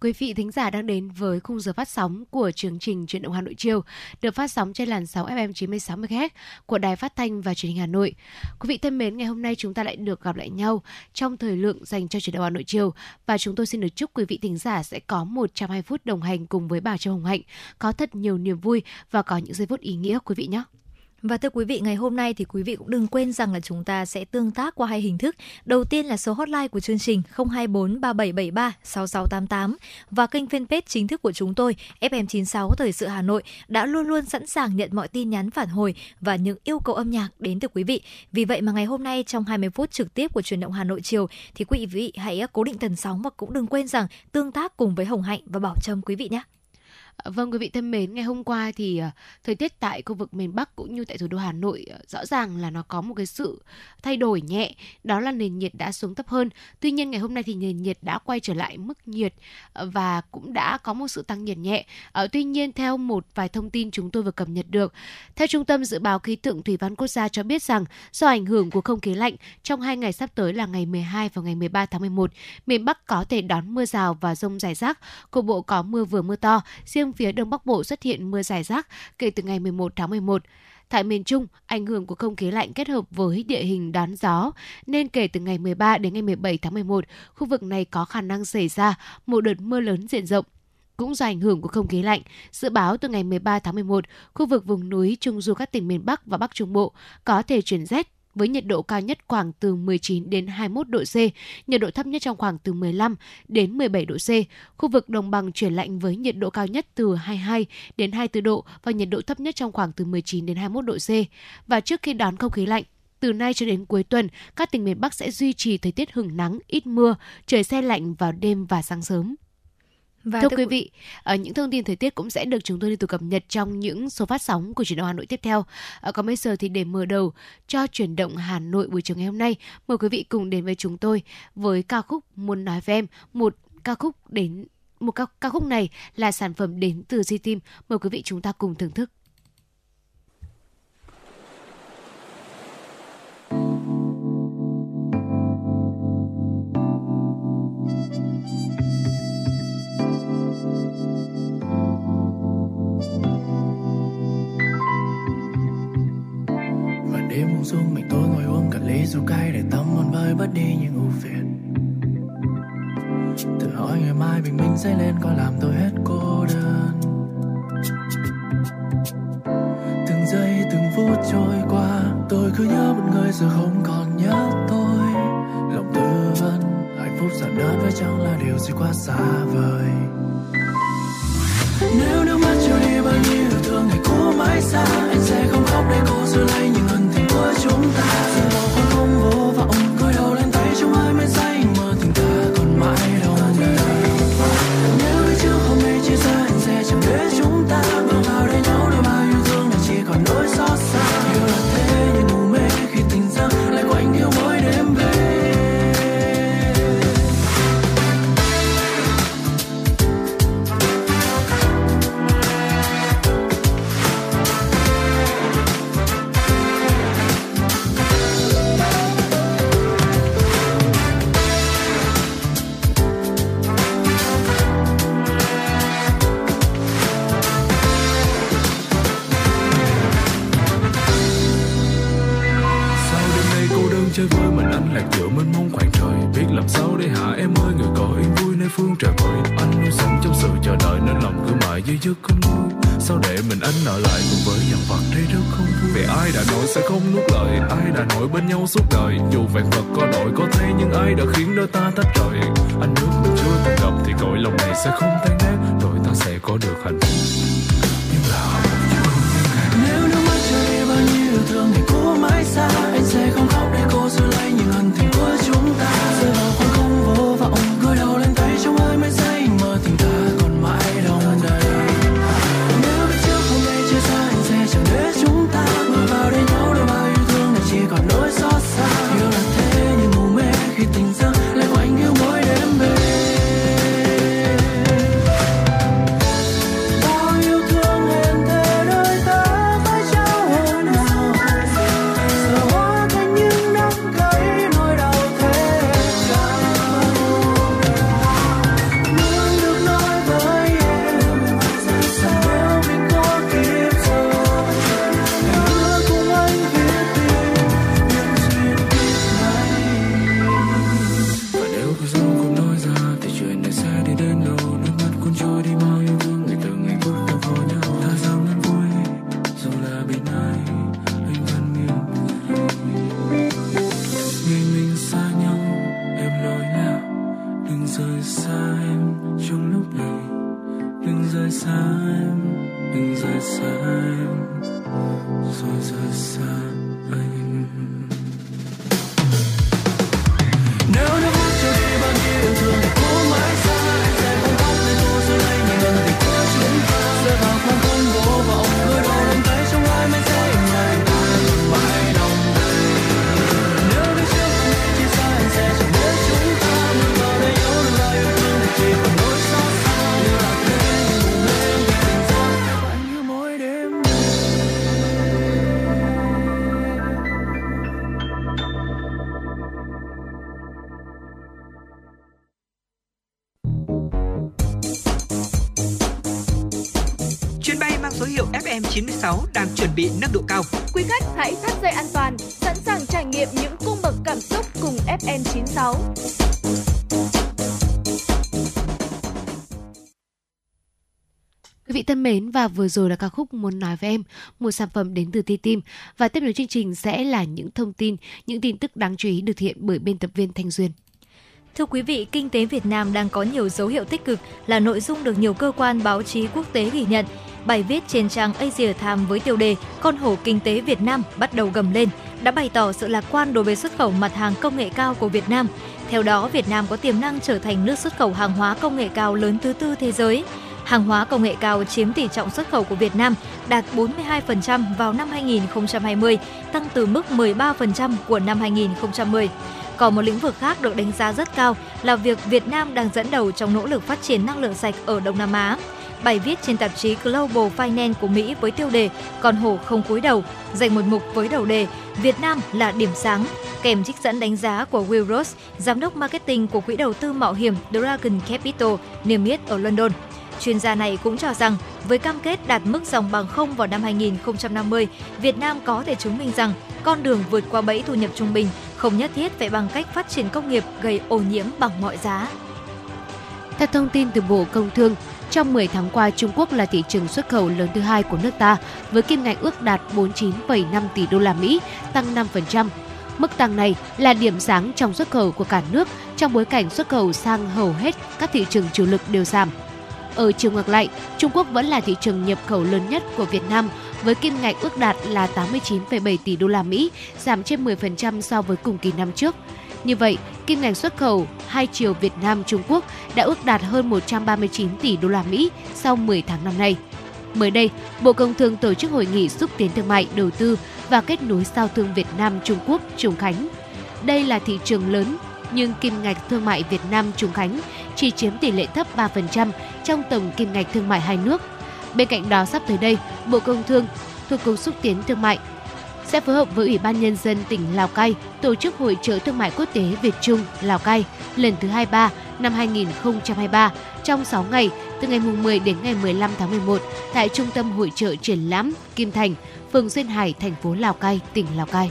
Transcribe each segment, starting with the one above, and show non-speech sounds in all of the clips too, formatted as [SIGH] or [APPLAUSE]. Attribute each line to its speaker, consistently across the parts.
Speaker 1: Quý vị thính giả đang đến với khung giờ phát sóng của chương trình Chuyển động Hà Nội chiều, được phát sóng trên làn sóng FM 96 MHz của Đài Phát thanh và Truyền hình Hà Nội. Quý vị thân mến, ngày hôm nay chúng ta lại được gặp lại nhau trong thời lượng dành cho Chuyển động Hà Nội chiều và chúng tôi xin được chúc quý vị thính giả sẽ có 120 phút đồng hành cùng với bà Châu Hồng Hạnh, có thật nhiều niềm vui và có những giây phút ý nghĩa quý vị nhé.
Speaker 2: Và thưa quý vị, ngày hôm nay thì quý vị cũng đừng quên rằng là chúng ta sẽ tương tác qua hai hình thức. Đầu tiên là số hotline của chương trình 024 3773 6688 và kênh fanpage chính thức của chúng tôi FM96 Thời sự Hà Nội đã luôn luôn sẵn sàng nhận mọi tin nhắn phản hồi và những yêu cầu âm nhạc đến từ quý vị. Vì vậy mà ngày hôm nay trong 20 phút trực tiếp của truyền động Hà Nội chiều thì quý vị hãy cố định tần sóng và cũng đừng quên rằng tương tác cùng với Hồng Hạnh và Bảo Trâm quý vị nhé.
Speaker 1: Ờ, vâng quý vị thân mến, ngày hôm qua thì ờ, thời tiết tại khu vực miền Bắc cũng như tại thủ đô Hà Nội ờ, rõ ràng là nó có một cái sự thay đổi nhẹ, đó là nền nhiệt đã xuống thấp hơn. Tuy nhiên ngày hôm nay thì nền nhiệt đã quay trở lại mức nhiệt và cũng đã có một sự tăng nhiệt nhẹ. Tuy nhiên theo một vài thông tin chúng tôi vừa cập nhật được, theo Trung tâm Dự báo Khí tượng Thủy văn Quốc gia cho biết rằng do ảnh hưởng của không khí lạnh trong hai ngày sắp tới là ngày 12 và ngày 13 tháng 11, miền Bắc có thể đón mưa rào và rông rải rác, cục bộ có mưa vừa mưa to, riêng riêng phía Đông Bắc Bộ xuất hiện mưa rải rác kể từ ngày 11 tháng 11. Tại miền Trung, ảnh hưởng của không khí lạnh kết hợp với địa hình đón gió, nên kể từ ngày 13 đến ngày 17 tháng 11, khu vực này có khả năng xảy ra một đợt mưa lớn diện rộng. Cũng do ảnh hưởng của không khí lạnh, dự báo từ ngày 13 tháng 11, khu vực vùng núi trung du các tỉnh miền Bắc và Bắc Trung Bộ có thể chuyển rét với nhiệt độ cao nhất khoảng từ 19 đến 21 độ C, nhiệt độ thấp nhất trong khoảng từ 15 đến 17 độ C. Khu vực đồng bằng chuyển lạnh với nhiệt độ cao nhất từ 22 đến 24 độ và nhiệt độ thấp nhất trong khoảng từ 19 đến 21 độ C. Và trước khi đón không khí lạnh, từ nay cho đến cuối tuần, các tỉnh miền Bắc sẽ duy trì thời tiết hứng nắng, ít mưa, trời xe lạnh vào đêm và sáng sớm. Và thưa quý vị, ở ờ, những thông tin thời tiết cũng sẽ được chúng tôi liên tục cập nhật trong những số phát sóng của truyền động Hà Nội tiếp theo. Ở còn bây giờ thì để mở đầu cho chuyển động Hà Nội buổi chiều ngày hôm nay, mời quý vị cùng đến với chúng tôi với ca khúc Muốn nói với em, một ca khúc đến một ca, ca khúc này là sản phẩm đến từ Di Team. Mời quý vị chúng ta cùng thưởng thức.
Speaker 3: Đêm buông xuống mình tôi ngồi uống cạn ly rượu cay để tâm hồn vơi bớt đi những ưu phiền. Tự hỏi ngày mai bình minh sẽ lên có làm tôi hết cô đơn. Từng giây, từng phút trôi qua, tôi cứ nhớ một người giờ không còn nhớ tôi. Lòng tư vấn, hạnh phúc giản đơn với chẳng là điều gì quá xa vời. Nếu nước mắt trôi đi bao nhiêu, thương ngày cũ mãi xa, anh sẽ không khóc để cô giữ lấy những ân tình của chúng ta. Dù bỏ không vô vọng cúi đầu lên tay trong ai mới say sẽ không
Speaker 1: thể và vừa rồi là ca khúc muốn nói với em, một sản phẩm đến từ Ti-Tim và tiếp nối chương trình sẽ là những thông tin, những tin tức đáng chú ý được hiện bởi biên tập viên Thanh Duyên.
Speaker 2: Thưa quý vị, kinh tế Việt Nam đang có nhiều dấu hiệu tích cực là nội dung được nhiều cơ quan báo chí quốc tế ghi nhận. Bài viết trên trang Asia Times với tiêu đề Con hổ kinh tế Việt Nam bắt đầu gầm lên đã bày tỏ sự lạc quan đối với xuất khẩu mặt hàng công nghệ cao của Việt Nam. Theo đó, Việt Nam có tiềm năng trở thành nước xuất khẩu hàng hóa công nghệ cao lớn thứ tư thế giới. Hàng hóa công nghệ cao chiếm tỷ trọng xuất khẩu của Việt Nam đạt 42% vào năm 2020, tăng từ mức 13% của năm 2010. Còn một lĩnh vực khác được đánh giá rất cao là việc Việt Nam đang dẫn đầu trong nỗ lực phát triển năng lượng sạch ở Đông Nam Á. Bài viết trên tạp chí Global Finance của Mỹ với tiêu đề Con hổ không cúi đầu, dành một mục với đầu đề Việt Nam là điểm sáng, kèm trích dẫn đánh giá của Will Ross, giám đốc marketing của quỹ đầu tư mạo hiểm Dragon Capital, niêm yết ở London. Chuyên gia này cũng cho rằng với cam kết đạt mức dòng bằng không vào năm 2050, Việt Nam có thể chứng minh rằng con đường vượt qua bẫy thu nhập trung bình không nhất thiết phải bằng cách phát triển công nghiệp gây ô nhiễm bằng mọi giá.
Speaker 1: Theo thông tin từ Bộ Công Thương, trong 10 tháng qua, Trung Quốc là thị trường xuất khẩu lớn thứ hai của nước ta với kim ngạch ước đạt 49,5 tỷ đô la Mỹ, tăng 5%. Mức tăng này là điểm sáng trong xuất khẩu của cả nước trong bối cảnh xuất khẩu sang hầu hết các thị trường chủ lực đều giảm. Ở chiều ngược lại, Trung Quốc vẫn là thị trường nhập khẩu lớn nhất của Việt Nam với kim ngạch ước đạt là 89,7 tỷ đô la Mỹ, giảm trên 10% so với cùng kỳ năm trước. Như vậy, kim ngạch xuất khẩu hai chiều Việt Nam Trung Quốc đã ước đạt hơn 139 tỷ đô la Mỹ sau 10 tháng năm nay. Mới đây, Bộ Công Thương tổ chức hội nghị xúc tiến thương mại, đầu tư và kết nối giao thương Việt Nam Trung Quốc Trùng Khánh. Đây là thị trường lớn nhưng kim ngạch thương mại Việt Nam Trung Khánh chỉ chiếm tỷ lệ thấp 3% trong tổng kim ngạch thương mại hai nước. Bên cạnh đó sắp tới đây, Bộ Công Thương thuộc Cục xúc tiến thương mại sẽ phối hợp với Ủy ban Nhân dân tỉnh Lào Cai tổ chức Hội trợ Thương mại Quốc tế Việt Trung Lào Cai lần thứ 23 năm 2023 trong 6 ngày từ ngày 10 đến ngày 15 tháng 11 tại Trung tâm Hội trợ Triển lãm Kim Thành, phường Duyên Hải, thành phố Lào Cai, tỉnh Lào Cai.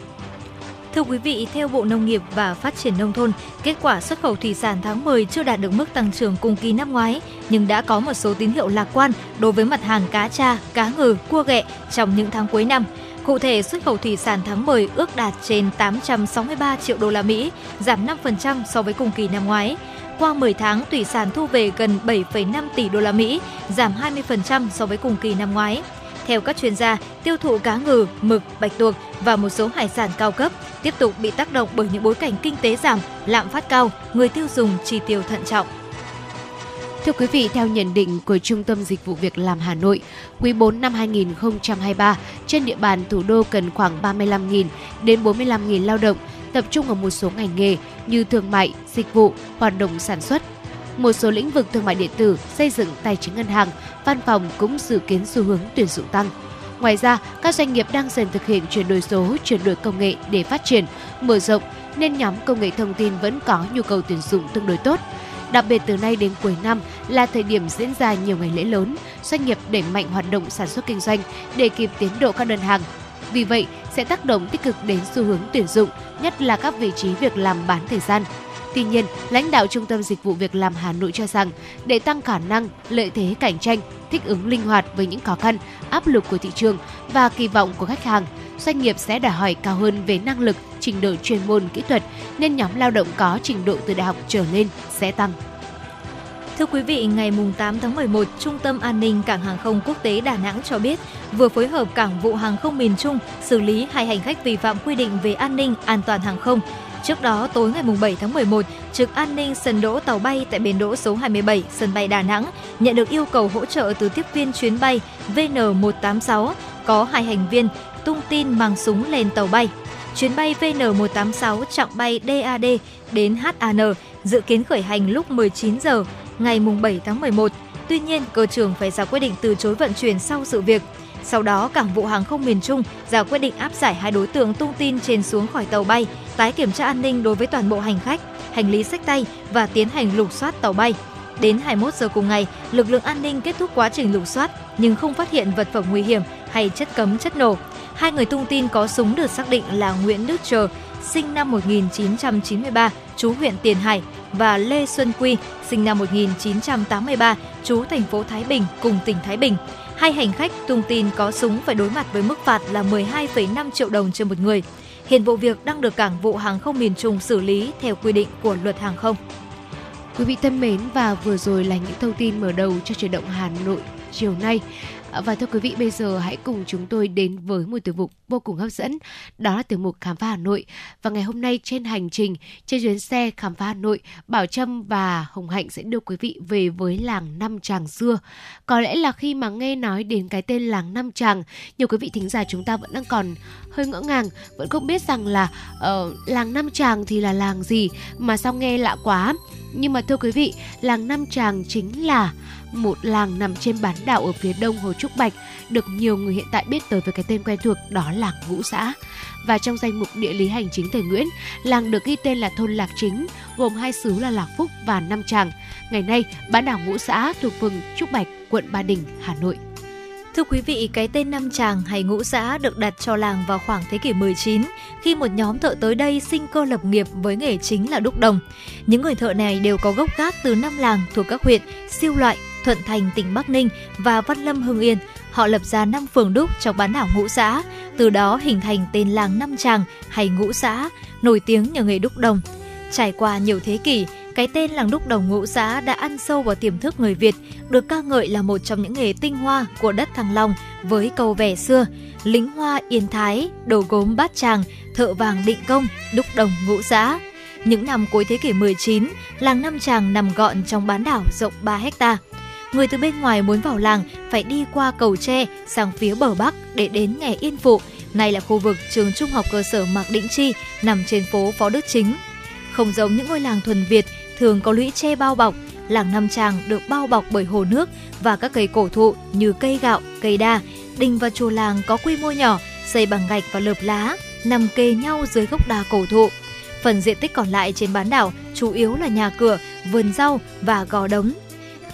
Speaker 2: Thưa quý vị, theo Bộ Nông nghiệp và Phát triển Nông thôn, kết quả xuất khẩu thủy sản tháng 10 chưa đạt được mức tăng trưởng cùng kỳ năm ngoái, nhưng đã có một số tín hiệu lạc quan đối với mặt hàng cá tra, cá ngừ, cua ghẹ trong những tháng cuối năm. Cụ thể, xuất khẩu thủy sản tháng 10 ước đạt trên 863 triệu đô la Mỹ, giảm 5% so với cùng kỳ năm ngoái. Qua 10 tháng, thủy sản thu về gần 7,5 tỷ đô la Mỹ, giảm 20% so với cùng kỳ năm ngoái. Theo các chuyên gia, tiêu thụ cá ngừ, mực, bạch tuộc và một số hải sản cao cấp tiếp tục bị tác động bởi những bối cảnh kinh tế giảm, lạm phát cao, người tiêu dùng chi tiêu thận trọng.
Speaker 1: Thưa quý vị, theo nhận định của Trung tâm Dịch vụ Việc làm Hà Nội, quý 4 năm 2023, trên địa bàn thủ đô cần khoảng 35.000 đến 45.000 lao động, tập trung ở một số ngành nghề như thương mại, dịch vụ, hoạt động sản xuất. Một số lĩnh vực thương mại điện tử, xây dựng, tài chính ngân hàng, văn phòng cũng dự kiến xu hướng tuyển dụng tăng. Ngoài ra, các doanh nghiệp đang dần thực hiện chuyển đổi số, chuyển đổi công nghệ để phát triển, mở rộng, nên nhóm công nghệ thông tin vẫn có nhu cầu tuyển dụng tương đối tốt. Đặc biệt từ nay đến cuối năm là thời điểm diễn ra nhiều ngày lễ lớn, doanh nghiệp đẩy mạnh hoạt động sản xuất kinh doanh để kịp tiến độ các đơn hàng. Vì vậy, sẽ tác động tích cực đến xu hướng tuyển dụng, nhất là các vị trí việc làm bán thời gian. Tuy nhiên, lãnh đạo Trung tâm Dịch vụ Việc làm Hà Nội cho rằng, để tăng khả năng, lợi thế cạnh tranh, thích ứng linh hoạt với những khó khăn, áp lực của thị trường và kỳ vọng của khách hàng, doanh nghiệp sẽ đòi hỏi cao hơn về năng lực, trình độ chuyên môn kỹ thuật nên nhóm lao động có trình độ từ đại học trở lên sẽ tăng.
Speaker 2: Thưa quý vị, ngày 8 tháng 11, Trung tâm An ninh Cảng hàng không quốc tế Đà Nẵng cho biết vừa phối hợp Cảng vụ Hàng không miền Trung xử lý hai hành khách vi phạm quy định về an ninh an toàn hàng không. Trước đó, tối ngày 7 tháng 11, trực an ninh sân đỗ tàu bay tại bến đỗ số 27 sân bay Đà Nẵng nhận được yêu cầu hỗ trợ từ tiếp viên chuyến bay VN186 có hai hành viên tung tin mang súng lên tàu bay. Chuyến bay VN186 chặng bay DAD đến HAN dự kiến khởi hành lúc 19 giờ ngày 7 tháng 11. Tuy nhiên, cơ trưởng phải ra quyết định từ chối vận chuyển sau sự việc. Sau đó, Cảng vụ Hàng không miền Trung ra quyết định áp giải hai đối tượng tung tin trên xuống khỏi tàu bay, tái kiểm tra an ninh đối với toàn bộ hành khách, hành lý sách tay và tiến hành lục soát tàu bay. Đến 21 giờ cùng ngày, lực lượng an ninh kết thúc quá trình lục soát nhưng không phát hiện vật phẩm nguy hiểm hay chất cấm chất nổ. Hai người tung tin có súng được xác định là Nguyễn Đức Trờ, sinh năm 1993, chú huyện Tiền Hải và Lê Xuân Quy, sinh năm 1983, chú thành phố Thái Bình cùng tỉnh Thái Bình. Hai hành khách tung tin có súng phải đối mặt với mức phạt là 12,5 triệu đồng trên một người. Hiện vụ việc đang được Cảng vụ Hàng không miền Trung xử lý theo quy định của luật hàng không.
Speaker 1: Quý vị thân mến, và vừa rồi là những thông tin mở đầu cho chuyển động Hà Nội chiều nay. Và thưa quý vị, bây giờ hãy cùng chúng tôi đến với một tiểu mục vô cùng hấp dẫn, đó là tiểu mục Khám phá Hà Nội. Và ngày hôm nay trên hành trình trên chuyến xe Khám phá Hà Nội, Bảo Trâm và Hồng Hạnh sẽ đưa quý vị về với làng Năm Tràng xưa. Có lẽ là khi mà nghe nói đến cái tên làng Năm Tràng, nhiều quý vị thính giả chúng ta vẫn đang còn hơi ngỡ ngàng, vẫn không biết rằng là uh, làng Năm Tràng thì là làng gì mà sao nghe lạ quá. Nhưng mà thưa quý vị, làng Năm Tràng chính là một làng nằm trên bán đảo ở phía đông Hồ Trúc Bạch, được nhiều người hiện tại biết tới với cái tên quen thuộc đó là Ngũ Xã. Và trong danh mục địa lý hành chính thời Nguyễn, làng được ghi tên là thôn Lạc Chính, gồm hai xứ là Lạc Phúc và Nam Tràng. Ngày nay, bán đảo Ngũ Xã thuộc phường Trúc Bạch, quận Ba Đình, Hà Nội.
Speaker 2: Thưa quý vị, cái tên nam Tràng hay Ngũ Xã được đặt cho làng vào khoảng thế kỷ 19, khi một nhóm thợ tới đây sinh cơ lập nghiệp với nghề chính là đúc đồng. Những người thợ này đều có gốc gác từ năm làng thuộc các huyện Siêu Loại, Thuận Thành tỉnh Bắc Ninh và Văn Lâm Hưng Yên. Họ lập ra năm phường đúc trong bán đảo Ngũ Xã, từ đó hình thành tên làng Năm Tràng hay Ngũ Xã, nổi tiếng nhờ nghề đúc đồng. Trải qua nhiều thế kỷ, cái tên làng đúc đồng Ngũ Xã đã ăn sâu vào tiềm thức người Việt, được ca ngợi là một trong những nghề tinh hoa của đất Thăng Long với câu vẻ xưa, lính hoa yên thái, đồ gốm bát tràng, thợ vàng định công, đúc đồng Ngũ Xã. Những năm cuối thế kỷ 19, làng Năm Tràng nằm gọn trong bán đảo rộng 3 hecta người từ bên ngoài muốn vào làng phải đi qua cầu tre sang phía bờ bắc để đến nghè Yên Phụ, này là khu vực trường trung học cơ sở Mạc Định Chi nằm trên phố Phó Đức Chính. Không giống những ngôi làng thuần Việt thường có lũy tre bao bọc, làng Nam Tràng được bao bọc bởi hồ nước và các cây cổ thụ như cây gạo, cây đa. Đình và chùa làng có quy mô nhỏ, xây bằng gạch và lợp lá, nằm kề nhau dưới gốc đa cổ thụ. Phần diện tích còn lại trên bán đảo chủ yếu là nhà cửa, vườn rau và gò đống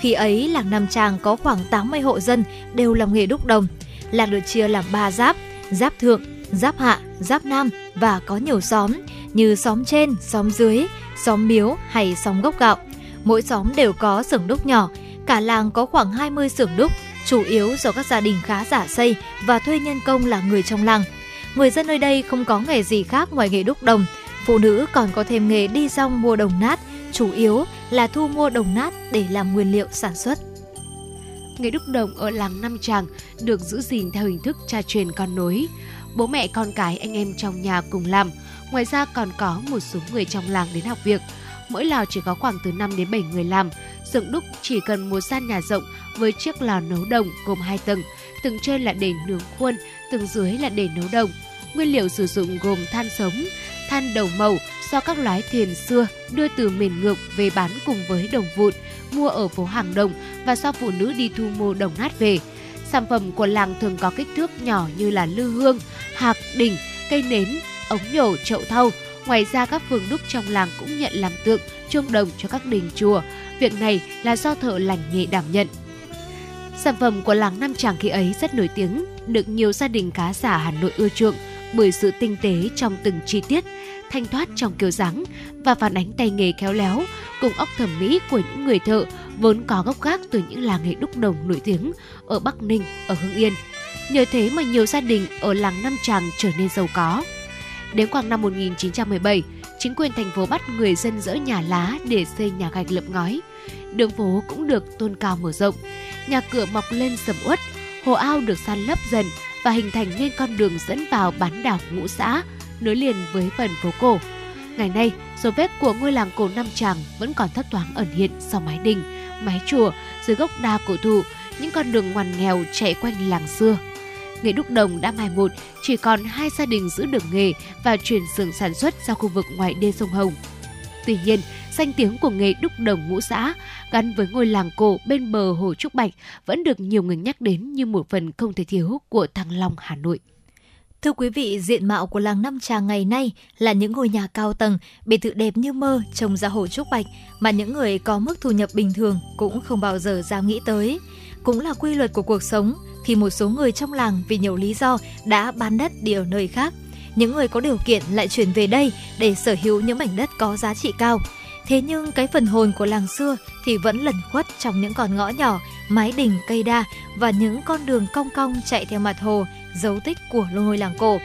Speaker 2: khi ấy, làng Nam Tràng có khoảng 80 hộ dân đều làm nghề đúc đồng. Làng được chia làm 3 giáp, giáp thượng, giáp hạ, giáp nam và có nhiều xóm như xóm trên, xóm dưới, xóm miếu hay xóm gốc gạo. Mỗi xóm đều có xưởng đúc nhỏ, cả làng có khoảng 20 xưởng đúc, chủ yếu do các gia đình khá giả xây và thuê nhân công là người trong làng. Người dân nơi đây không có nghề gì khác ngoài nghề đúc đồng, phụ nữ còn có thêm nghề đi rong mua đồng nát, chủ yếu là thu mua đồng nát để làm nguyên liệu sản xuất.
Speaker 1: Nghề đúc đồng ở làng Năm Tràng được giữ gìn theo hình thức cha truyền con nối. Bố mẹ con cái anh em trong nhà cùng làm. Ngoài ra còn có một số người trong làng đến học việc. Mỗi lò chỉ có khoảng từ 5 đến 7 người làm. Xưởng đúc chỉ cần một gian nhà rộng với chiếc lò nấu đồng gồm 2 tầng. Tầng trên là để nướng khuôn, tầng dưới là để nấu đồng. Nguyên liệu sử dụng gồm than sống, than đầu màu, do các lái thuyền xưa đưa từ miền ngược về bán cùng với đồng vụn, mua ở phố hàng đồng và do phụ nữ đi thu mua đồng nát về. Sản phẩm của làng thường có kích thước nhỏ như là lư hương, hạc, đỉnh, cây nến, ống nhổ, chậu thau. Ngoài ra các phường đúc trong làng cũng nhận làm tượng, chuông đồng cho các đình chùa. Việc này là do thợ lành nghề đảm nhận. Sản phẩm của làng Nam Tràng khi ấy rất nổi tiếng, được nhiều gia đình cá giả Hà Nội ưa chuộng bởi sự tinh tế trong từng chi tiết, thanh thoát trong kiểu dáng và phản ánh tay nghề khéo léo cùng óc thẩm mỹ của những người thợ vốn có gốc gác từ những làng nghề đúc đồng nổi tiếng ở Bắc Ninh, ở Hưng Yên. Nhờ thế mà nhiều gia đình ở làng Nam Tràng trở nên giàu có. Đến khoảng năm 1917, chính quyền thành phố bắt người dân dỡ nhà lá để xây nhà gạch lợp ngói. Đường phố cũng được tôn cao mở rộng, nhà cửa mọc lên sầm uất, hồ ao được san lấp dần và hình thành nên con đường dẫn vào bán đảo Ngũ Xã, nối liền với phần phố cổ. Ngày nay, dấu vết của ngôi làng cổ Nam Tràng vẫn còn thấp thoáng ẩn hiện sau mái đình, mái chùa, dưới gốc đa cổ thụ, những con đường ngoằn nghèo chạy quanh làng xưa. Nghề đúc đồng đã mai một, chỉ còn hai gia đình giữ được nghề và chuyển xưởng sản xuất ra khu vực ngoài đê sông Hồng. Tuy nhiên, danh tiếng của nghề đúc đồng ngũ xã gắn với ngôi làng cổ bên bờ hồ Trúc Bạch vẫn được nhiều người nhắc đến như một phần không thể thiếu của Thăng Long Hà Nội.
Speaker 2: Thưa quý vị, diện mạo của làng Năm trà ngày nay là những ngôi nhà cao tầng, biệt thự đẹp như mơ trông ra hồ Trúc Bạch mà những người có mức thu nhập bình thường cũng không bao giờ dám nghĩ tới. Cũng là quy luật của cuộc sống khi một số người trong làng vì nhiều lý do đã bán đất đi ở nơi khác. Những người có điều kiện lại chuyển về đây để sở hữu những mảnh đất có giá trị cao. Thế nhưng cái phần hồn của làng xưa thì vẫn lẩn khuất trong những con ngõ nhỏ, mái đình cây đa và những con đường cong cong chạy theo mặt hồ, dấu tích của ngôi làng cổ.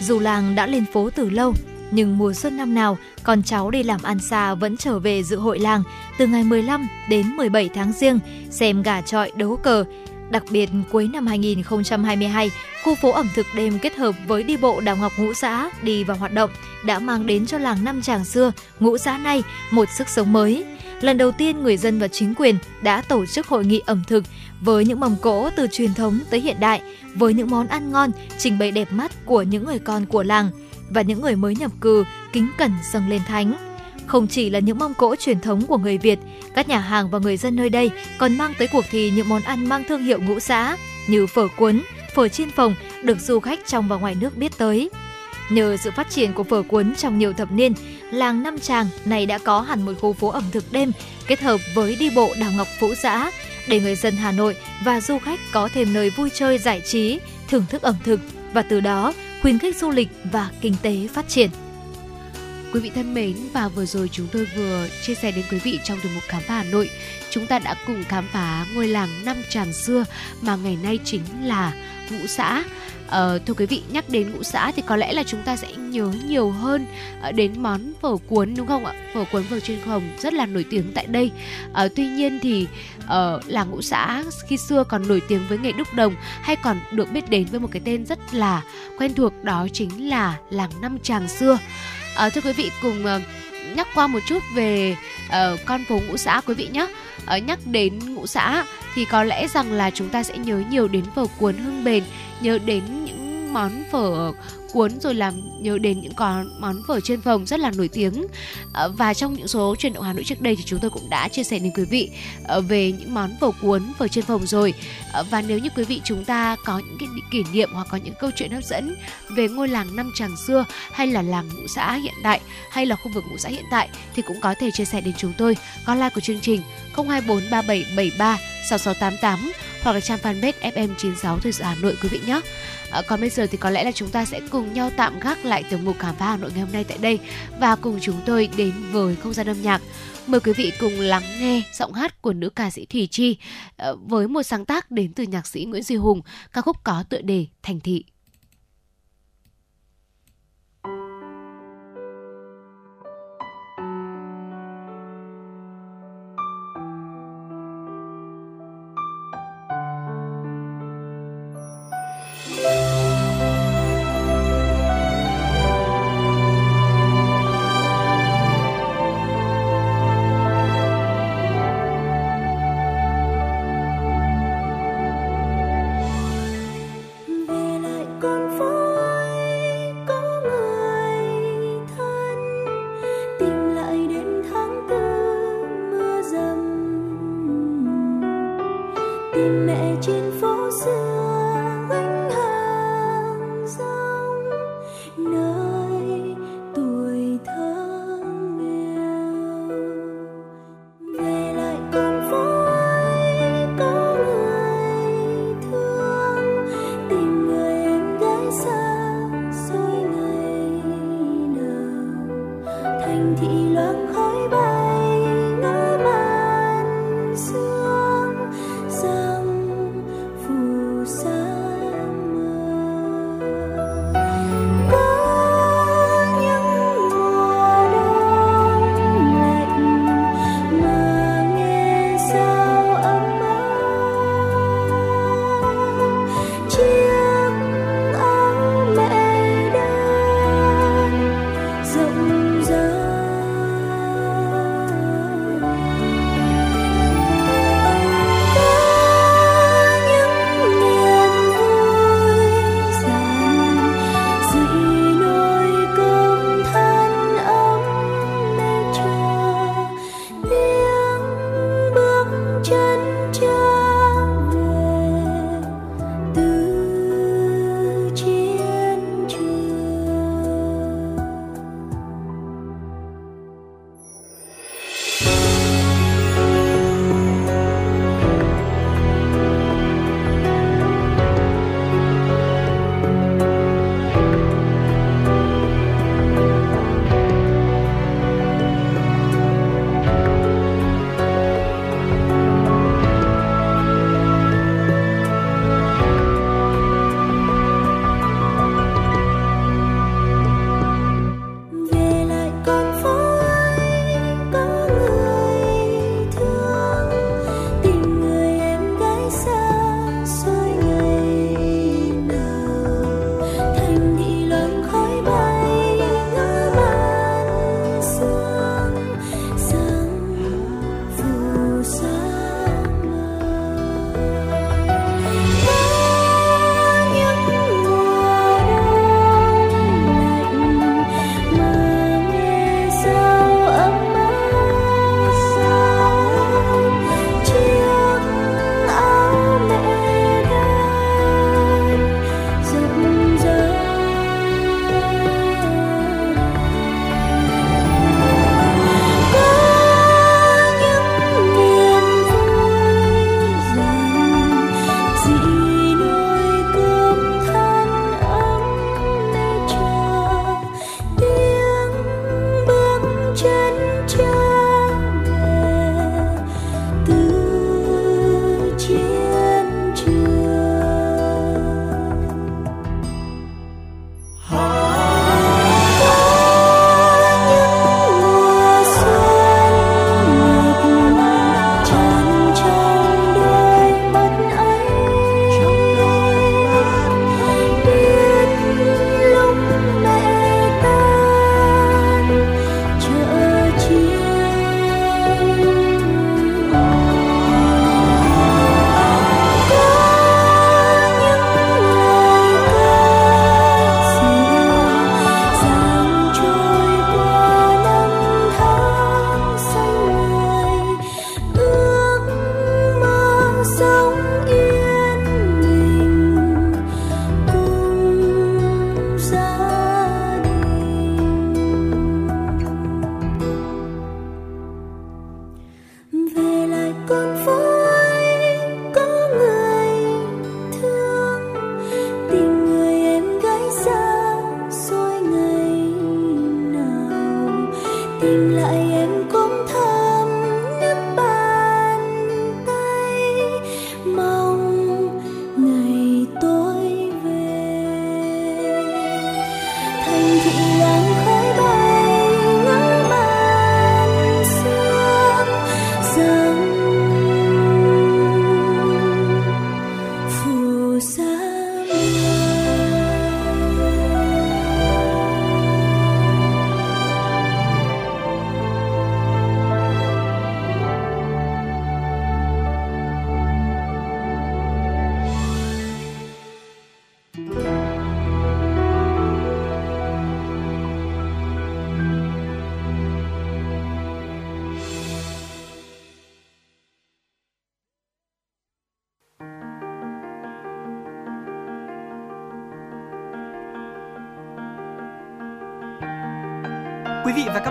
Speaker 2: Dù làng đã lên phố từ lâu, nhưng mùa xuân năm nào, con cháu đi làm ăn xa vẫn trở về dự hội làng từ ngày 15 đến 17 tháng riêng, xem gà trọi đấu cờ. Đặc biệt cuối năm 2022, khu phố ẩm thực đêm kết hợp với đi bộ đào ngọc ngũ xã đi vào hoạt động đã mang đến cho làng năm tràng xưa, ngũ xã này một sức sống mới. Lần đầu tiên người dân và chính quyền đã tổ chức hội nghị ẩm thực với những mầm cỗ từ truyền thống tới hiện đại, với những món ăn ngon, trình bày đẹp mắt của những người con của làng và những người mới nhập cư kính cẩn dâng lên thánh. Không chỉ là những mâm cỗ truyền thống của người Việt, các nhà hàng và người dân nơi đây còn mang tới cuộc thi những món ăn mang thương hiệu ngũ xã như phở cuốn, phở chiên phồng được du khách trong và ngoài nước biết tới. Nhờ sự phát triển của phở cuốn trong nhiều thập niên, làng Nam Tràng này đã có hẳn một khu phố ẩm thực đêm kết hợp với đi bộ đào ngọc phũ xã để người dân Hà Nội và du khách có thêm nơi vui chơi giải trí, thưởng thức ẩm thực và từ đó khuyến khích du lịch và kinh tế phát triển.
Speaker 1: Quý vị thân mến và vừa rồi chúng tôi vừa chia sẻ đến quý vị trong tiểu mục khám phá Hà Nội. Chúng ta đã cùng khám phá ngôi làng năm tràng xưa mà ngày nay chính là ngũ xã. Ờ, thưa quý vị nhắc đến ngũ xã thì có lẽ là chúng ta sẽ nhớ nhiều hơn ờ, đến món phở cuốn đúng không ạ phở cuốn phở trên hồng rất là nổi tiếng tại đây Ờ, tuy nhiên thì uh, làng ngũ xã khi xưa còn nổi tiếng với nghề đúc đồng hay còn được biết đến với một cái tên rất là quen thuộc đó chính là làng năm tràng xưa À, thưa quý vị cùng uh, nhắc qua một chút về uh, con phố ngũ xã quý vị nhé. Uh, nhắc đến ngũ xã thì có lẽ rằng là chúng ta sẽ nhớ nhiều đến phở cuốn hưng bền nhớ đến những món phở cuốn rồi làm nhớ đến những con món phở trên phòng rất là nổi tiếng ờ, và trong những số truyền động Hà Nội trước đây thì chúng tôi cũng đã chia sẻ đến quý vị ờ, về những món phở cuốn, phở trên phòng rồi ờ, và nếu như quý vị chúng ta có những cái kỷ niệm hoặc có những câu chuyện hấp dẫn về ngôi làng năm tràng xưa hay là làng ngũ xã hiện đại hay là khu vực ngũ xã hiện tại thì cũng có thể chia sẻ đến chúng tôi có like của chương trình 0243773 6688 hoặc là trang fanpage FM96 Thời sự Hà Nội quý vị nhé. À, còn bây giờ thì có lẽ là chúng ta sẽ cùng nhau tạm gác lại tiểu mục khám phá Hà Nội ngày hôm nay tại đây và cùng chúng tôi đến với không gian âm nhạc. Mời quý vị cùng lắng nghe giọng hát của nữ ca sĩ Thùy Chi à, với một sáng tác đến từ nhạc sĩ Nguyễn Duy Hùng, ca khúc có tựa đề Thành Thị.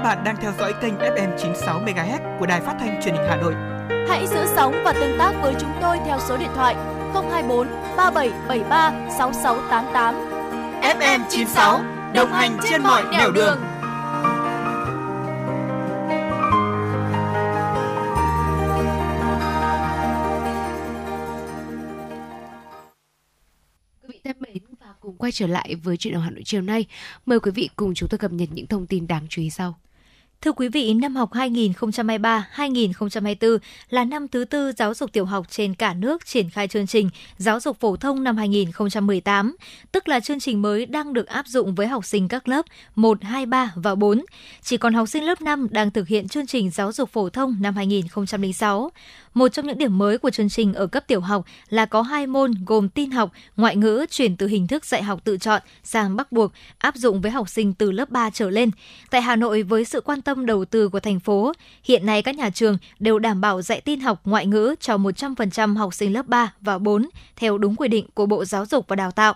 Speaker 4: Bạn đang theo dõi kênh FM 96 MHz của đài phát thanh truyền hình Hà Nội.
Speaker 5: Hãy giữ sóng và tương tác với chúng tôi theo số điện thoại 024 3773 6688.
Speaker 4: FM 96 đồng hành trên mọi nẻo đường.
Speaker 1: Quý vị thân mến và cùng quay trở lại với chuyện đồng Hà Nội chiều nay. Mời quý vị cùng chúng tôi cập nhật những thông tin đáng chú ý sau.
Speaker 2: Thưa quý vị, năm học 2023-2024 là năm thứ tư giáo dục tiểu học trên cả nước triển khai chương trình giáo dục phổ thông năm 2018, tức là chương trình mới đang được áp dụng với học sinh các lớp 1, 2, 3 và 4. Chỉ còn học sinh lớp 5 đang thực hiện chương trình giáo dục phổ thông năm 2006. Một trong những điểm mới của chương trình ở cấp tiểu học là có hai môn gồm tin học, ngoại ngữ chuyển từ hình thức dạy học tự chọn sang bắt buộc, áp dụng với học sinh từ lớp 3 trở lên. Tại Hà Nội với sự quan tâm đầu tư của thành phố, hiện nay các nhà trường đều đảm bảo dạy tin học ngoại ngữ cho 100% học sinh lớp 3 và 4 theo đúng quy định của Bộ Giáo dục và Đào tạo.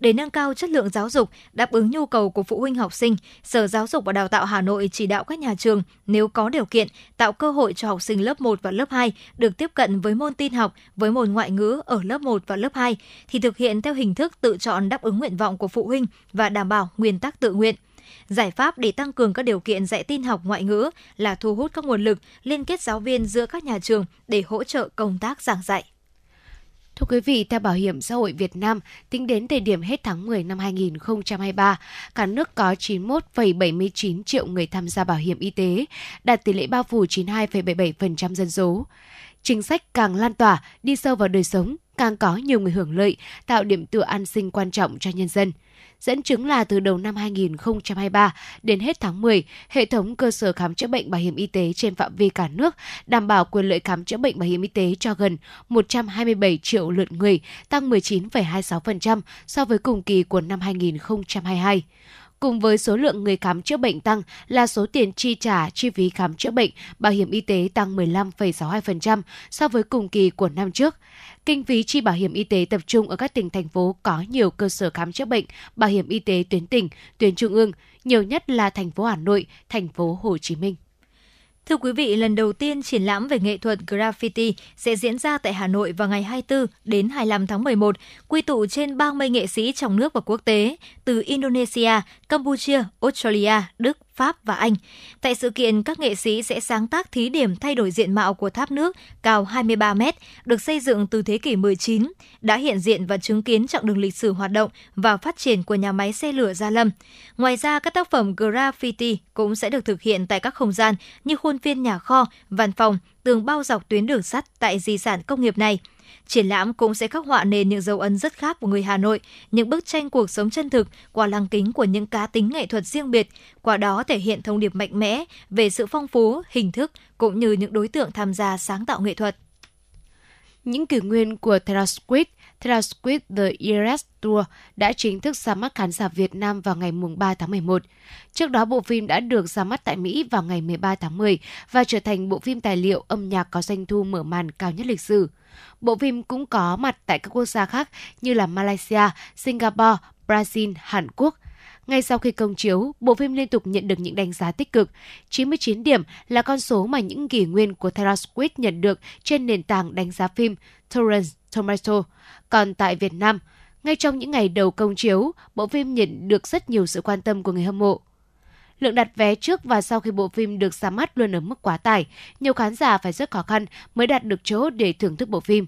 Speaker 2: Để nâng cao chất lượng giáo dục, đáp ứng nhu cầu của phụ huynh học sinh, Sở Giáo dục và Đào tạo Hà Nội chỉ đạo các nhà trường nếu có điều kiện tạo cơ hội cho học sinh lớp 1 và lớp 2 được tiếp cận với môn tin học với môn ngoại ngữ ở lớp 1 và lớp 2 thì thực hiện theo hình thức tự chọn đáp ứng nguyện vọng của phụ huynh và đảm bảo nguyên tắc tự nguyện. Giải pháp để tăng cường các điều kiện dạy tin học ngoại ngữ là thu hút các nguồn lực, liên kết giáo viên giữa các nhà trường để hỗ trợ công tác giảng dạy.
Speaker 1: Thưa quý vị, theo Bảo hiểm xã hội Việt Nam, tính đến thời điểm hết tháng 10 năm 2023, cả nước có 91,79 triệu người tham gia bảo hiểm y tế, đạt tỷ lệ bao phủ 92,77% dân số. Chính sách càng lan tỏa, đi sâu vào đời sống, càng có nhiều người hưởng lợi, tạo điểm tựa an sinh quan trọng cho nhân dân. Dẫn chứng là từ đầu năm 2023 đến hết tháng 10, hệ thống cơ sở khám chữa bệnh bảo hiểm y tế trên phạm vi cả nước đảm bảo quyền lợi khám chữa bệnh bảo hiểm y tế cho gần 127 triệu lượt người, tăng 19,26% so với cùng kỳ của năm 2022 cùng với số lượng người khám chữa bệnh tăng là số tiền chi trả chi phí khám chữa bệnh bảo hiểm y tế tăng 15,62% so với cùng kỳ của năm trước. Kinh phí chi bảo hiểm y tế tập trung ở các tỉnh thành phố có nhiều cơ sở khám chữa bệnh bảo hiểm y tế tuyến tỉnh, tuyến trung ương, nhiều nhất là thành phố Hà Nội, thành phố Hồ Chí Minh.
Speaker 2: Thưa quý vị, lần đầu tiên triển lãm về nghệ thuật graffiti sẽ diễn ra tại Hà Nội vào ngày 24 đến 25 tháng 11, quy tụ trên 30 nghệ sĩ trong nước và quốc tế từ Indonesia, Campuchia, Australia, Đức, Pháp và Anh. Tại sự kiện, các nghệ sĩ sẽ sáng tác thí điểm thay đổi diện mạo của tháp nước cao 23 mét, được xây dựng từ thế kỷ 19, đã hiện diện và chứng kiến chặng đường lịch sử hoạt động và phát triển của nhà máy xe lửa Gia Lâm. Ngoài ra, các tác phẩm graffiti cũng sẽ được thực hiện tại các không gian như khuôn viên nhà kho, văn phòng, tường bao dọc tuyến đường sắt tại di sản công nghiệp này – Triển lãm cũng sẽ khắc họa nền những dấu ấn rất khác của người Hà Nội, những bức tranh cuộc sống chân thực qua lăng kính của những cá tính nghệ thuật riêng biệt, qua đó thể hiện thông điệp mạnh mẽ về sự phong phú, hình thức cũng như những đối tượng tham gia sáng tạo nghệ thuật.
Speaker 1: Những kỷ nguyên của Taylor Swift, Taylor Swift The Eras Tour đã chính thức ra mắt khán giả Việt Nam vào ngày 3 tháng 11. Trước đó, bộ phim đã được ra mắt tại Mỹ vào ngày 13 tháng 10 và trở thành bộ phim tài liệu âm nhạc có doanh thu mở màn cao nhất lịch sử. Bộ phim cũng có mặt tại các quốc gia khác như là Malaysia, Singapore, Brazil, Hàn Quốc. Ngay sau khi công chiếu, bộ phim liên tục nhận được những đánh giá tích cực. 99 điểm là con số mà những kỷ nguyên của Taylor Swift nhận được trên nền tảng đánh giá phim Torrent Tomato. Còn tại Việt Nam, ngay trong những ngày đầu công chiếu, bộ phim nhận được rất nhiều sự quan tâm của người hâm mộ. Lượng đặt vé trước và sau khi bộ phim được ra mắt luôn ở mức quá tải, nhiều khán giả phải rất khó khăn mới đạt được chỗ để thưởng thức bộ phim.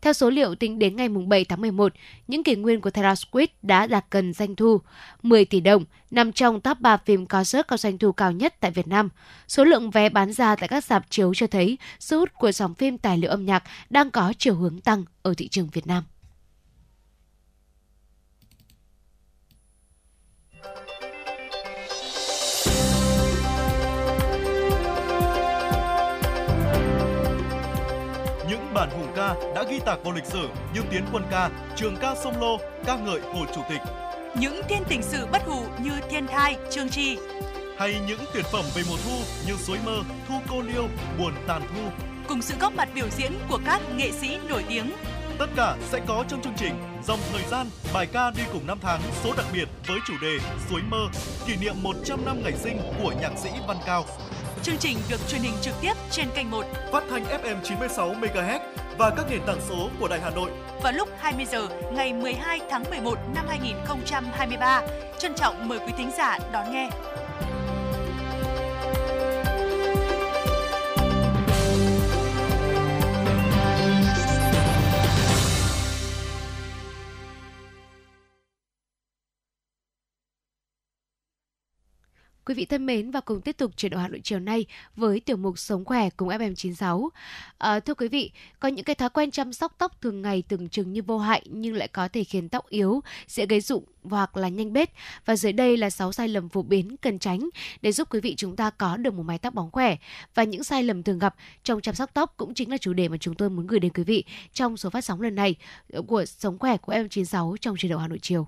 Speaker 1: Theo số liệu tính đến ngày 7 tháng 11, những kỷ nguyên của Taylor Swift đã đạt gần doanh thu 10 tỷ đồng, nằm trong top 3 phim concert có doanh thu cao nhất tại Việt Nam. Số lượng vé bán ra tại các rạp chiếu cho thấy sức hút của dòng phim tài liệu âm nhạc đang có chiều hướng tăng ở thị trường Việt Nam.
Speaker 6: Bản hùng ca đã ghi tạc vào lịch sử như Tiến quân ca, Trường ca sông Lô, ca ngợi Hồ Chủ tịch.
Speaker 7: Những thiên tình sự bất hủ như Thiên thai, Trương Tri.
Speaker 6: Hay những tuyệt phẩm về mùa thu như Suối mơ, Thu cô liêu, Buồn tàn thu.
Speaker 7: Cùng sự góp mặt biểu diễn của các nghệ sĩ nổi tiếng.
Speaker 6: Tất cả sẽ có trong chương trình Dòng thời gian, bài ca đi cùng năm tháng số đặc biệt với chủ đề Suối mơ, kỷ niệm 100 năm ngày sinh của nhạc sĩ Văn Cao.
Speaker 7: Chương trình được truyền hình trực tiếp trên kênh 1
Speaker 6: phát thanh FM 96 MHz và các nền tảng số của Đài Hà Nội
Speaker 7: vào lúc 20 giờ ngày 12 tháng 11 năm 2023. Trân trọng mời quý thính giả đón nghe.
Speaker 1: Quý vị thân mến và cùng tiếp tục chuyển động Hà Nội chiều nay với tiểu mục Sống khỏe cùng FM96. À, thưa quý vị, có những cái thói quen chăm sóc tóc thường ngày tưởng chừng như vô hại nhưng lại có thể khiến tóc yếu, dễ gây rụng hoặc là nhanh bết. Và dưới đây là 6 sai lầm phổ biến cần tránh để giúp quý vị chúng ta có được một mái tóc bóng khỏe. Và những sai lầm thường gặp trong chăm sóc tóc cũng chính là chủ đề mà chúng tôi muốn gửi đến quý vị trong số phát sóng lần này của Sống khỏe của FM96 trong chuyển động Hà Nội chiều.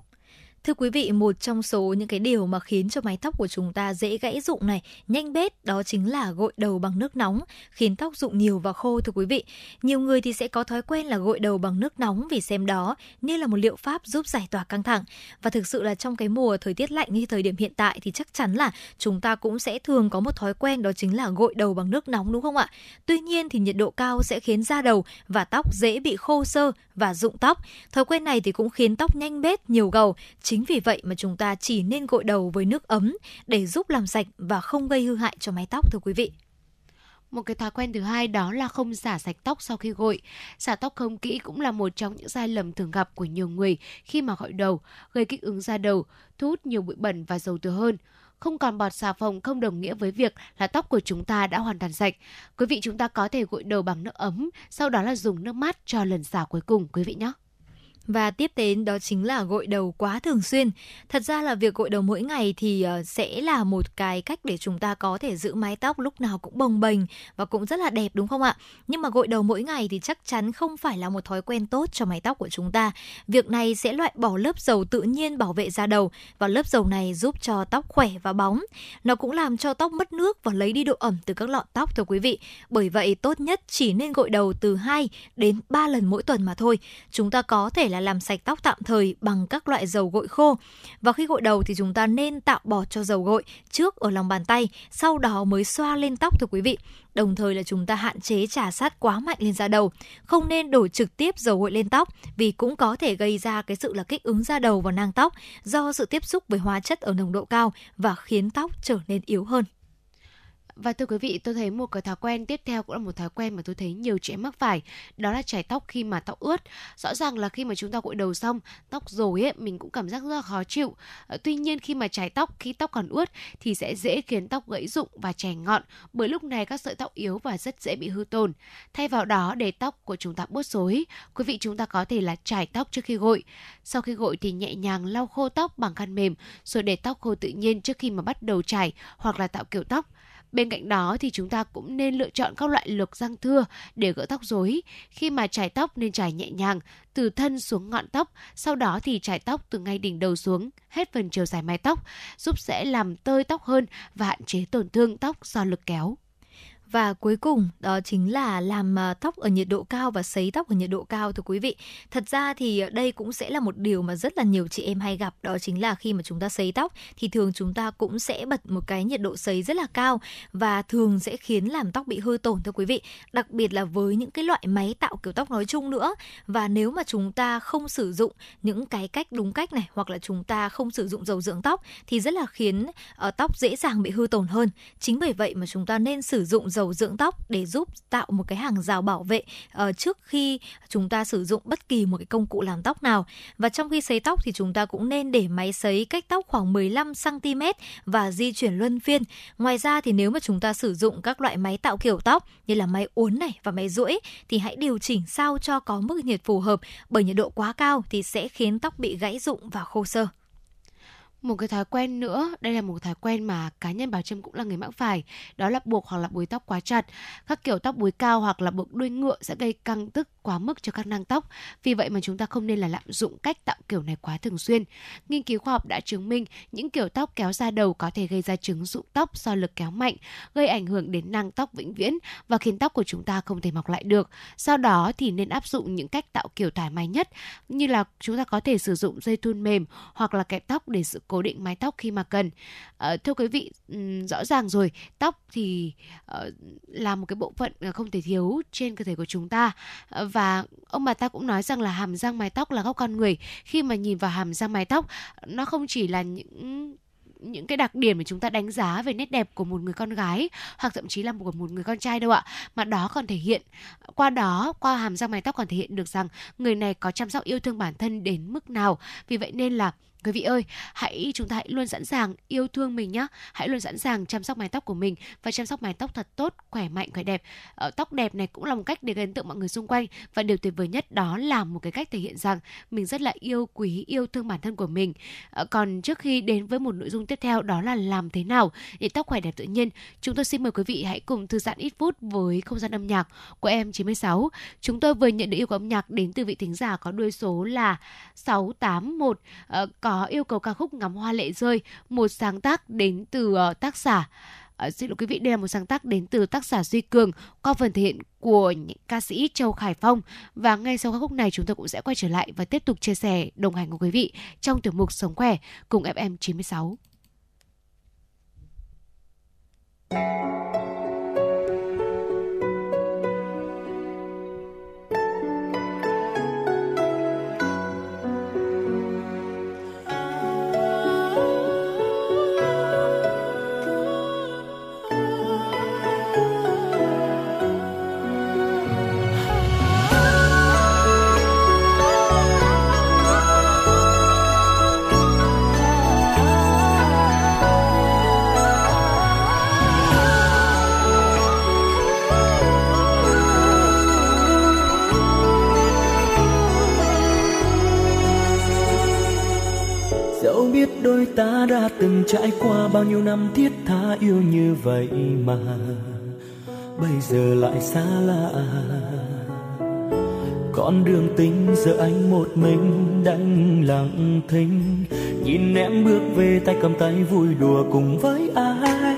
Speaker 2: Thưa quý vị, một trong số những cái điều mà khiến cho mái tóc của chúng ta dễ gãy rụng này, nhanh bết đó chính là gội đầu bằng nước nóng, khiến tóc rụng nhiều và khô thưa quý vị. Nhiều người thì sẽ có thói quen là gội đầu bằng nước nóng vì xem đó như là một liệu pháp giúp giải tỏa căng thẳng. Và thực sự là trong cái mùa thời tiết lạnh như thời điểm hiện tại thì chắc chắn là chúng ta cũng sẽ thường có một thói quen đó chính là gội đầu bằng nước nóng đúng không ạ? Tuy nhiên thì nhiệt độ cao sẽ khiến da đầu và tóc dễ bị khô sơ và rụng tóc. Thói quen này thì cũng khiến tóc nhanh bết, nhiều gầu. Chính vì vậy mà chúng ta chỉ nên gội đầu với nước ấm để giúp làm sạch và không gây hư hại cho mái tóc thưa quý vị.
Speaker 1: Một cái thói quen thứ hai đó là không xả sạch tóc sau khi gội. Xả tóc không kỹ cũng là một trong những sai lầm thường gặp của nhiều người khi mà gội đầu, gây kích ứng da đầu, thu hút nhiều bụi bẩn và dầu thừa hơn. Không còn bọt xà phòng không đồng nghĩa với việc là tóc của chúng ta đã hoàn toàn sạch. Quý vị chúng ta có thể gội đầu bằng nước ấm, sau đó là dùng nước mát cho lần xả cuối cùng quý vị nhé.
Speaker 2: Và tiếp đến đó chính là gội đầu quá thường xuyên. Thật ra là việc gội đầu mỗi ngày thì ờ, sẽ là một cái cách để chúng ta có thể giữ mái tóc lúc nào cũng bồng bềnh và cũng rất là đẹp, đúng không ạ? Nhưng mà gội đầu mỗi ngày thì chắc chắn không phải là một thói quen tốt cho mái tóc của chúng ta. Việc này sẽ loại bỏ lớp dầu tự nhiên bảo vệ da đầu và lớp dầu này giúp cho tóc khỏe và bóng. Nó cũng làm cho tóc mất nước và lấy đi độ ẩm từ các lọn tóc, thưa quý vị. Bởi vậy tốt nhất chỉ nên gội đầu từ 2 đến 3 lần mỗi tuần mà thôi. Chúng ta có thể là là làm sạch tóc tạm thời bằng các loại dầu gội khô. Và khi gội đầu thì chúng ta nên tạo bọt cho dầu gội trước ở lòng bàn tay, sau đó mới xoa lên tóc thưa quý vị. Đồng thời là chúng ta hạn chế trà sát quá mạnh lên da đầu, không nên đổ trực tiếp dầu gội lên tóc vì cũng có thể gây ra cái sự là kích ứng da đầu và nang tóc do sự tiếp xúc với hóa chất ở nồng độ cao và khiến tóc trở nên yếu hơn.
Speaker 1: Và thưa quý vị, tôi thấy một cái thói quen tiếp theo cũng là một thói quen mà tôi thấy nhiều chị em mắc phải, đó là chải tóc khi mà tóc ướt. Rõ ràng là khi mà chúng ta gội đầu xong, tóc rồi ấy, mình cũng cảm giác rất là khó chịu. Ờ, tuy nhiên khi mà chải tóc khi tóc còn ướt thì sẽ dễ khiến tóc gãy rụng và chảy ngọn, bởi lúc này các sợi tóc yếu và rất dễ bị hư tồn. Thay vào đó để tóc của chúng ta bớt rối, quý vị chúng ta có thể là chải tóc trước khi gội. Sau khi gội thì nhẹ nhàng lau khô tóc bằng khăn mềm rồi để tóc khô tự nhiên trước khi mà bắt đầu chải hoặc là tạo kiểu tóc. Bên cạnh đó thì chúng ta cũng nên lựa chọn các loại lược răng thưa để gỡ tóc rối. Khi mà chải tóc nên chải nhẹ nhàng từ thân xuống ngọn tóc, sau đó thì chải tóc từ ngay đỉnh đầu xuống hết phần chiều dài mái tóc, giúp sẽ làm tơi tóc hơn và hạn chế tổn thương tóc do lực kéo.
Speaker 2: Và cuối cùng đó chính là làm ờ, tóc ở nhiệt độ cao và sấy tóc ở nhiệt độ cao thưa quý vị. Thật ra thì đây cũng sẽ là một điều mà rất là nhiều chị em hay gặp đó chính là khi mà chúng ta sấy tóc thì thường chúng ta cũng sẽ bật một cái nhiệt độ sấy rất là cao và thường sẽ khiến làm tóc bị hư tổn thưa quý vị. Đặc biệt là với những cái loại máy tạo kiểu tóc nói chung nữa. Và nếu mà chúng ta không sử dụng những cái cách đúng cách này hoặc là chúng ta không sử dụng dầu dưỡng tóc thì rất là khiến uh, tóc dễ dàng bị hư tổn hơn. Chính bởi vậy mà chúng ta nên sử dụng dầu dưỡng tóc để giúp tạo một cái hàng rào bảo vệ uh, trước khi chúng ta sử dụng bất kỳ một cái công cụ làm tóc nào. Và trong khi sấy tóc thì chúng ta cũng nên để máy sấy cách tóc khoảng 15 cm và di chuyển luân phiên. Ngoài ra thì nếu mà chúng ta sử dụng các loại máy tạo kiểu tóc như là máy uốn này và máy duỗi thì hãy điều chỉnh sao cho có mức nhiệt phù hợp bởi nhiệt độ quá cao thì sẽ khiến tóc bị gãy rụng và khô sơ.
Speaker 1: Một cái thói quen nữa, đây là một thói quen mà cá nhân Bảo Trâm cũng là người mắc phải, đó là buộc hoặc là búi tóc quá chặt. Các kiểu tóc búi cao hoặc là buộc đuôi ngựa sẽ gây căng tức quá mức cho các nang tóc. Vì vậy mà chúng ta không nên là lạm dụng cách tạo kiểu này quá thường xuyên. Nghiên cứu khoa học đã chứng minh những kiểu tóc kéo ra đầu có thể gây ra chứng rụng tóc do lực kéo mạnh, gây ảnh hưởng đến nang tóc vĩnh viễn và khiến tóc của chúng ta không thể mọc lại được. Sau đó thì nên áp dụng những cách tạo kiểu thoải mái nhất như là chúng ta có thể sử dụng dây thun mềm hoặc là kẹp tóc để giữ cố định mái tóc khi mà cần. À, thưa quý vị, rõ ràng rồi, tóc thì ờ, là một cái bộ phận ờ, không thể thiếu trên cơ thể của chúng ta và ông bà ta cũng nói rằng là hàm răng mái tóc là góc con người. Khi mà nhìn vào hàm răng mái tóc, nó không chỉ là những những cái đặc điểm mà chúng ta đánh giá về nét đẹp của một người con gái hoặc thậm chí là của một người con trai đâu ạ mà đó còn thể hiện qua đó qua hàm răng mái tóc còn thể hiện được rằng người này có chăm sóc yêu thương bản thân đến mức nào vì vậy nên là Quý vị ơi, hãy chúng ta hãy luôn sẵn sàng yêu thương mình nhé. Hãy luôn sẵn sàng chăm sóc mái tóc của mình và chăm sóc mái tóc thật tốt, khỏe mạnh, khỏe đẹp. Ờ, tóc đẹp này cũng là một cách để gây ấn tượng mọi người xung quanh và điều tuyệt vời nhất đó là một cái cách thể hiện rằng mình rất là yêu quý, yêu thương bản thân của mình. Ờ, còn trước khi đến với một nội dung tiếp theo đó là làm thế nào để tóc khỏe đẹp tự nhiên, chúng tôi xin mời quý vị hãy cùng thư giãn ít phút với không gian âm nhạc của em 96. Chúng tôi vừa nhận được yêu cầu âm nhạc đến từ vị thính giả có đuôi số là 681 uh, ờ, có yêu cầu ca khúc ngắm hoa lệ rơi, một sáng tác đến từ uh, tác giả À, xin lỗi quý vị, đây là một sáng tác đến từ tác giả Duy Cường qua phần thể hiện của ca sĩ Châu Khải Phong. Và ngay sau ca khúc này chúng tôi cũng sẽ quay trở lại và tiếp tục chia sẻ đồng hành cùng quý vị trong tiểu mục Sống Khỏe cùng FM 96.
Speaker 8: mươi ta đã từng trải qua bao nhiêu năm thiết tha yêu như vậy mà. Bây giờ lại xa lạ. Con đường tình giờ anh một mình đang lặng thinh. Nhìn em bước về tay cầm tay vui đùa cùng với ai.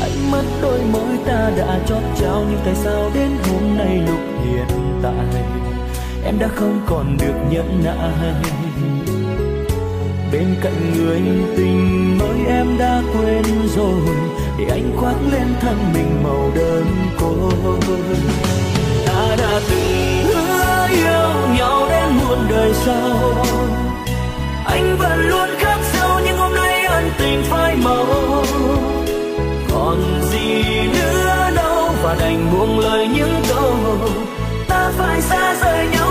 Speaker 8: Anh mất đôi môi ta đã chót trao nhưng tại sao đến hôm nay lúc hiện tại? Em đã không còn được nhẫn nại bên cạnh người tình mới em đã quên rồi. Để anh khoác lên thân mình màu đơn côi. Ta đã từng hứa yêu nhau đến muôn đời sau. Anh vẫn luôn khắc sâu nhưng hôm nay ân tình phai màu. Còn gì nữa đâu và đành buông lời những câu. Ta phải xa rời nhau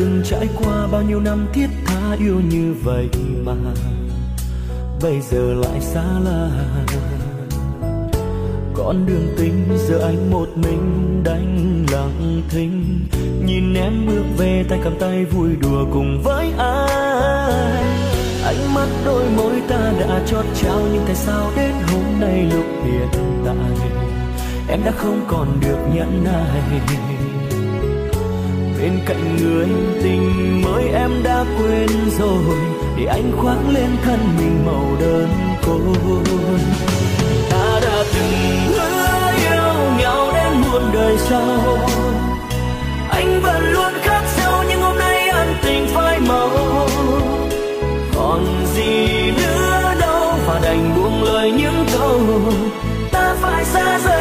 Speaker 8: từng trải qua bao nhiêu năm thiết tha yêu như vậy mà bây giờ lại xa lạ. Con đường tình giờ anh một mình đánh lặng thinh, nhìn em bước về tay cầm tay vui đùa cùng với ai. Ánh mắt đôi môi ta đã chót trao nhưng tại sao đến hôm nay lúc hiện tại em đã không còn được nhẫn nại? Bên cạnh người tình mới em đã quên rồi, để anh khoác lên thân mình màu đơn côi. Ta đã từng hứa yêu nhau đến muôn đời sau. Anh vẫn luôn khắc sâu nhưng hôm nay ân tình phai màu. Còn gì nữa đâu và đành buông lời những câu, ta phải xa rời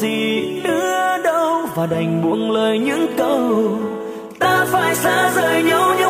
Speaker 8: gì nữa đâu, và đành buông lời những câu, ta phải xa rời nhau như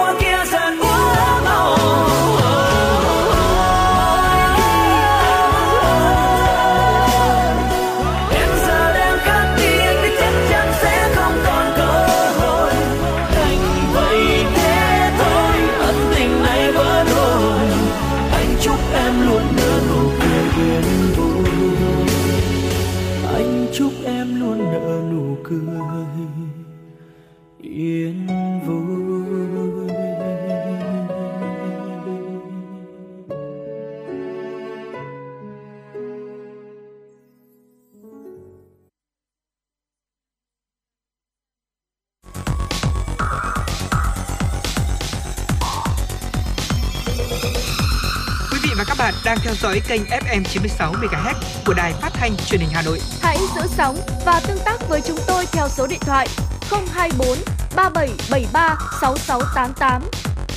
Speaker 4: dõi kênh FM 96 MHz của đài phát thanh truyền hình Hà Nội.
Speaker 5: Hãy giữ sóng và tương tác với chúng tôi theo số điện thoại 024 3773 6688.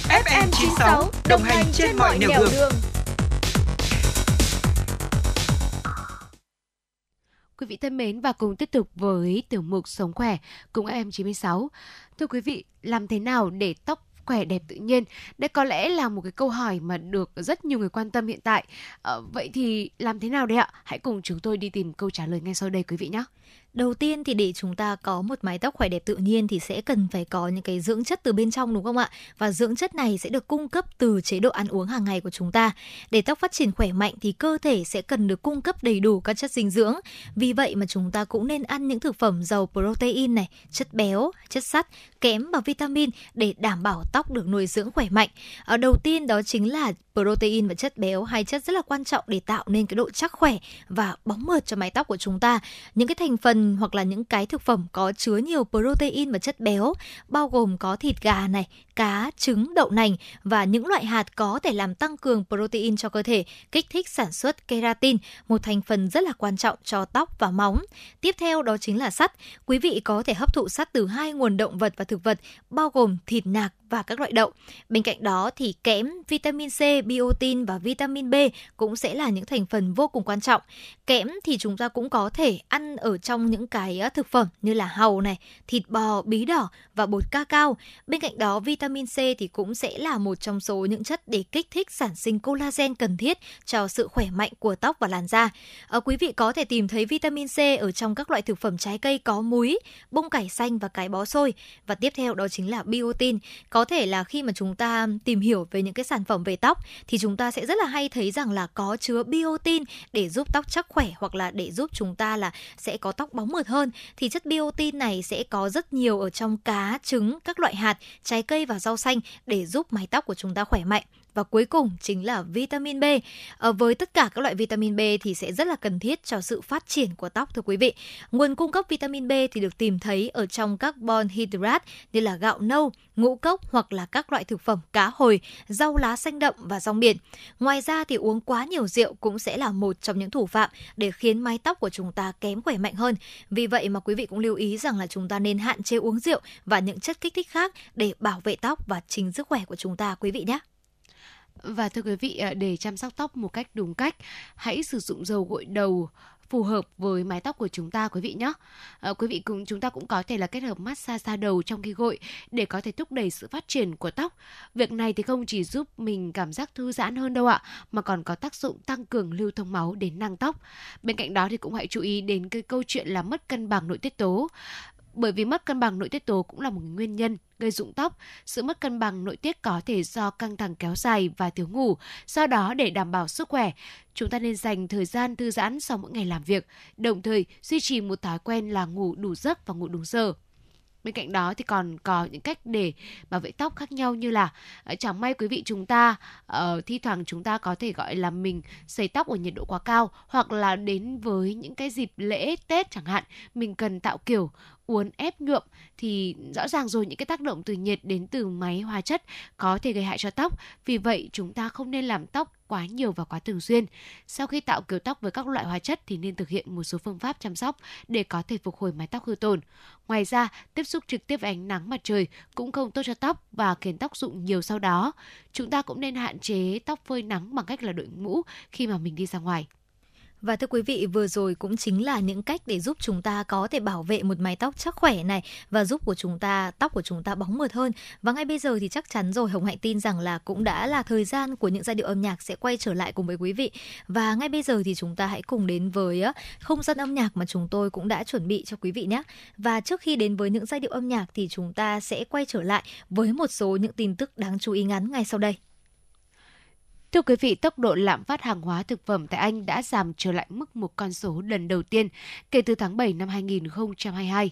Speaker 4: FM 96 đồng hành trên mọi nẻo đường.
Speaker 1: Quý vị thân mến và cùng tiếp tục với tiểu mục Sống khỏe cùng em 96. Thưa quý vị, làm thế nào để tóc khỏe đẹp tự nhiên? Đây có lẽ là một cái câu hỏi mà được rất nhiều người quan tâm hiện tại. à, vậy thì làm thế nào đây ạ? Hãy cùng chúng tôi đi tìm câu trả lời ngay sau đây quý vị nhé.
Speaker 2: Đầu tiên thì để chúng ta có một mái tóc khỏe đẹp tự nhiên thì sẽ cần phải có những cái dưỡng chất từ bên trong đúng không ạ? Và dưỡng chất này sẽ được cung cấp từ chế độ ăn uống hàng ngày của chúng ta. Để tóc phát triển khỏe mạnh thì cơ thể sẽ cần được cung cấp đầy đủ các chất dinh dưỡng. Vì vậy mà chúng ta cũng nên ăn những thực phẩm giàu protein này, chất béo, chất sắt, kẽm và vitamin để đảm bảo tóc được nuôi dưỡng khỏe mạnh. Ở đầu tiên đó chính là protein và chất béo, hai chất rất là quan trọng để tạo nên cái độ chắc khỏe và bóng mượt cho mái tóc của chúng ta. Những cái thành phần hoặc là những cái thực phẩm có chứa nhiều protein và chất béo bao gồm có thịt gà này, cá, trứng, đậu nành và những loại hạt có thể làm tăng cường protein cho cơ thể, kích thích sản xuất keratin, một thành phần rất là quan trọng cho tóc và móng. Tiếp theo đó chính là sắt. Quý vị có thể hấp thụ sắt từ hai nguồn động vật và thực vật bao gồm thịt nạc và các loại đậu. Bên cạnh đó thì kẽm, vitamin C, biotin và vitamin B cũng sẽ là những thành phần vô cùng quan trọng. Kẽm thì chúng ta cũng có thể ăn ở trong những cái ờ, thực phẩm như là hàu này, thịt bò, bí đỏ và bột ca cao. Bên cạnh đó vitamin C thì cũng sẽ là một trong số những chất để kích thích sản sinh collagen cần thiết cho sự khỏe mạnh của tóc và làn da. À, quý vị có thể tìm thấy vitamin C ở trong các loại thực phẩm trái cây có múi, bông cải xanh và cái bó xôi. Và tiếp theo đó chính là biotin. Có thể là khi mà chúng ta tìm hiểu về những cái sản phẩm về tóc thì chúng ta sẽ rất là hay thấy rằng là có chứa biotin để giúp tóc chắc khỏe hoặc là để giúp chúng ta là sẽ có tóc bóng mượt hơn thì chất biotin này sẽ có rất nhiều ở trong cá, trứng, các loại hạt, trái cây và rau xanh để giúp mái tóc của chúng ta khỏe mạnh và cuối cùng chính là vitamin B. À, với tất cả các loại vitamin B thì sẽ rất là cần thiết cho sự phát triển của tóc thưa quý vị. Nguồn cung cấp vitamin B thì được tìm thấy ở trong carbon hydrate như là gạo nâu, ngũ cốc hoặc là các loại thực phẩm cá hồi, rau lá xanh đậm và rong biển. Ngoài ra thì uống quá nhiều rượu cũng sẽ là một trong những thủ phạm để khiến mái tóc của chúng ta kém khỏe mạnh hơn. Vì vậy mà quý vị cũng lưu ý rằng là chúng ta nên hạn chế uống rượu và những chất kích thích khác để bảo vệ tóc và chính sức khỏe của chúng ta quý vị nhé.
Speaker 1: Và thưa quý vị, à, để chăm sóc tóc một cách đúng cách, hãy sử dụng dầu gội đầu phù hợp với mái tóc của chúng ta quý vị nhé. À, quý vị cùng chúng ta cũng có thể là kết hợp massage xa đầu trong khi gội để có thể thúc đẩy sự phát triển của tóc. Việc này thì không chỉ giúp mình cảm giác thư giãn hơn đâu ạ, mà còn có tác dụng tăng cường lưu thông máu đến nang tóc. Bên cạnh đó thì cũng hãy chú ý đến cái câu chuyện là mất cân bằng nội tiết tố bởi vì mất cân bằng nội tiết tố cũng là một nguyên nhân gây rụng tóc. Sự mất cân bằng nội tiết có thể do căng thẳng kéo dài và thiếu ngủ. Do đó, để đảm bảo sức khỏe, chúng ta nên dành thời gian thư giãn sau mỗi ngày làm việc, đồng thời duy trì một thói quen là ngủ đủ giấc và ngủ đúng giờ. Bên cạnh đó thì còn có những cách để bảo vệ tóc khác nhau như là à, chẳng may quý vị chúng ta uh, thi thoảng chúng ta có thể gọi là mình sấy tóc ở nhiệt độ quá cao hoặc là đến với những cái dịp lễ Tết chẳng hạn mình cần tạo kiểu uốn ép nhuộm thì rõ ràng rồi những cái tác động từ nhiệt đến từ máy hóa chất có thể gây hại cho tóc. Vì vậy chúng ta không nên làm tóc quá nhiều và quá thường xuyên. Sau khi tạo kiểu tóc với các loại hóa chất thì nên thực hiện một số phương pháp chăm sóc để có thể phục hồi mái tóc hư tổn. Ngoài ra, tiếp xúc trực tiếp với ánh nắng mặt trời cũng không tốt cho tóc và khiến tóc rụng nhiều sau đó. Chúng ta cũng nên hạn chế tóc phơi nắng bằng cách là đội mũ khi mà mình đi ra ngoài.
Speaker 2: Và thưa quý vị, vừa rồi cũng chính là những cách để giúp chúng ta có thể bảo vệ một mái tóc chắc khỏe này và giúp của chúng ta tóc của chúng ta bóng mượt hơn. Và ngay bây giờ thì chắc chắn rồi Hồng Hạnh tin rằng là cũng đã là thời gian của những giai điệu âm nhạc sẽ quay trở lại cùng với quý vị. Và ngay bây giờ thì chúng ta hãy cùng đến với không gian âm nhạc mà chúng tôi cũng đã chuẩn bị cho quý vị nhé. Và trước khi đến với những giai điệu âm nhạc thì chúng ta sẽ quay trở lại với một số những tin tức đáng chú ý ngắn ngay sau đây.
Speaker 1: Thưa quý vị, tốc độ lạm phát hàng hóa thực phẩm tại Anh đã giảm trở lại mức một con số lần đầu tiên kể từ tháng 7 năm 2022.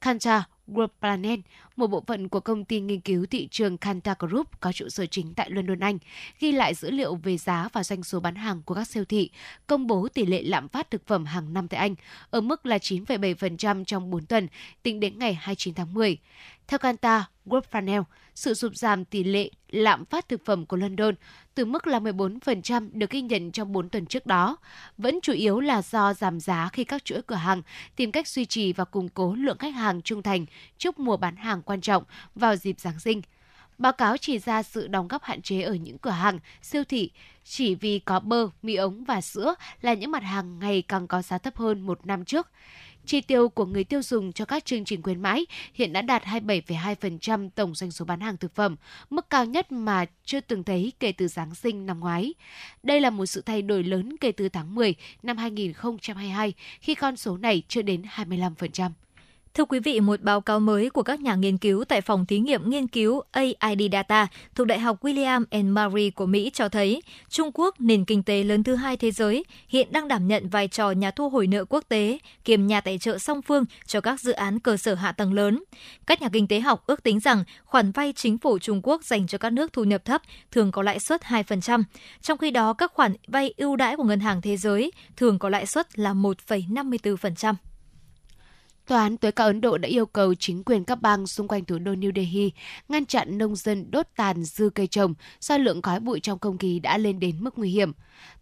Speaker 1: Kantar Group Planet, một bộ phận của công ty nghiên cứu thị trường Kantar Group có trụ sở chính tại London, Anh, ghi lại dữ liệu về giá và doanh số bán hàng của các siêu thị, công bố tỷ lệ lạm phát thực phẩm hàng năm tại Anh ở mức là 9,7% trong 4 tuần, tính đến ngày 29 tháng 10. Theo Kantar Group Planet, sự sụt giảm tỷ lệ lạm phát thực phẩm của London từ mức là 14% được ghi nhận trong 4 tuần trước đó, vẫn chủ yếu là do giảm giá khi các chuỗi cửa hàng tìm cách duy trì và củng cố lượng khách hàng trung thành trước mùa bán hàng quan trọng vào dịp Giáng sinh. Báo cáo chỉ ra sự đóng góp hạn chế ở những cửa hàng, siêu thị chỉ vì có bơ, mì ống và sữa là những mặt hàng ngày càng có giá thấp hơn một năm trước. Chi tiêu của người tiêu dùng cho các chương trình khuyến mãi hiện đã đạt 27,2% tổng doanh số bán hàng thực phẩm, mức cao nhất mà chưa từng thấy kể từ Giáng sinh năm ngoái. Đây là một sự thay đổi lớn kể từ tháng 10 năm 2022 khi con số này chưa đến 25%.
Speaker 2: Thưa quý vị, một báo cáo mới của các nhà nghiên cứu tại phòng thí nghiệm nghiên cứu AID Data thuộc Đại học William and Mary của Mỹ cho thấy Trung Quốc, nền kinh tế lớn thứ hai thế giới, hiện đang đảm nhận vai trò nhà thu hồi nợ quốc tế, kiềm nhà tài trợ song phương cho các dự án cơ sở hạ tầng lớn. Các nhà kinh tế học ước tính rằng khoản vay chính phủ Trung Quốc dành cho các nước thu nhập thấp thường có lãi suất 2%, trong khi đó các khoản vay ưu đãi của Ngân hàng Thế giới thường có lãi suất là 1,54%.
Speaker 1: Tòa án tối cao Ấn Độ đã yêu cầu chính quyền các bang xung quanh thủ đô New Delhi ngăn chặn nông dân đốt tàn dư cây trồng do lượng khói bụi trong không khí đã lên đến mức nguy hiểm.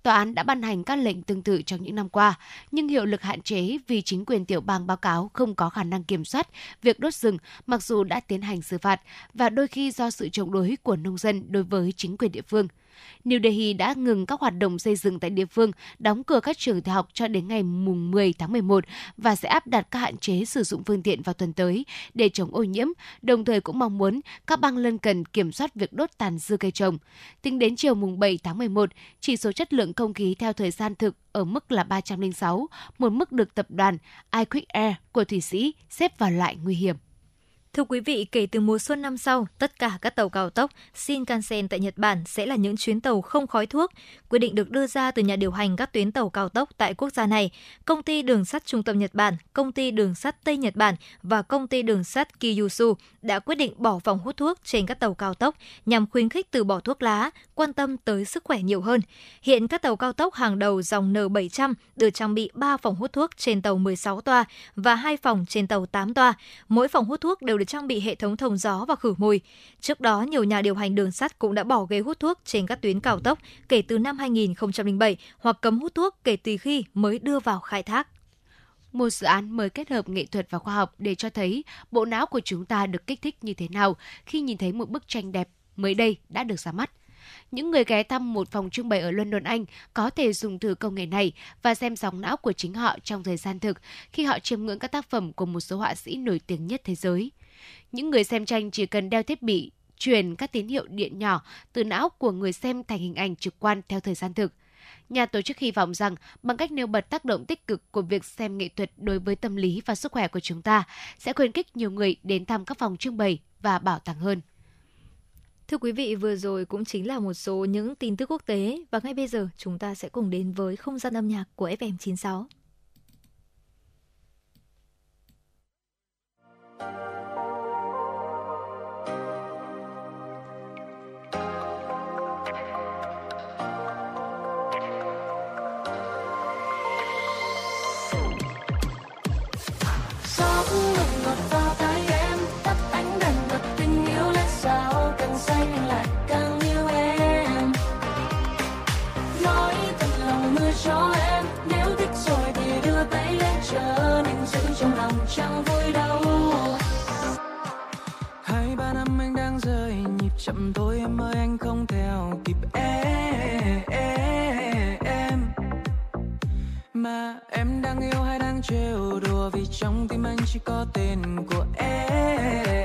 Speaker 1: Tòa án đã ban hành các lệnh tương tự trong những năm qua, nhưng hiệu lực hạn chế vì chính quyền tiểu bang báo cáo không có khả năng kiểm soát việc đốt rừng mặc dù đã tiến hành xử phạt và đôi khi do sự chống đối của nông dân đối với chính quyền địa phương. New Delhi đã ngừng các hoạt động xây dựng tại địa phương, đóng cửa các trường tiểu học cho đến ngày mùng 10 tháng 11 và sẽ áp đặt các hạn chế sử dụng phương tiện vào tuần tới để chống ô nhiễm, đồng thời cũng mong muốn các bang lân cận kiểm soát việc đốt tàn dư cây trồng. Tính đến chiều mùng 7 tháng 11, chỉ số chất lượng không khí theo thời gian thực ở mức là 306, một mức được tập đoàn iQuick Air của Thụy Sĩ xếp vào loại nguy hiểm.
Speaker 2: Thưa quý vị, kể từ mùa xuân năm sau, tất cả các tàu cao tốc Shinkansen tại Nhật Bản sẽ là những chuyến tàu không khói thuốc. Quyết định được đưa ra từ nhà điều hành các tuyến tàu cao tốc tại quốc gia này, công ty đường sắt Trung tâm Nhật Bản, công ty đường sắt Tây Nhật Bản và công ty đường sắt Kyushu đã quyết định bỏ vòng hút thuốc trên các tàu cao tốc nhằm khuyến khích từ bỏ thuốc lá, quan tâm tới sức khỏe nhiều hơn. Hiện các tàu cao tốc hàng đầu dòng N700 được trang bị 3 phòng hút thuốc trên tàu 16 toa và 2 phòng trên tàu 8 toa. Mỗi phòng hút thuốc đều được trang bị hệ thống thông gió và khử mùi. Trước đó, nhiều nhà điều hành đường sắt cũng đã bỏ ghế hút thuốc trên các tuyến cao tốc kể từ năm 2007 hoặc cấm hút thuốc kể từ khi mới đưa vào khai thác
Speaker 1: một dự án mới kết hợp nghệ thuật và khoa học để cho thấy bộ não của chúng ta được kích thích như thế nào khi nhìn thấy một bức tranh đẹp mới đây đã được ra mắt. Những người ghé thăm một phòng trưng bày ở London, Anh có thể dùng thử công nghệ này và xem sóng não của chính họ trong thời gian thực khi họ chiêm ngưỡng các tác phẩm của một số họa sĩ nổi tiếng nhất thế giới. Những người xem tranh chỉ cần đeo thiết bị truyền các tín hiệu điện nhỏ từ não của người xem thành hình ảnh trực quan theo thời gian thực. Nhà tổ chức hy vọng rằng bằng cách nêu bật tác động tích cực của việc xem nghệ thuật đối với tâm lý và sức khỏe của chúng ta sẽ khuyến khích nhiều người đến thăm các phòng trưng bày và bảo tàng hơn.
Speaker 2: Thưa quý vị, vừa rồi cũng chính là một số những tin tức quốc tế và ngay bây giờ chúng ta sẽ cùng đến với không gian âm nhạc của FM96.
Speaker 9: Chậm thôi em ơi anh không theo kịp em. Mà em đang yêu hay đang trêu đùa vì trong tim anh chỉ có tên của em.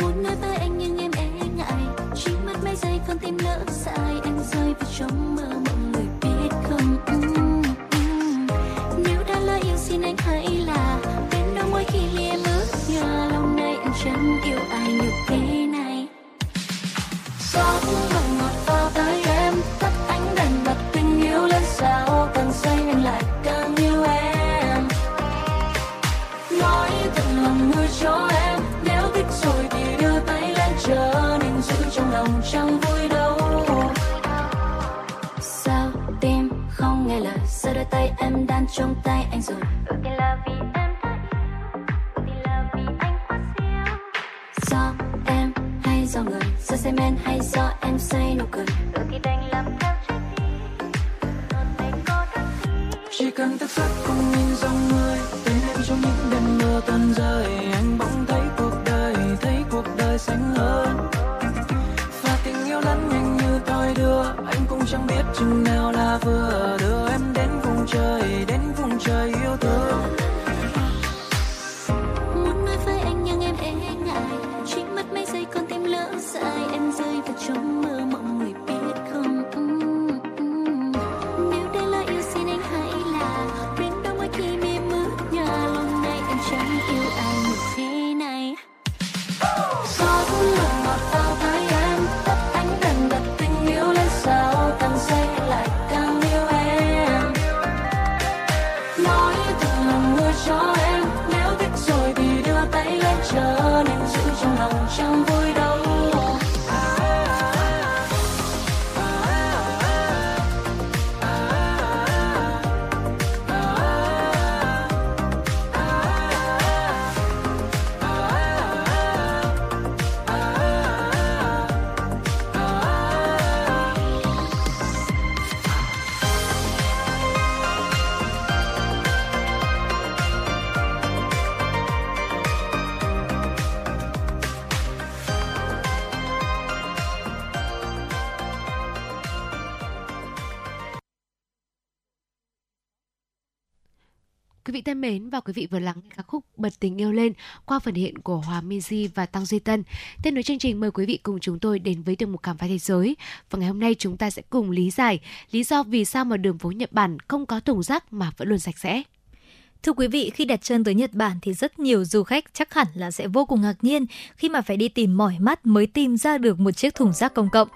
Speaker 10: Muốn nói với anh nhưng em e ngại. Chỉ mất mấy giây con tim lỡ sai anh rơi vào trong mơ. Trong tay anh rồi. Là vì em do người do say men hay do em say nụ cười. Đôi khi đành làm theo trái tim
Speaker 9: chỉ cần thức giấc cùng nhìn dòng người tên em trong những đêm mưa tuần rơi. Anh bỗng thấy cuộc đời thấy cuộc đời xanh hơn. Và tình yêu lắm nhanh như thoi đưa anh cũng chẳng biết chừng nào là vừa
Speaker 1: mến và quý vị vừa lắng nghe ca khúc Bật tình yêu lên qua phần hiện của Hòa Minzy và Tăng Duy Tân. Tiếp nối chương trình, mời quý vị cùng chúng tôi đến với tiểu mục khám phá thế giới. Và ngày hôm nay chúng ta sẽ cùng lý giải lý do vì sao mà đường phố Nhật Bản không có thùng rác mà vẫn luôn sạch sẽ.
Speaker 2: Thưa quý vị, khi đặt chân tới Nhật Bản thì rất nhiều du khách chắc hẳn là sẽ vô cùng ngạc nhiên khi mà phải đi tìm mỏi mắt mới tìm ra được một chiếc thùng rác công cộng.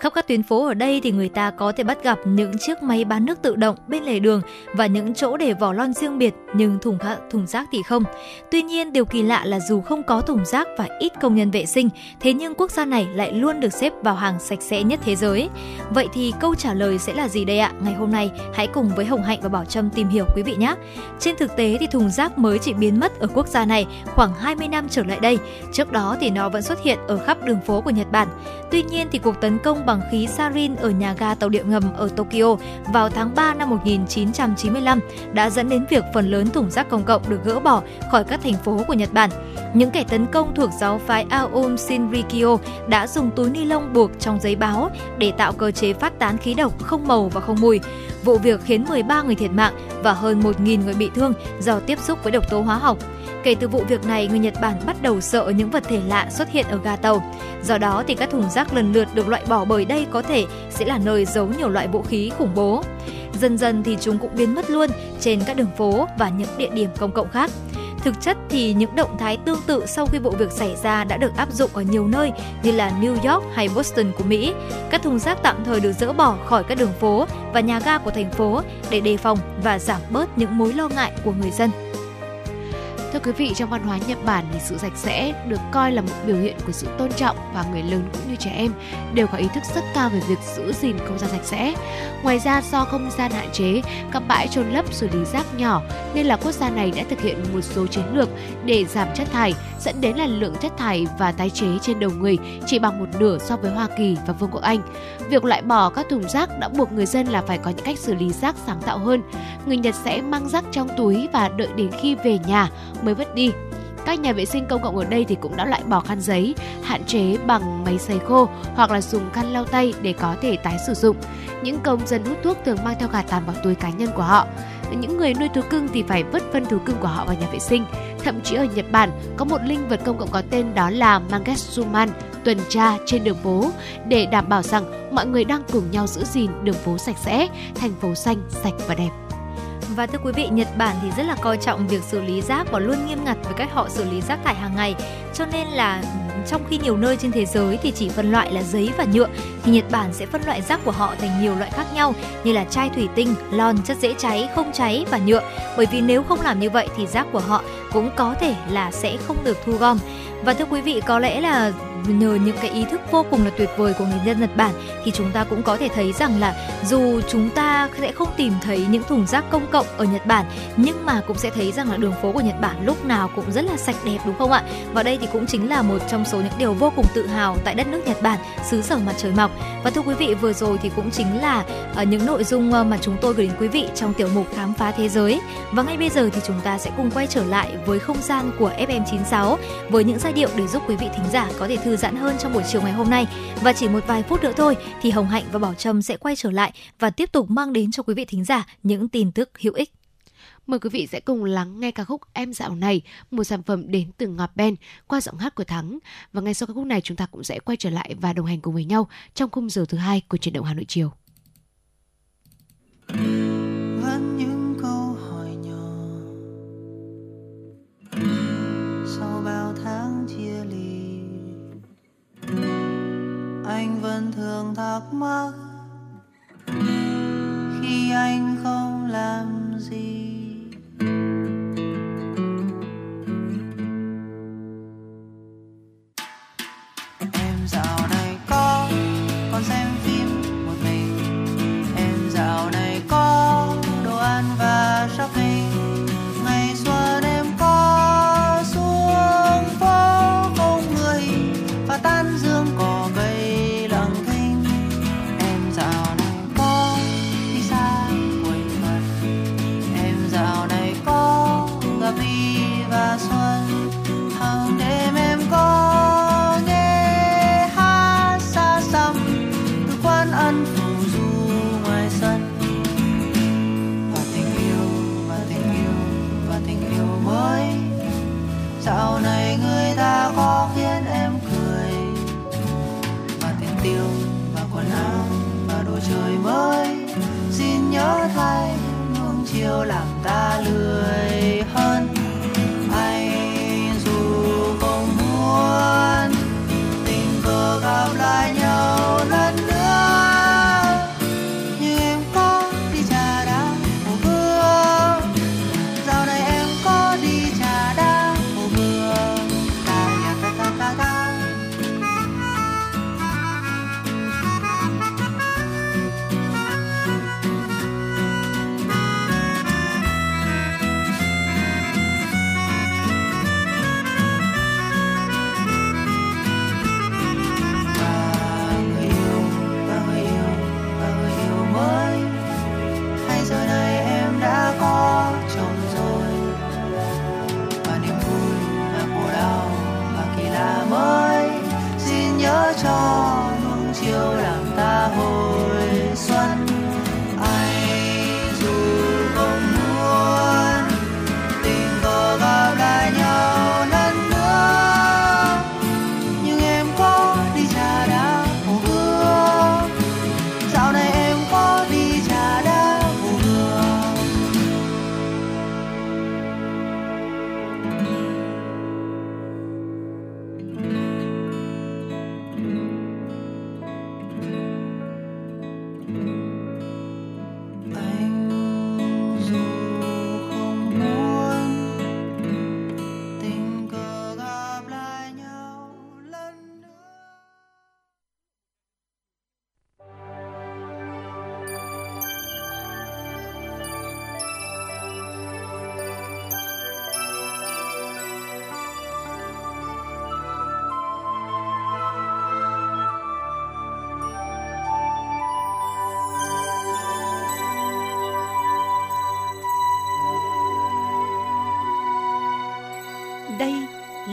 Speaker 2: Khắp các tuyến phố ở đây thì người ta có thể bắt gặp những chiếc máy bán nước tự động bên lề đường và những chỗ để vỏ lon riêng biệt nhưng thùng thùng rác thì không. Tuy nhiên, điều kỳ lạ là dù không có thùng rác và ít công nhân vệ sinh, thế nhưng quốc gia này lại luôn được xếp vào hàng sạch sẽ nhất thế giới. Vậy thì câu trả lời sẽ là gì đây ạ? Ngày hôm nay, hãy cùng với Hồng Hạnh và Bảo Trâm tìm hiểu quý vị nhé. Trên thực tế thì thùng rác mới chỉ biến mất ở quốc gia này khoảng 20 năm trở lại đây. Trước đó thì nó vẫn xuất hiện ở khắp đường phố của Nhật Bản. Tuy nhiên thì cuộc tấn công bằng khí sarin ở nhà ga tàu điện ngầm ở Tokyo vào tháng 3 năm 1995 đã dẫn đến việc phần lớn thùng rác công cộng được gỡ bỏ khỏi các thành phố của Nhật Bản. Những kẻ tấn công thuộc giáo phái Aum Shinrikyo đã dùng túi ni lông buộc trong giấy báo để tạo cơ chế phát tán khí độc không màu và không mùi. Vụ việc khiến 13 người thiệt mạng và hơn 1.000 người bị thương do tiếp xúc với độc tố hóa học. Kể từ vụ việc này, người Nhật Bản bắt đầu sợ những vật thể lạ xuất hiện ở ga tàu. Do đó thì các thùng rác lần lượt được loại bỏ bởi đây có thể sẽ là nơi giấu nhiều loại vũ khí khủng bố. Dần dần thì chúng cũng biến mất luôn trên các đường phố và những địa điểm công cộng khác. Thực chất thì những động thái tương tự sau khi vụ việc xảy ra đã được áp dụng ở nhiều nơi như là New York hay Boston của Mỹ. Các thùng rác tạm thời được dỡ bỏ khỏi các đường phố và nhà ga của thành phố để đề phòng và giảm bớt những mối lo ngại của người dân.
Speaker 1: Thưa quý vị, trong văn hóa Nhật Bản thì sự sạch sẽ được coi là một biểu hiện của sự tôn trọng và người lớn cũng như trẻ em đều có ý thức rất cao về việc giữ gìn không gian sạch sẽ. Ngoài ra do không gian hạn chế, các bãi trôn lấp xử lý rác nhỏ nên là quốc gia này đã thực hiện một số chiến lược để giảm chất thải, dẫn đến là lượng chất thải và tái chế trên đầu người chỉ bằng một nửa so với Hoa Kỳ và Vương quốc Anh. Việc loại bỏ các thùng rác đã buộc người dân là phải có những cách xử lý rác sáng tạo hơn. Người Nhật sẽ mang rác trong túi và đợi đến khi về nhà mới vứt đi. Các nhà vệ sinh công cộng ở đây thì cũng đã loại bỏ khăn giấy, hạn chế bằng máy sấy khô hoặc là dùng khăn lau tay để có thể tái sử dụng. Những công dân hút thuốc thường mang theo gà tàn vào túi cá nhân của họ. Những người nuôi thú cưng thì phải vứt phân thú cưng của họ vào nhà vệ sinh. Thậm chí ở Nhật Bản có một linh vật công cộng có tên đó là Mangetsuman tuần tra trên đường phố để đảm bảo rằng mọi người đang cùng nhau giữ gìn đường phố sạch sẽ, thành phố xanh, sạch và đẹp.
Speaker 2: Và thưa quý vị, Nhật Bản thì rất là coi trọng việc xử lý rác và luôn nghiêm ngặt với cách họ xử lý rác thải hàng ngày. Cho nên là ừ, trong khi nhiều nơi trên thế giới thì chỉ phân loại là giấy và nhựa thì Nhật Bản sẽ phân loại rác của họ thành nhiều loại khác nhau như là chai thủy tinh, lon, chất dễ cháy, không cháy và nhựa. Bởi vì nếu không làm như vậy thì rác của họ cũng có thể là sẽ không được thu gom. Và thưa quý vị, có lẽ là nhờ những cái ý thức vô cùng là tuyệt vời của người dân Nhật Bản thì chúng ta cũng có thể thấy rằng là dù chúng ta sẽ không tìm thấy những thùng rác công cộng ở Nhật Bản nhưng mà cũng sẽ thấy rằng là đường phố của Nhật Bản lúc nào cũng rất là sạch đẹp đúng không ạ? Và đây thì cũng chính là một trong số những điều vô cùng tự hào tại đất nước Nhật Bản, xứ sở mặt trời mọc. Và thưa quý vị, vừa rồi thì cũng chính là ờ, những nội dung ờ, mà chúng tôi gửi đến quý vị trong tiểu mục khám phá thế giới. Và ngay bây giờ thì chúng ta sẽ cùng quay trở lại với không gian của FM96 với những giai điệu để giúp quý vị thính giả có thể thư giãn hơn trong buổi chiều ngày hôm nay. Và chỉ một vài phút nữa thôi thì Hồng Hạnh và Bảo Trâm sẽ quay trở lại và tiếp tục mang đến cho quý vị thính giả những tin tức hữu ích.
Speaker 1: Mời quý vị sẽ cùng lắng nghe ca khúc Em dạo này, một sản phẩm đến từ Ngọc Ben qua giọng hát của Thắng. Và ngay sau ca khúc này chúng ta cũng sẽ quay trở lại và đồng hành cùng với nhau trong khung giờ thứ hai của chuyển động Hà Nội chiều.
Speaker 11: Thường thắc mắc. Khi anh không làm gì làm ta lười.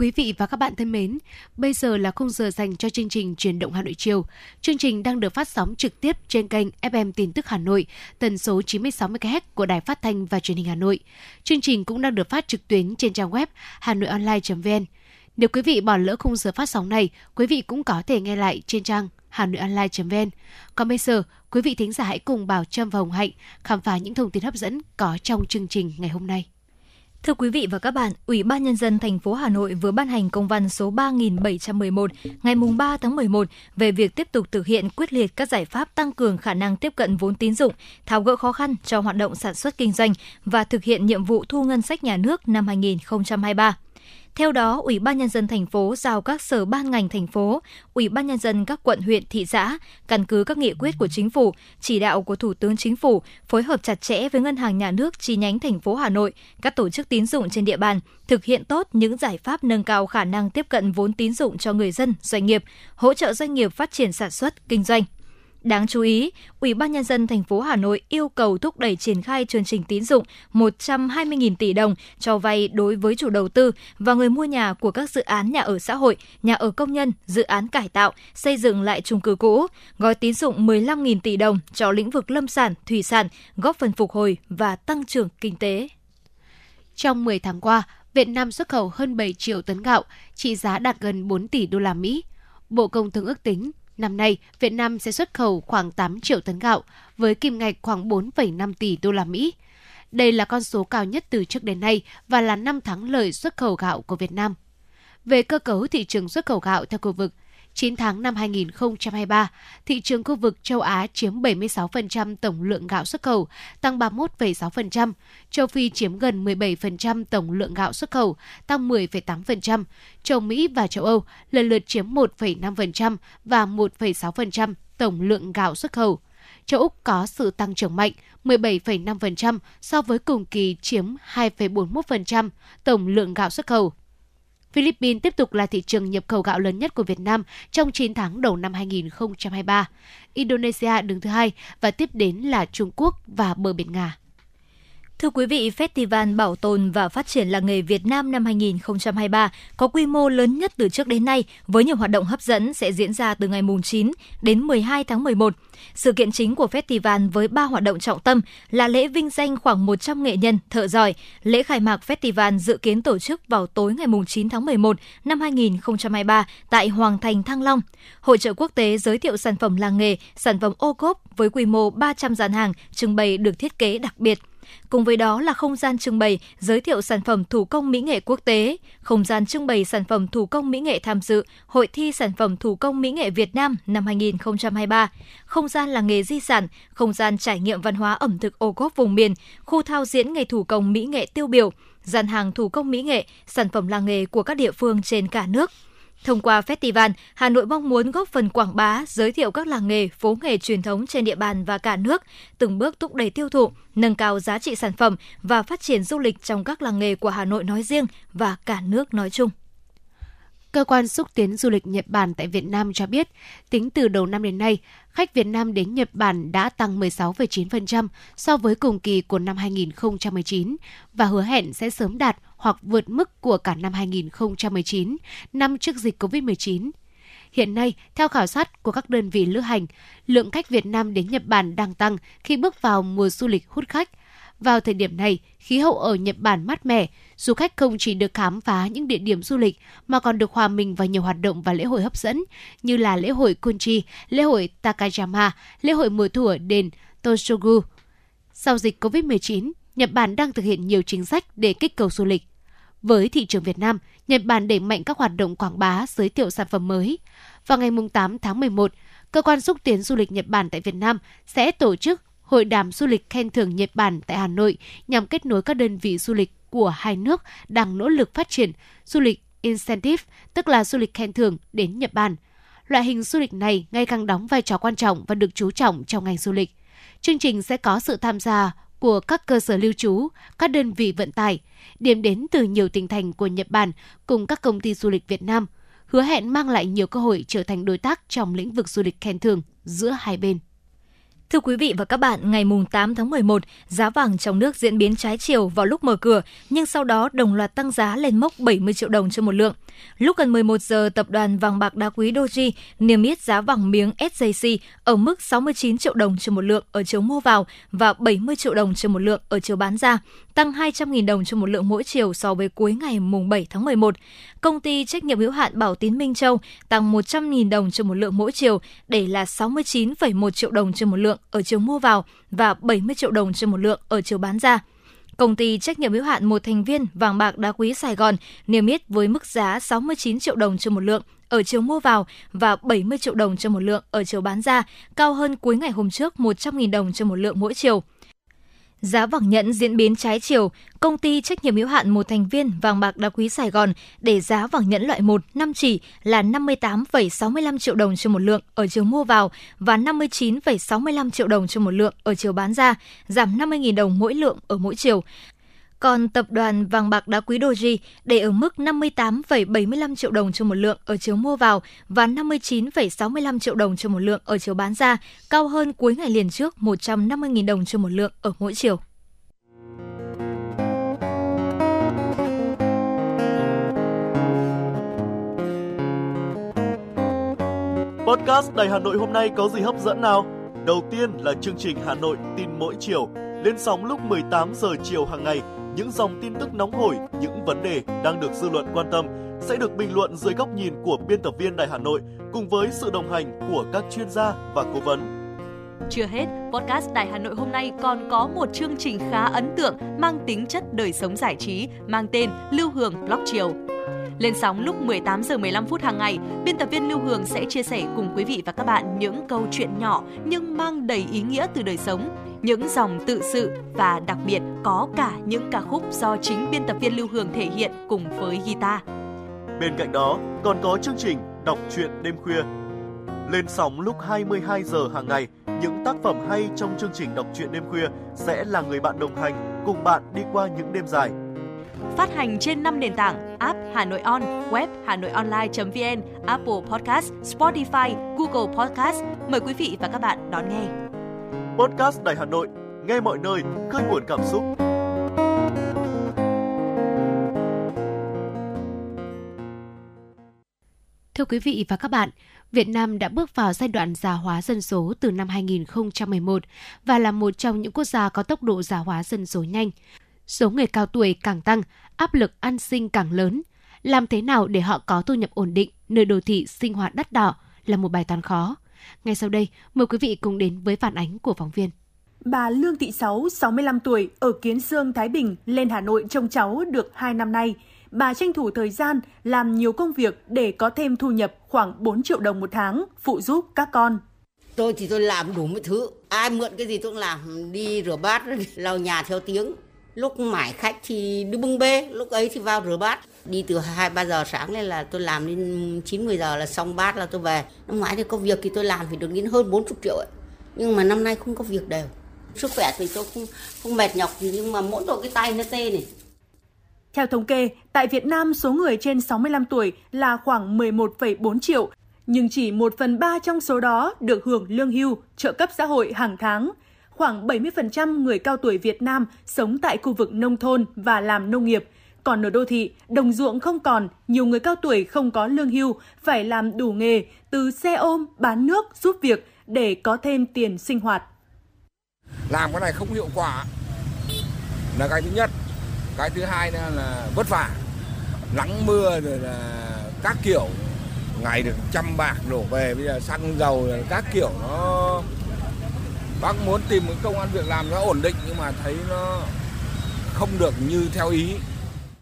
Speaker 1: Quý vị và các bạn thân mến, bây giờ là khung giờ dành cho chương trình Truyền động Hà Nội chiều. Chương trình đang được phát sóng trực tiếp trên kênh FM Tin tức Hà Nội, tần số 96 MHz của Đài Phát thanh và Truyền hình Hà Nội. Chương trình cũng đang được phát trực tuyến trên trang web hanoionline.vn. Nếu quý vị bỏ lỡ khung giờ phát sóng này, quý vị cũng có thể nghe lại trên trang hanoionline.vn. Còn bây giờ, quý vị thính giả hãy cùng Bảo Trâm và Hồng Hạnh khám phá những thông tin hấp dẫn có trong chương trình ngày hôm nay.
Speaker 2: Thưa quý vị và các bạn, Ủy ban Nhân dân thành phố Hà Nội vừa ban hành công văn số 3711 ngày 3 tháng 11 về việc tiếp tục thực hiện quyết liệt các giải pháp tăng cường khả năng tiếp cận vốn tín dụng, tháo gỡ khó khăn cho hoạt động sản xuất kinh doanh và thực hiện nhiệm vụ thu ngân sách nhà nước năm 2023. Theo đó, Ủy ban nhân dân thành phố giao các sở ban ngành thành phố, Ủy ban nhân dân các quận huyện thị xã căn cứ các nghị quyết của chính phủ, chỉ đạo của Thủ tướng Chính phủ phối hợp chặt chẽ với Ngân hàng Nhà nước chi nhánh thành phố Hà Nội, các tổ chức tín dụng trên địa bàn thực hiện tốt những giải pháp nâng cao khả năng tiếp cận vốn tín dụng cho người dân, doanh nghiệp, hỗ trợ doanh nghiệp phát triển sản xuất, kinh doanh. Đáng chú ý, Ủy ban nhân dân thành phố Hà Nội yêu cầu thúc đẩy triển khai chương trình tín dụng 120.000 tỷ đồng cho vay đối với chủ đầu tư và người mua nhà của các dự án nhà ở xã hội, nhà ở công nhân, dự án cải tạo, xây dựng lại chung cư cũ, gói tín dụng 15.000 tỷ đồng cho lĩnh vực lâm sản, thủy sản, góp phần phục hồi và tăng trưởng kinh tế.
Speaker 1: Trong 10 tháng qua, Việt Nam xuất khẩu hơn 7 triệu tấn gạo, trị giá đạt gần 4 tỷ đô la Mỹ. Bộ Công Thương ước tính Năm nay, Việt Nam sẽ xuất khẩu khoảng 8 triệu tấn gạo với kim ngạch khoảng 4,5 tỷ đô la Mỹ. Đây là con số cao nhất từ trước đến nay và là năm thắng lợi xuất khẩu gạo của Việt Nam. Về cơ cấu thị trường xuất khẩu gạo theo khu vực, 9 tháng năm 2023, thị trường khu vực châu Á chiếm 76% tổng lượng gạo xuất khẩu, tăng 31,6%, châu Phi chiếm gần 17% tổng lượng gạo xuất khẩu, tăng 10,8%, châu Mỹ và châu Âu lần lượt chiếm 1,5% và 1,6% tổng lượng gạo xuất khẩu. Châu Úc có sự tăng trưởng mạnh 17,5% so với cùng kỳ chiếm 2,41% tổng lượng gạo xuất khẩu. Philippines tiếp tục là thị trường nhập khẩu gạo lớn nhất của Việt Nam trong 9 tháng đầu năm 2023. Indonesia đứng thứ hai và tiếp đến là Trung Quốc và bờ biển Nga.
Speaker 2: Thưa quý vị, Festival Bảo tồn và Phát triển làng nghề Việt Nam năm 2023 có quy mô lớn nhất từ trước đến nay với nhiều hoạt động hấp dẫn sẽ diễn ra từ ngày 9 đến 12 tháng 11. Sự kiện chính của festival với 3 hoạt động trọng tâm là lễ vinh danh khoảng 100 nghệ nhân, thợ giỏi. Lễ khai mạc festival dự kiến tổ chức vào tối ngày 9 tháng 11 năm 2023 tại Hoàng Thành Thăng Long. Hội trợ quốc tế giới thiệu sản phẩm làng nghề, sản phẩm ô cốp với quy mô 300 gian hàng trưng bày được thiết kế đặc biệt. Cùng với đó là không gian trưng bày giới thiệu sản phẩm thủ công mỹ nghệ quốc tế, không gian trưng bày sản phẩm thủ công mỹ nghệ tham dự Hội thi sản phẩm thủ công mỹ nghệ Việt Nam năm 2023, không gian làng nghề di sản, không gian trải nghiệm văn hóa ẩm thực ô cốp vùng miền, khu thao diễn nghề thủ công mỹ nghệ tiêu biểu, gian hàng thủ công mỹ nghệ, sản phẩm làng nghề của các địa phương trên cả nước. Thông qua festival, Hà Nội mong muốn góp phần quảng bá, giới thiệu các làng nghề, phố nghề truyền thống trên địa bàn và cả nước, từng bước thúc đẩy tiêu thụ, nâng cao giá trị sản phẩm và phát triển du lịch trong các làng nghề của Hà Nội nói riêng và cả nước nói chung.
Speaker 1: Cơ quan xúc tiến du lịch Nhật Bản tại Việt Nam cho biết, tính từ đầu năm đến nay, khách Việt Nam đến Nhật Bản đã tăng 16,9% so với cùng kỳ của năm 2019 và hứa hẹn sẽ sớm đạt hoặc vượt mức của cả năm 2019, năm trước dịch COVID-19. Hiện nay, theo khảo sát của các đơn vị lữ hành, lượng khách Việt Nam đến Nhật Bản đang tăng khi bước vào mùa du lịch hút khách. Vào thời điểm này, khí hậu ở Nhật Bản mát mẻ, du khách không chỉ được khám phá những địa điểm du lịch mà còn được hòa mình vào nhiều hoạt động và lễ hội hấp dẫn như là lễ hội Kunchi, lễ hội Takayama, lễ hội mùa thu ở đền Toshogu. Sau dịch COVID-19, Nhật Bản đang thực hiện nhiều chính sách để kích cầu du lịch. Với thị trường Việt Nam, Nhật Bản đẩy mạnh các hoạt động quảng bá, giới thiệu sản phẩm mới. Vào ngày 8 tháng 11, Cơ quan xúc tiến du lịch Nhật Bản tại Việt Nam sẽ tổ chức Hội đàm du lịch khen thưởng Nhật Bản tại Hà Nội nhằm kết nối các đơn vị du lịch của hai nước đang nỗ lực phát triển du lịch incentive, tức là du lịch khen thưởng đến Nhật Bản. Loại hình du lịch này ngày càng đóng vai trò quan trọng và được chú trọng trong ngành du lịch. Chương trình sẽ có sự tham gia của các cơ sở lưu trú, các đơn vị vận tải, điểm đến từ nhiều tỉnh thành của Nhật Bản cùng các công ty du lịch Việt Nam, hứa hẹn mang lại nhiều cơ hội trở thành đối tác trong lĩnh vực du lịch khen thưởng giữa hai bên.
Speaker 2: Thưa quý vị và các bạn, ngày mùng 8 tháng 11, giá vàng trong nước diễn biến trái chiều vào lúc mở cửa, nhưng sau đó đồng loạt tăng giá lên mốc 70 triệu đồng cho một lượng. Lúc gần 11 giờ, tập đoàn vàng bạc đá quý Doji niêm yết giá vàng miếng SJC ở mức 69 triệu đồng cho một lượng ở chiều mua vào và 70 triệu đồng cho một lượng ở chiều bán ra, tăng 200.000 đồng cho một lượng mỗi chiều so với cuối ngày mùng 7 tháng 11. Công ty trách nhiệm hữu hạn Bảo Tín Minh Châu tăng 100.000 đồng cho một lượng mỗi chiều để là 69,1 triệu đồng cho một lượng ở chiều mua vào và 70 triệu đồng cho một lượng ở chiều bán ra. Công ty trách nhiệm hữu hạn một thành viên vàng bạc đá quý Sài Gòn niêm yết với mức giá 69 triệu đồng cho một lượng ở chiều mua vào và 70 triệu đồng cho một lượng ở chiều bán ra, cao hơn cuối ngày hôm trước 100.000 đồng cho một lượng mỗi chiều. Giá vàng nhẫn diễn biến trái chiều, công ty trách nhiệm hữu hạn một thành viên vàng bạc đá quý Sài Gòn để giá vàng nhẫn loại 1 năm chỉ là 58,65 triệu đồng cho một lượng ở chiều mua vào và 59,65 triệu đồng cho một lượng ở chiều bán ra, giảm 50.000 đồng mỗi lượng ở mỗi chiều. Còn tập đoàn vàng bạc đá quý Doji để ở mức 58,75 triệu đồng cho một lượng ở chiều mua vào và 59,65 triệu đồng cho một lượng ở chiều bán ra, cao hơn cuối ngày liền trước 150.000 đồng cho một lượng ở mỗi chiều.
Speaker 6: Podcast Đài Hà Nội hôm nay có gì hấp dẫn nào? Đầu tiên là chương trình Hà Nội tin mỗi chiều, lên sóng lúc 18 giờ chiều hàng ngày những dòng tin tức nóng hổi, những vấn đề đang được dư luận quan tâm sẽ được bình luận dưới góc nhìn của biên tập viên Đài Hà Nội cùng với sự đồng hành của các chuyên gia và cố vấn.
Speaker 7: Chưa hết, podcast Đài Hà Nội hôm nay còn có một chương trình khá ấn tượng mang tính chất đời sống giải trí mang tên Lưu Hương Blog Chiều. Lên sóng lúc 18 giờ 15 phút hàng ngày, biên tập viên Lưu Hương sẽ chia sẻ cùng quý vị và các bạn những câu chuyện nhỏ nhưng mang đầy ý nghĩa từ đời sống, những dòng tự sự và đặc biệt có cả những ca khúc do chính biên tập viên Lưu Hương thể hiện cùng với guitar.
Speaker 6: Bên cạnh đó, còn có chương trình Đọc truyện đêm khuya. Lên sóng lúc 22 giờ hàng ngày, những tác phẩm hay trong chương trình Đọc truyện đêm khuya sẽ là người bạn đồng hành cùng bạn đi qua những đêm dài
Speaker 7: phát hành trên 5 nền tảng app Hà Nội On, web Hà Nội Online.vn, Apple Podcast, Spotify, Google Podcast. Mời quý vị và các bạn đón nghe.
Speaker 6: Podcast Đài Hà Nội, nghe mọi nơi, khơi nguồn cảm xúc.
Speaker 1: Thưa quý vị và các bạn, Việt Nam đã bước vào giai đoạn già hóa dân số từ năm 2011 và là một trong những quốc gia có tốc độ già hóa dân số nhanh số người cao tuổi càng tăng, áp lực an sinh càng lớn. Làm thế nào để họ có thu nhập ổn định nơi đô thị sinh hoạt đắt đỏ là một bài toán khó. Ngay sau đây, mời quý vị cùng đến với phản ánh của phóng viên.
Speaker 12: Bà Lương Thị Sáu, 65 tuổi, ở Kiến Sương, Thái Bình, lên Hà Nội trông cháu được 2 năm nay. Bà tranh thủ thời gian làm nhiều công việc để có thêm thu nhập khoảng 4 triệu đồng một tháng, phụ giúp các con.
Speaker 13: Tôi thì tôi làm đủ mọi thứ. Ai mượn cái gì tôi cũng làm. Đi rửa bát, [LAUGHS] lau nhà theo tiếng lúc mãi khách thì đi bưng bê lúc ấy thì vào rửa bát đi từ hai ba giờ sáng lên là tôi làm đến chín mười giờ là xong bát là tôi về năm ngoái thì có việc thì tôi làm thì được đến hơn 40 triệu ấy. nhưng mà năm nay không có việc đều sức khỏe thì tôi không không mệt nhọc gì nhưng mà mỗi tội cái tay nó tê này
Speaker 12: Theo thống kê, tại Việt Nam số người trên 65 tuổi là khoảng 11,4 triệu, nhưng chỉ 1 phần 3 trong số đó được hưởng lương hưu, trợ cấp xã hội hàng tháng. Khoảng 70% người cao tuổi Việt Nam sống tại khu vực nông thôn và làm nông nghiệp. Còn ở đô thị, đồng ruộng không còn, nhiều người cao tuổi không có lương hưu, phải làm đủ nghề, từ xe ôm, bán nước, giúp việc để có thêm tiền sinh hoạt.
Speaker 14: Làm cái này không hiệu quả là cái thứ nhất. Cái thứ hai là, là vất vả, nắng mưa rồi là các kiểu ngày được trăm bạc đổ về bây giờ xăng dầu là các kiểu nó bác muốn tìm một công an việc làm nó ổn định nhưng mà thấy nó không được như theo ý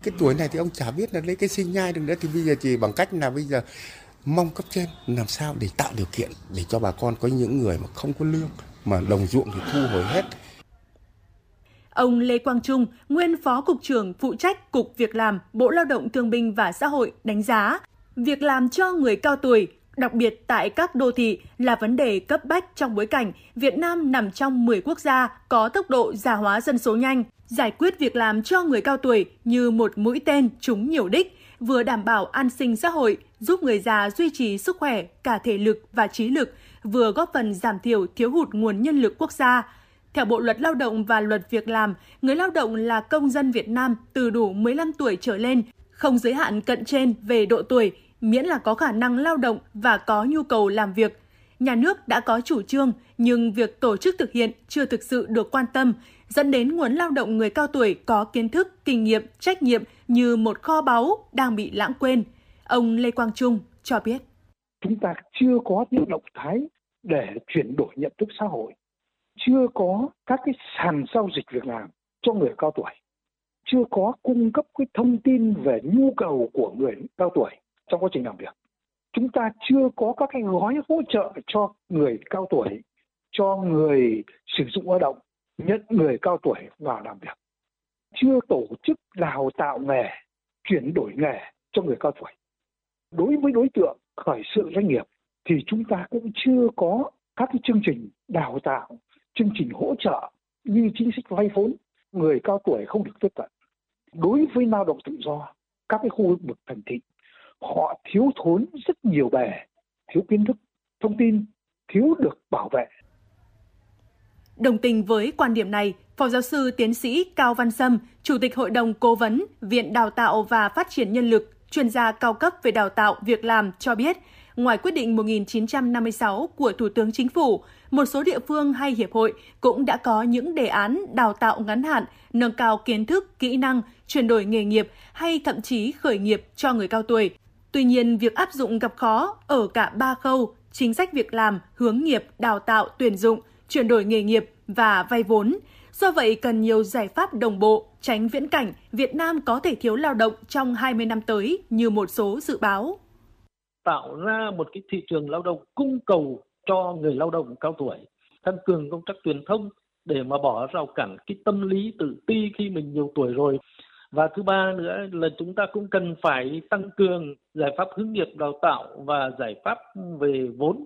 Speaker 15: cái tuổi này thì ông chả biết là lấy cái sinh nhai được nữa thì bây giờ chỉ bằng cách là bây giờ mong cấp trên làm sao để tạo điều kiện để cho bà con có những người mà không có lương mà đồng ruộng thì thu hồi hết
Speaker 12: Ông Lê Quang Trung, nguyên Phó Cục trưởng phụ trách Cục Việc làm, Bộ Lao động Thương binh và Xã hội đánh giá, việc làm cho người cao tuổi, đặc biệt tại các đô thị là vấn đề cấp bách trong bối cảnh Việt Nam nằm trong 10 quốc gia có tốc độ già hóa dân số nhanh. Giải quyết việc làm cho người cao tuổi như một mũi tên trúng nhiều đích, vừa đảm bảo an sinh xã hội, giúp người già duy trì sức khỏe cả thể lực và trí lực, vừa góp phần giảm thiểu thiếu hụt nguồn nhân lực quốc gia. Theo Bộ Luật Lao động và Luật Việc làm, người lao động là công dân Việt Nam từ đủ 15 tuổi trở lên, không giới hạn cận trên về độ tuổi, miễn là có khả năng lao động và có nhu cầu làm việc. Nhà nước đã có chủ trương, nhưng việc tổ chức thực hiện chưa thực sự được quan tâm, dẫn đến nguồn lao động người cao tuổi có kiến thức, kinh nghiệm, trách nhiệm như một kho báu đang bị lãng quên. Ông Lê Quang Trung cho biết.
Speaker 16: Chúng ta chưa có những động thái để chuyển đổi nhận thức xã hội, chưa có các cái sàn giao dịch việc làm cho người cao tuổi, chưa có cung cấp cái thông tin về nhu cầu của người cao tuổi trong quá trình làm việc. Chúng ta chưa có các cái gói hỗ trợ cho người cao tuổi, cho người sử dụng lao động, nhận người cao tuổi vào làm việc. Chưa tổ chức đào tạo nghề, chuyển đổi nghề cho người cao tuổi. Đối với đối tượng khởi sự doanh nghiệp thì chúng ta cũng chưa có các cái chương trình đào tạo, chương trình hỗ trợ như chính sách vay vốn người cao tuổi không được tiếp cận. Đối với lao động tự do, các cái khu vực thành thị họ thiếu thốn rất nhiều bề, thiếu kiến thức, thông tin, thiếu được bảo vệ.
Speaker 12: Đồng tình với quan điểm này, Phó giáo sư tiến sĩ Cao Văn Sâm, Chủ tịch Hội đồng Cố vấn Viện Đào tạo và Phát triển Nhân lực, chuyên gia cao cấp về đào tạo việc làm cho biết, ngoài quyết định 1956 của Thủ tướng Chính phủ, một số địa phương hay hiệp hội cũng đã có những đề án đào tạo ngắn hạn, nâng cao kiến thức, kỹ năng, chuyển đổi nghề nghiệp hay thậm chí khởi nghiệp cho người cao tuổi. Tuy nhiên, việc áp dụng gặp khó ở cả ba khâu, chính sách việc làm, hướng nghiệp, đào tạo, tuyển dụng, chuyển đổi nghề nghiệp và vay vốn. Do vậy, cần nhiều giải pháp đồng bộ, tránh viễn cảnh Việt Nam có thể thiếu lao động trong 20 năm tới như một số dự báo.
Speaker 17: Tạo ra một cái thị trường lao động cung cầu cho người lao động cao tuổi, tăng cường công tác truyền thông để mà bỏ rào cản cái tâm lý tự ti khi mình nhiều tuổi rồi và thứ ba nữa là chúng ta cũng cần phải tăng cường giải pháp hướng nghiệp đào tạo và giải pháp về vốn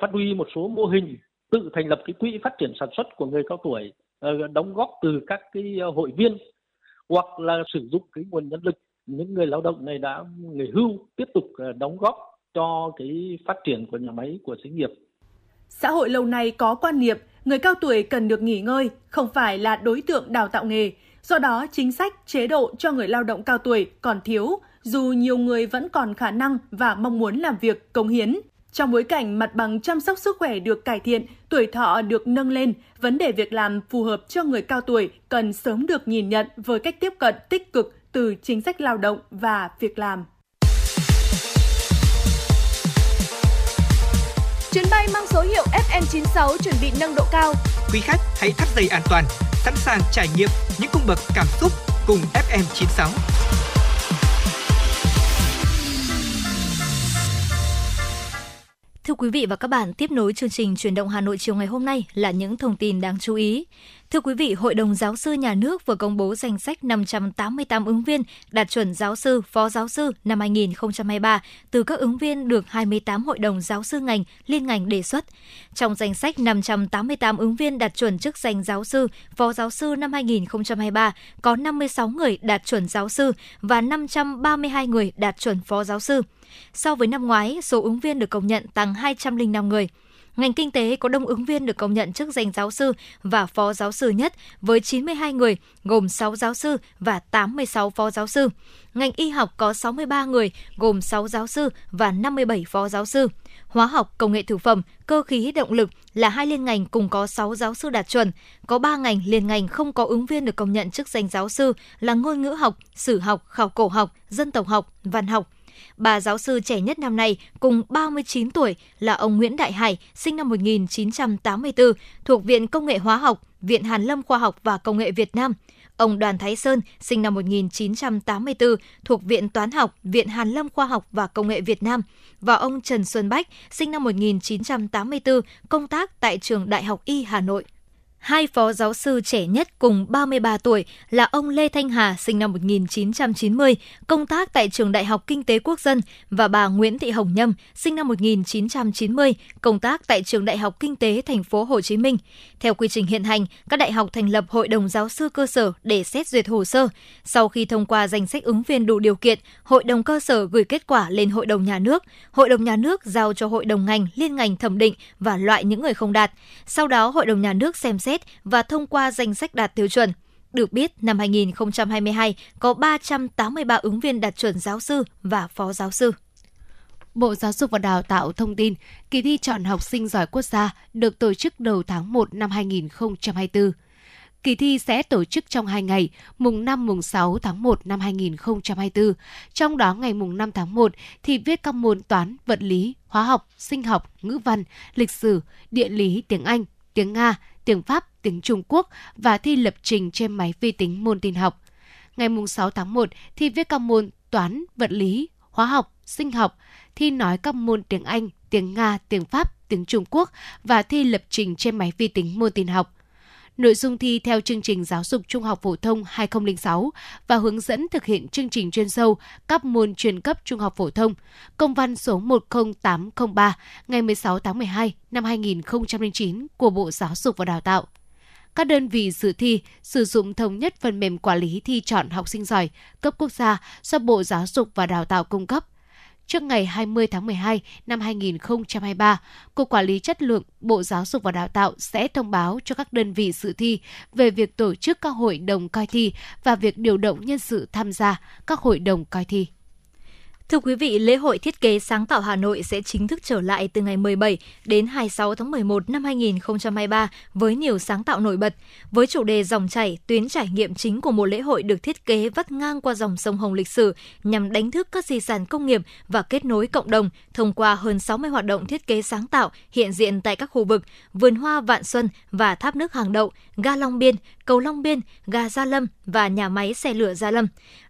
Speaker 17: phát huy một số mô hình tự thành lập cái quỹ phát triển sản xuất của người cao tuổi ờ, đóng góp từ các cái ờ, hội viên hoặc là sử dụng cái nguồn nhân lực những người lao động này đã nghỉ hưu tiếp tục ờ, đóng góp cho cái phát triển của nhà máy của xí nghiệp.
Speaker 12: Xã hội lâu nay có quan niệm người cao tuổi cần được nghỉ ngơi, không phải là đối tượng đào tạo nghề, Do đó, chính sách, chế độ cho người lao động cao tuổi còn thiếu, dù nhiều người vẫn còn khả năng và mong muốn làm việc, cống hiến. Trong bối cảnh mặt bằng chăm sóc sức khỏe được cải thiện, tuổi thọ được nâng lên, vấn đề việc làm phù hợp cho người cao tuổi cần sớm được nhìn nhận với cách tiếp cận tích cực từ chính sách lao động và việc làm.
Speaker 5: Chuyến bay mang số hiệu FN96 chuẩn bị nâng độ cao.
Speaker 4: Quý khách hãy thắt dây an toàn, sẵn sàng trải nghiệm những cung bậc cảm xúc cùng FM96.
Speaker 2: Thưa quý vị và các bạn, tiếp nối chương trình truyền động Hà Nội chiều ngày hôm nay là những thông tin đáng chú ý. Thưa quý vị, Hội đồng Giáo sư Nhà nước vừa công bố danh sách 588 ứng viên đạt chuẩn giáo sư, phó giáo sư năm 2023 từ các ứng viên được 28 hội đồng giáo sư ngành, liên ngành đề xuất. Trong danh sách 588 ứng viên đạt chuẩn chức danh giáo sư, phó giáo sư năm 2023 có 56 người đạt chuẩn giáo sư và 532 người đạt chuẩn phó giáo sư. So với năm ngoái, số ứng viên được công nhận tăng 205 người. Ngành kinh tế có đông ứng viên được công nhận chức danh giáo sư và phó giáo sư nhất với 92 người, gồm 6 giáo sư và 86 phó giáo sư. Ngành y học có 63 người, gồm 6 giáo sư và 57 phó giáo sư. Hóa học, công nghệ thực phẩm, cơ khí động lực là hai liên ngành cùng có 6 giáo sư đạt chuẩn. Có 3 ngành liên ngành không có ứng viên được công nhận chức danh giáo sư là ngôn ngữ học, sử học, khảo cổ học, dân tộc học, văn học, Bà giáo sư trẻ nhất năm nay cùng 39 tuổi là ông Nguyễn Đại Hải, sinh năm 1984, thuộc Viện Công nghệ Hóa học, Viện Hàn Lâm Khoa học và Công nghệ Việt Nam. Ông Đoàn Thái Sơn, sinh năm 1984, thuộc Viện Toán học, Viện Hàn Lâm Khoa học và Công nghệ Việt Nam. Và ông Trần Xuân Bách, sinh năm 1984, công tác tại Trường Đại học Y Hà Nội. Hai phó giáo sư trẻ nhất cùng 33 tuổi là ông Lê Thanh Hà sinh năm 1990, công tác tại Trường Đại học Kinh tế Quốc dân và bà Nguyễn Thị Hồng Nhâm sinh năm 1990, công tác tại Trường Đại học Kinh tế Thành phố Hồ Chí Minh. Theo quy trình hiện hành, các đại học thành lập Hội đồng giáo sư cơ sở để xét duyệt hồ sơ. Sau khi thông qua danh sách ứng viên đủ điều kiện, Hội đồng cơ sở gửi kết quả lên Hội đồng nhà nước. Hội đồng nhà nước giao cho Hội đồng ngành liên ngành thẩm định và loại những người không đạt. Sau đó, Hội đồng nhà nước xem xét xét và thông qua danh sách đạt tiêu chuẩn. Được biết, năm 2022 có 383 ứng viên đạt chuẩn giáo sư và phó giáo sư.
Speaker 1: Bộ Giáo dục và Đào tạo thông tin, kỳ thi chọn học sinh giỏi quốc gia được tổ chức đầu tháng 1 năm 2024. Kỳ thi sẽ tổ chức trong 2 ngày, mùng 5 mùng 6 tháng 1 năm 2024. Trong đó ngày mùng 5 tháng 1 thì viết các môn toán, vật lý, hóa học, sinh học, ngữ văn, lịch sử, địa lý, tiếng Anh, tiếng Nga, tiếng Pháp, tiếng Trung Quốc và thi lập trình trên máy vi tính môn tin học. Ngày 6 tháng 1, thi viết các môn toán, vật lý, hóa học, sinh học, thi nói các môn tiếng Anh, tiếng Nga, tiếng Pháp, tiếng Trung Quốc và thi lập trình trên máy vi tính môn tin học nội dung thi theo chương trình giáo dục trung học phổ thông 2006 và hướng dẫn thực hiện chương trình chuyên sâu các môn chuyên cấp trung học phổ thông. Công văn số 10803 ngày 16 tháng 12 năm 2009 của Bộ Giáo dục và Đào tạo các đơn vị dự thi sử dụng thống nhất phần mềm quản lý thi chọn học sinh giỏi cấp quốc gia do Bộ Giáo dục và Đào tạo cung cấp trước ngày 20 tháng 12 năm 2023, Cục Quản lý Chất lượng Bộ Giáo dục và Đào tạo sẽ thông báo cho các đơn vị dự thi về việc tổ chức các hội đồng coi thi và việc điều động nhân sự tham gia các hội đồng coi thi.
Speaker 2: Thưa quý vị, lễ hội thiết kế sáng tạo Hà Nội sẽ chính thức trở lại từ ngày 17 đến 26 tháng 11 năm 2023 với nhiều sáng tạo nổi bật. Với chủ đề dòng chảy, tuyến trải nghiệm chính của một lễ hội được thiết kế vắt ngang qua dòng sông Hồng lịch sử nhằm đánh thức các di sản công nghiệp và kết nối cộng đồng thông qua hơn 60 hoạt động thiết kế sáng tạo hiện diện tại các khu vực vườn hoa Vạn Xuân và tháp nước Hàng Đậu, ga Long Biên, cầu Long Biên, ga Gia Lâm và nhà máy xe lửa Gia Lâm.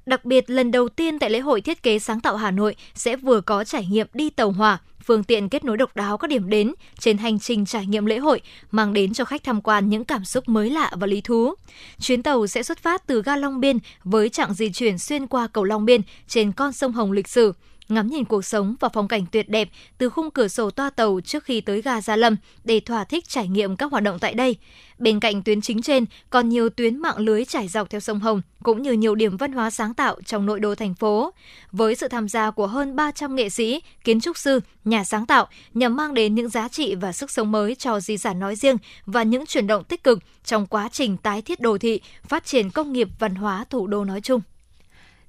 Speaker 2: Đặc biệt, lần đầu tiên tại lễ hội thiết kế sáng tạo Hà Nội sẽ vừa có trải nghiệm đi tàu hỏa, phương tiện kết nối độc đáo các điểm đến trên hành trình trải nghiệm lễ hội, mang đến cho khách tham quan những cảm xúc mới lạ và lý thú. Chuyến tàu sẽ xuất phát từ ga Long Biên với chặng di chuyển xuyên qua cầu Long Biên trên con sông Hồng lịch sử ngắm nhìn cuộc sống và phong cảnh tuyệt đẹp từ khung cửa sổ toa tàu trước khi tới ga Gia Lâm để thỏa thích trải nghiệm các hoạt động tại đây. Bên cạnh tuyến chính trên, còn nhiều tuyến mạng lưới trải dọc theo sông Hồng, cũng như nhiều điểm văn hóa sáng tạo trong nội đô thành phố. Với sự tham gia của hơn 300 nghệ sĩ, kiến trúc sư, nhà sáng tạo, nhằm mang đến những giá trị và sức sống mới cho di sản nói riêng và những chuyển động tích cực trong quá trình tái thiết đô thị, phát triển công nghiệp văn hóa thủ đô nói chung.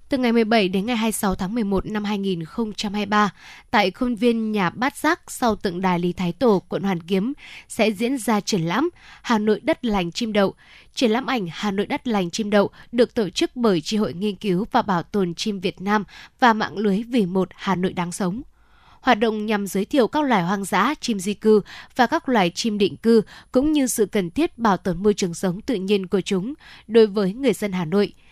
Speaker 1: Từ ngày 17 đến ngày 26 tháng 11 năm 2023, tại khuôn viên nhà Bát Giác sau tượng đài Lý Thái Tổ, quận Hoàn Kiếm sẽ diễn ra triển lãm Hà Nội đất lành chim đậu. Triển lãm ảnh Hà Nội đất lành chim đậu được tổ chức bởi Tri hội nghiên cứu và bảo tồn chim Việt Nam và mạng lưới vì một Hà Nội đáng sống hoạt động nhằm giới thiệu các loài hoang dã, chim di cư và các loài chim định cư cũng như sự cần thiết bảo tồn môi trường sống tự nhiên của chúng đối với người dân Hà Nội –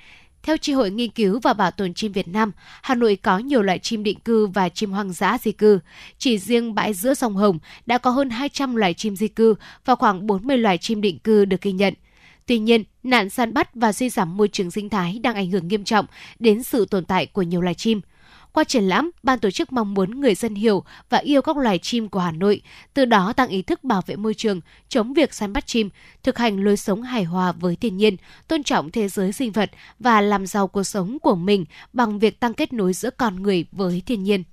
Speaker 1: theo Tri hội Nghiên cứu và Bảo tồn chim Việt Nam, Hà Nội có nhiều loại chim định cư và chim hoang dã di cư. Chỉ riêng bãi giữa sông Hồng đã có hơn 200 loài chim di cư và khoảng 40 loài chim định cư được ghi nhận. Tuy nhiên, nạn săn bắt và suy giảm môi trường sinh thái đang ảnh hưởng nghiêm trọng đến sự tồn tại của nhiều loài chim. Qua triển lãm, ban tổ chức mong muốn người dân hiểu và yêu các loài chim của Hà Nội, từ đó tăng ý thức bảo vệ môi trường, chống việc săn bắt chim, thực hành lối sống hài hòa với thiên nhiên, tôn trọng thế giới sinh vật và làm giàu cuộc sống của mình bằng việc tăng kết nối giữa con người với thiên nhiên.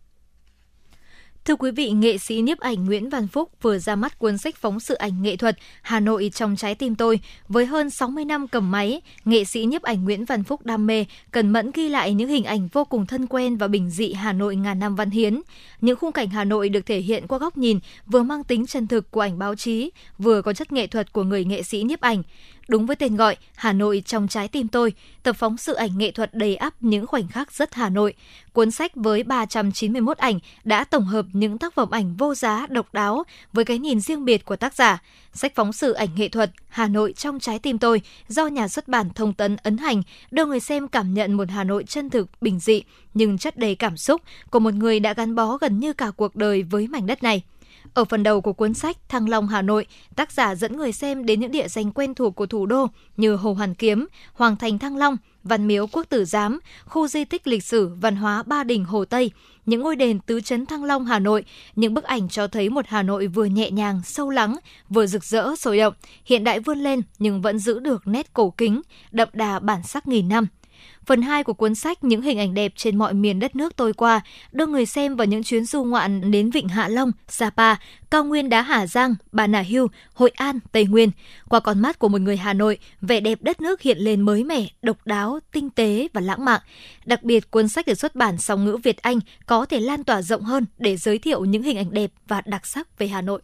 Speaker 2: Thưa quý vị, nghệ sĩ nhiếp ảnh Nguyễn Văn Phúc vừa ra mắt cuốn sách phóng sự ảnh nghệ thuật Hà Nội trong trái tim tôi. Với hơn 60 năm cầm máy, nghệ sĩ nhiếp ảnh Nguyễn Văn Phúc đam mê, cần mẫn ghi lại những hình ảnh vô cùng thân quen và bình dị Hà Nội ngàn năm văn hiến. Những khung cảnh Hà Nội được thể hiện qua góc nhìn vừa mang tính chân thực của ảnh báo chí, vừa có chất nghệ thuật của người nghệ sĩ nhiếp ảnh. Đúng với tên gọi, Hà Nội trong trái tim tôi, tập phóng sự ảnh nghệ thuật đầy ắp những khoảnh khắc rất Hà Nội. Cuốn sách với 391 ảnh đã tổng hợp những tác phẩm ảnh vô giá, độc đáo với cái nhìn riêng biệt của tác giả. Sách phóng sự ảnh nghệ thuật Hà Nội trong trái tim tôi do nhà xuất bản Thông tấn ấn hành đưa người xem cảm nhận một Hà Nội chân thực, bình dị nhưng chất đầy cảm xúc của một người đã gắn bó gần như cả cuộc đời với mảnh đất này. Ở phần đầu của cuốn sách Thăng Long Hà Nội, tác giả dẫn người xem đến những địa danh quen thuộc của thủ đô như Hồ Hoàn Kiếm, Hoàng Thành Thăng Long, Văn Miếu Quốc Tử Giám, khu di tích lịch sử văn hóa Ba Đình Hồ Tây, những ngôi đền tứ trấn Thăng Long Hà Nội, những bức ảnh cho thấy một Hà Nội vừa nhẹ nhàng, sâu lắng, vừa rực rỡ, sôi động, hiện đại vươn lên nhưng vẫn giữ được nét cổ kính, đậm đà bản sắc nghìn năm – Phần 2 của cuốn sách Những hình ảnh đẹp trên mọi miền đất nước tôi qua đưa người xem vào những chuyến du ngoạn đến Vịnh Hạ Long, Sapa, cao nguyên đá Hà Giang, Bà Nà hưu, Hội An, Tây Nguyên. Qua con mắt của một người Hà Nội, vẻ đẹp đất nước hiện lên mới mẻ, độc đáo, tinh tế và lãng mạn. Đặc biệt, cuốn sách được xuất bản song ngữ Việt Anh có thể lan tỏa rộng hơn để giới thiệu những hình ảnh đẹp và đặc sắc về Hà Nội.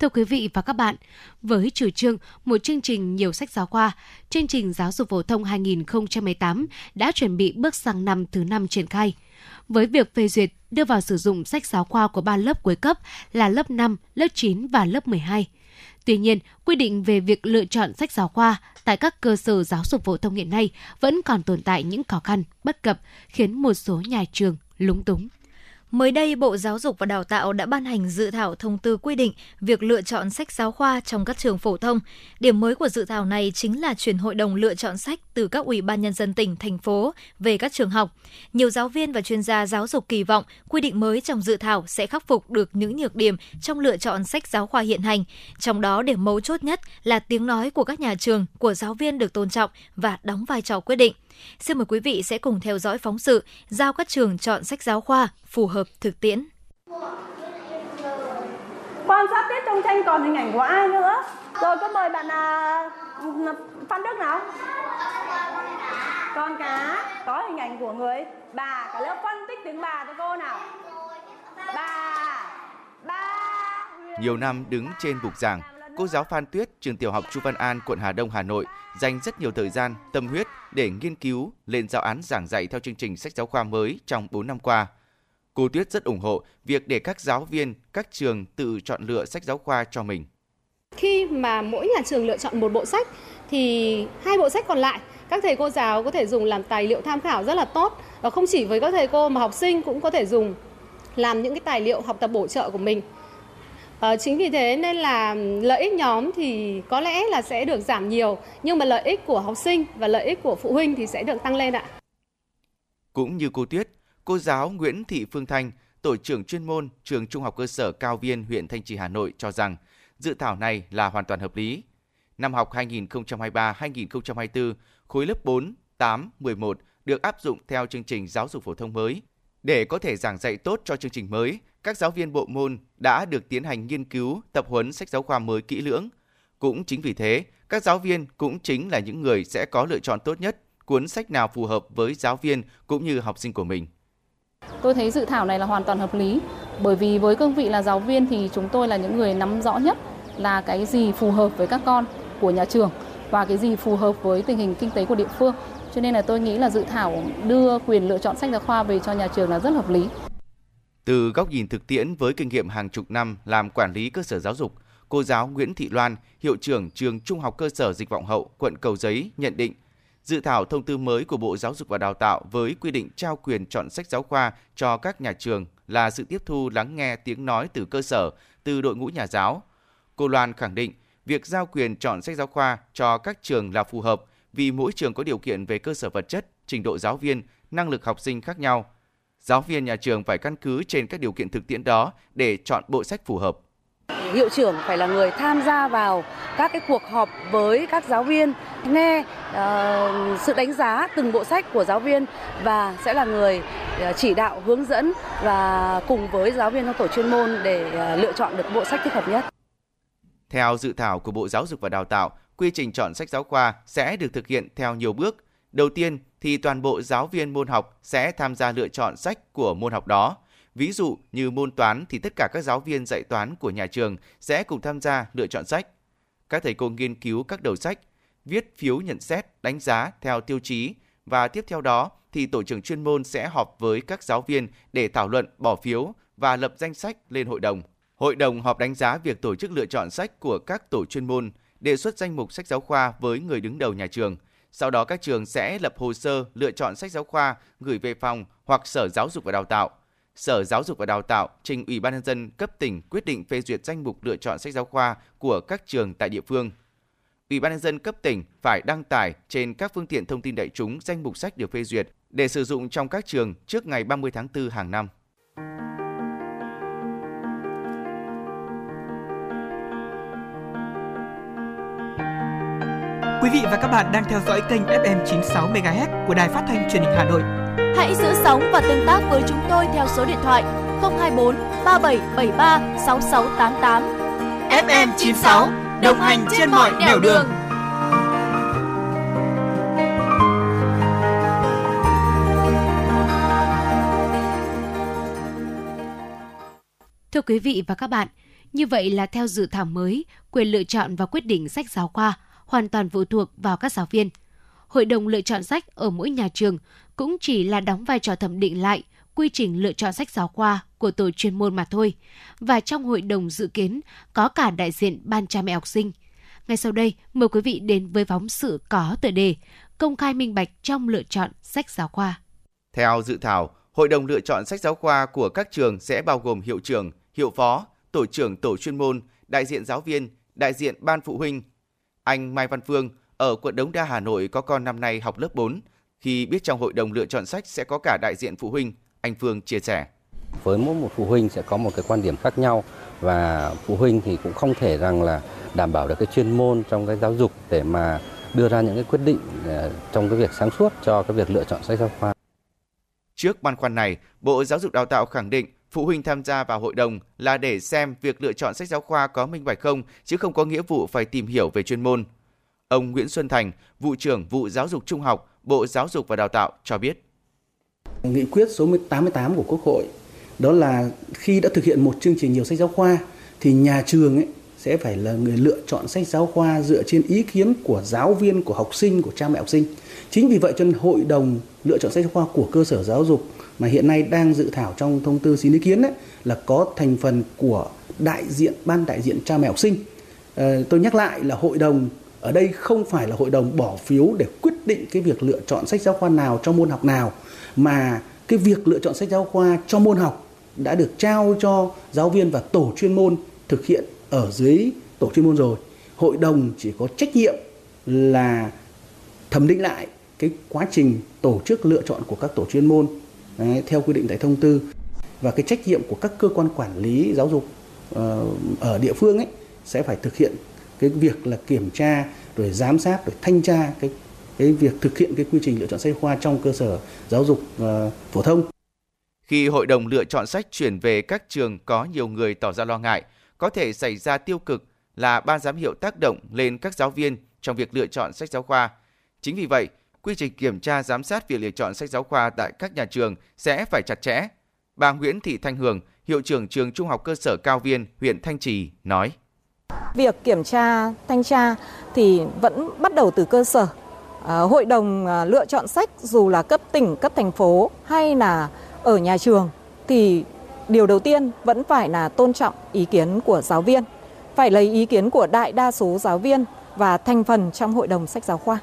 Speaker 1: Thưa quý vị và các bạn, với chủ trương một chương trình nhiều sách giáo khoa, chương trình giáo dục phổ thông 2018 đã chuẩn bị bước sang năm thứ năm triển khai. Với việc phê duyệt đưa vào sử dụng sách giáo khoa của ba lớp cuối cấp là lớp 5, lớp 9 và lớp 12. Tuy nhiên, quy định về việc lựa chọn sách giáo khoa tại các cơ sở giáo dục phổ thông hiện nay vẫn còn tồn tại những khó khăn, bất cập, khiến một số nhà trường lúng túng.
Speaker 2: Mới đây, Bộ Giáo dục và Đào tạo đã ban hành dự thảo thông tư quy định việc lựa chọn sách giáo khoa trong các trường phổ thông. Điểm mới của dự thảo này chính là chuyển hội đồng lựa chọn sách từ các ủy ban nhân dân tỉnh, thành phố về các trường học. Nhiều giáo viên và chuyên gia giáo dục kỳ vọng quy định mới trong dự thảo sẽ khắc phục được những nhược điểm trong lựa chọn sách giáo khoa hiện hành. Trong đó điểm mấu chốt nhất là tiếng nói của các nhà trường, của giáo viên được tôn trọng và đóng vai trò quyết định. Xin mời quý vị sẽ cùng theo dõi phóng sự giao các trường chọn sách giáo khoa phù hợp thực tiễn.
Speaker 18: Quan sát tiết trong tranh còn hình ảnh của ai nữa? Rồi có mời bạn à, Phan Đức nào? Con cá có hình ảnh của người bà cả lớp phân tích tiếng bà cho cô nào. Bà ba
Speaker 19: Nhiều năm đứng trên bục giảng, cô giáo Phan Tuyết, trường tiểu học Chu Văn An, quận Hà Đông, Hà Nội dành rất nhiều thời gian, tâm huyết để nghiên cứu lên giáo án giảng dạy theo chương trình sách giáo khoa mới trong 4 năm qua. Cô Tuyết rất ủng hộ việc để các giáo viên, các trường tự chọn lựa sách giáo khoa cho mình.
Speaker 20: Khi mà mỗi nhà trường lựa chọn một bộ sách thì hai bộ sách còn lại các thầy cô giáo có thể dùng làm tài liệu tham khảo rất là tốt và không chỉ với các thầy cô mà học sinh cũng có thể dùng làm những cái tài liệu học tập bổ trợ của mình. À, chính vì thế nên là lợi ích nhóm thì có lẽ là sẽ được giảm nhiều nhưng mà lợi ích của học sinh và lợi ích của phụ huynh thì sẽ được tăng lên ạ.
Speaker 19: Cũng như cô Tuyết, cô giáo Nguyễn Thị Phương Thanh, tổ trưởng chuyên môn trường Trung học cơ sở Cao Viên, huyện Thanh Trì, Hà Nội cho rằng dự thảo này là hoàn toàn hợp lý. Năm học 2023-2024, khối lớp 4, 8, 11 được áp dụng theo chương trình giáo dục phổ thông mới. Để có thể giảng dạy tốt cho chương trình mới, các giáo viên bộ môn đã được tiến hành nghiên cứu, tập huấn sách giáo khoa mới kỹ lưỡng. Cũng chính vì thế, các giáo viên cũng chính là những người sẽ có lựa chọn tốt nhất cuốn sách nào phù hợp với giáo viên cũng như học sinh của mình.
Speaker 20: Tôi thấy dự thảo này là hoàn toàn hợp lý, bởi vì với cương vị là giáo viên thì chúng tôi là những người nắm rõ nhất là cái gì phù hợp với các con của nhà trường và cái gì phù hợp với tình hình kinh tế của địa phương. Cho nên là tôi nghĩ là dự thảo đưa quyền lựa chọn sách giáo khoa về cho nhà trường là rất hợp lý.
Speaker 19: Từ góc nhìn thực tiễn với kinh nghiệm hàng chục năm làm quản lý cơ sở giáo dục, cô giáo Nguyễn Thị Loan, hiệu trưởng trường Trung học cơ sở Dịch vọng hậu, quận Cầu Giấy nhận định Dự thảo thông tư mới của Bộ Giáo dục và Đào tạo với quy định trao quyền chọn sách giáo khoa cho các nhà trường là sự tiếp thu lắng nghe tiếng nói từ cơ sở, từ đội ngũ nhà giáo. Cô Loan khẳng định, việc giao quyền chọn sách giáo khoa cho các trường là phù hợp vì mỗi trường có điều kiện về cơ sở vật chất, trình độ giáo viên, năng lực học sinh khác nhau. Giáo viên nhà trường phải căn cứ trên các điều kiện thực tiễn đó để chọn bộ sách phù hợp
Speaker 21: hiệu trưởng phải là người tham gia vào các cái cuộc họp với các giáo viên nghe uh, sự đánh giá từng bộ sách của giáo viên và sẽ là người uh, chỉ đạo hướng dẫn và cùng với giáo viên trong tổ chuyên môn để uh, lựa chọn được bộ sách thích hợp nhất.
Speaker 19: Theo dự thảo của Bộ Giáo dục và Đào tạo, quy trình chọn sách giáo khoa sẽ được thực hiện theo nhiều bước. Đầu tiên thì toàn bộ giáo viên môn học sẽ tham gia lựa chọn sách của môn học đó. Ví dụ như môn toán thì tất cả các giáo viên dạy toán của nhà trường sẽ cùng tham gia lựa chọn sách. Các thầy cô nghiên cứu các đầu sách, viết phiếu nhận xét, đánh giá theo tiêu chí và tiếp theo đó thì tổ trưởng chuyên môn sẽ họp với các giáo viên để thảo luận, bỏ phiếu và lập danh sách lên hội đồng. Hội đồng họp đánh giá việc tổ chức lựa chọn sách của các tổ chuyên môn, đề xuất danh mục sách giáo khoa với người đứng đầu nhà trường. Sau đó các trường sẽ lập hồ sơ lựa chọn sách giáo khoa gửi về phòng hoặc Sở Giáo dục và Đào tạo. Sở Giáo dục và Đào tạo trình Ủy ban nhân dân cấp tỉnh quyết định phê duyệt danh mục lựa chọn sách giáo khoa của các trường tại địa phương. Ủy ban nhân dân cấp tỉnh phải đăng tải trên các phương tiện thông tin đại chúng danh mục sách được phê duyệt để sử dụng trong các trường trước ngày 30 tháng 4 hàng năm.
Speaker 4: Quý vị và các bạn đang theo dõi kênh FM 96 MHz của đài phát thanh truyền hình Hà Nội.
Speaker 5: Hãy giữ sóng và tương tác với chúng tôi theo số điện thoại 024 3773 6688.
Speaker 4: FM 96 đồng hành trên mọi nẻo đường.
Speaker 1: Thưa quý vị và các bạn, như vậy là theo dự thảo mới, quyền lựa chọn và quyết định sách giáo khoa hoàn toàn phụ thuộc vào các giáo viên. Hội đồng lựa chọn sách ở mỗi nhà trường cũng chỉ là đóng vai trò thẩm định lại quy trình lựa chọn sách giáo khoa của tổ chuyên môn mà thôi. Và trong hội đồng dự kiến có cả đại diện ban cha mẹ học sinh. Ngay sau đây, mời quý vị đến với phóng sự có tựa đề Công khai minh bạch trong lựa chọn sách giáo khoa.
Speaker 19: Theo dự thảo, Hội đồng lựa chọn sách giáo khoa của các trường sẽ bao gồm hiệu trưởng, hiệu phó, tổ trưởng tổ chuyên môn, đại diện giáo viên, đại diện ban phụ huynh. Anh Mai Văn Phương ở quận Đống Đa Hà Nội có con năm nay học lớp 4. Khi biết trong hội đồng lựa chọn sách sẽ có cả đại diện phụ huynh, anh Phương chia sẻ.
Speaker 22: Với mỗi một phụ huynh sẽ có một cái quan điểm khác nhau và phụ huynh thì cũng không thể rằng là đảm bảo được cái chuyên môn trong cái giáo dục để mà đưa ra những cái quyết định ờ, trong cái việc sáng suốt cho cái việc lựa chọn sách giáo khoa.
Speaker 19: Trước băn khoăn này, Bộ Giáo dục Đào tạo khẳng định phụ huynh tham gia vào hội đồng là để xem việc lựa chọn sách giáo khoa có minh bạch không, chứ không có nghĩa vụ phải tìm hiểu về chuyên môn. Ông Nguyễn Xuân Thành, vụ trưởng vụ giáo dục trung học, Bộ Giáo dục và Đào tạo cho biết.
Speaker 23: Nghị quyết số 88 của Quốc hội đó là khi đã thực hiện một chương trình nhiều sách giáo khoa thì nhà trường ấy sẽ phải là người lựa chọn sách giáo khoa dựa trên ý kiến của giáo viên, của học sinh, của cha mẹ học sinh. Chính vì vậy cho nên hội đồng lựa chọn sách giáo khoa của cơ sở giáo dục mà hiện nay đang dự thảo trong thông tư xin ý kiến ấy, là có thành phần của đại diện ban đại diện cha mẹ học sinh. À, tôi nhắc lại là hội đồng ở đây không phải là hội đồng bỏ phiếu để quyết định cái việc lựa chọn sách giáo khoa nào cho môn học nào mà cái việc lựa chọn sách giáo khoa cho môn học đã được trao cho giáo viên và tổ chuyên môn thực hiện ở dưới tổ chuyên môn rồi hội đồng chỉ có trách nhiệm là thẩm định lại cái quá trình tổ chức lựa chọn của các tổ chuyên môn đấy, theo quy định tại thông tư và cái trách nhiệm của các cơ quan quản lý giáo dục uh, ở địa phương ấy sẽ phải thực hiện cái việc là kiểm tra rồi giám sát rồi thanh tra cái cái việc thực hiện cái quy trình lựa chọn sách khoa trong cơ sở giáo dục uh, phổ thông.
Speaker 19: Khi hội đồng lựa chọn sách chuyển về các trường có nhiều người tỏ ra lo ngại, có thể xảy ra tiêu cực là ban giám hiệu tác động lên các giáo viên trong việc lựa chọn sách giáo khoa. Chính vì vậy, quy trình kiểm tra giám sát việc lựa chọn sách giáo khoa tại các nhà trường sẽ phải chặt chẽ. Bà Nguyễn Thị Thanh Hường, hiệu trưởng trường Trung học cơ sở Cao Viên, huyện Thanh Trì nói:
Speaker 24: Việc kiểm tra, thanh tra thì vẫn bắt đầu từ cơ sở. À, hội đồng à, lựa chọn sách dù là cấp tỉnh, cấp thành phố hay là ở nhà trường thì điều đầu tiên vẫn phải là tôn trọng ý kiến của giáo viên, phải lấy ý kiến của đại đa số giáo viên và thành phần trong hội đồng sách giáo khoa.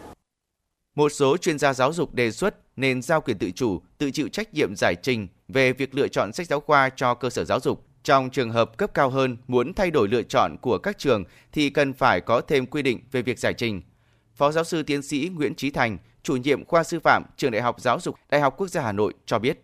Speaker 19: Một số chuyên gia giáo dục đề xuất nên giao quyền tự chủ, tự chịu trách nhiệm giải trình về việc lựa chọn sách giáo khoa cho cơ sở giáo dục. Trong trường hợp cấp cao hơn muốn thay đổi lựa chọn của các trường thì cần phải có thêm quy định về việc giải trình. Phó giáo sư tiến sĩ Nguyễn Trí Thành, chủ nhiệm khoa sư phạm trường Đại học Giáo dục Đại học Quốc gia Hà Nội cho biết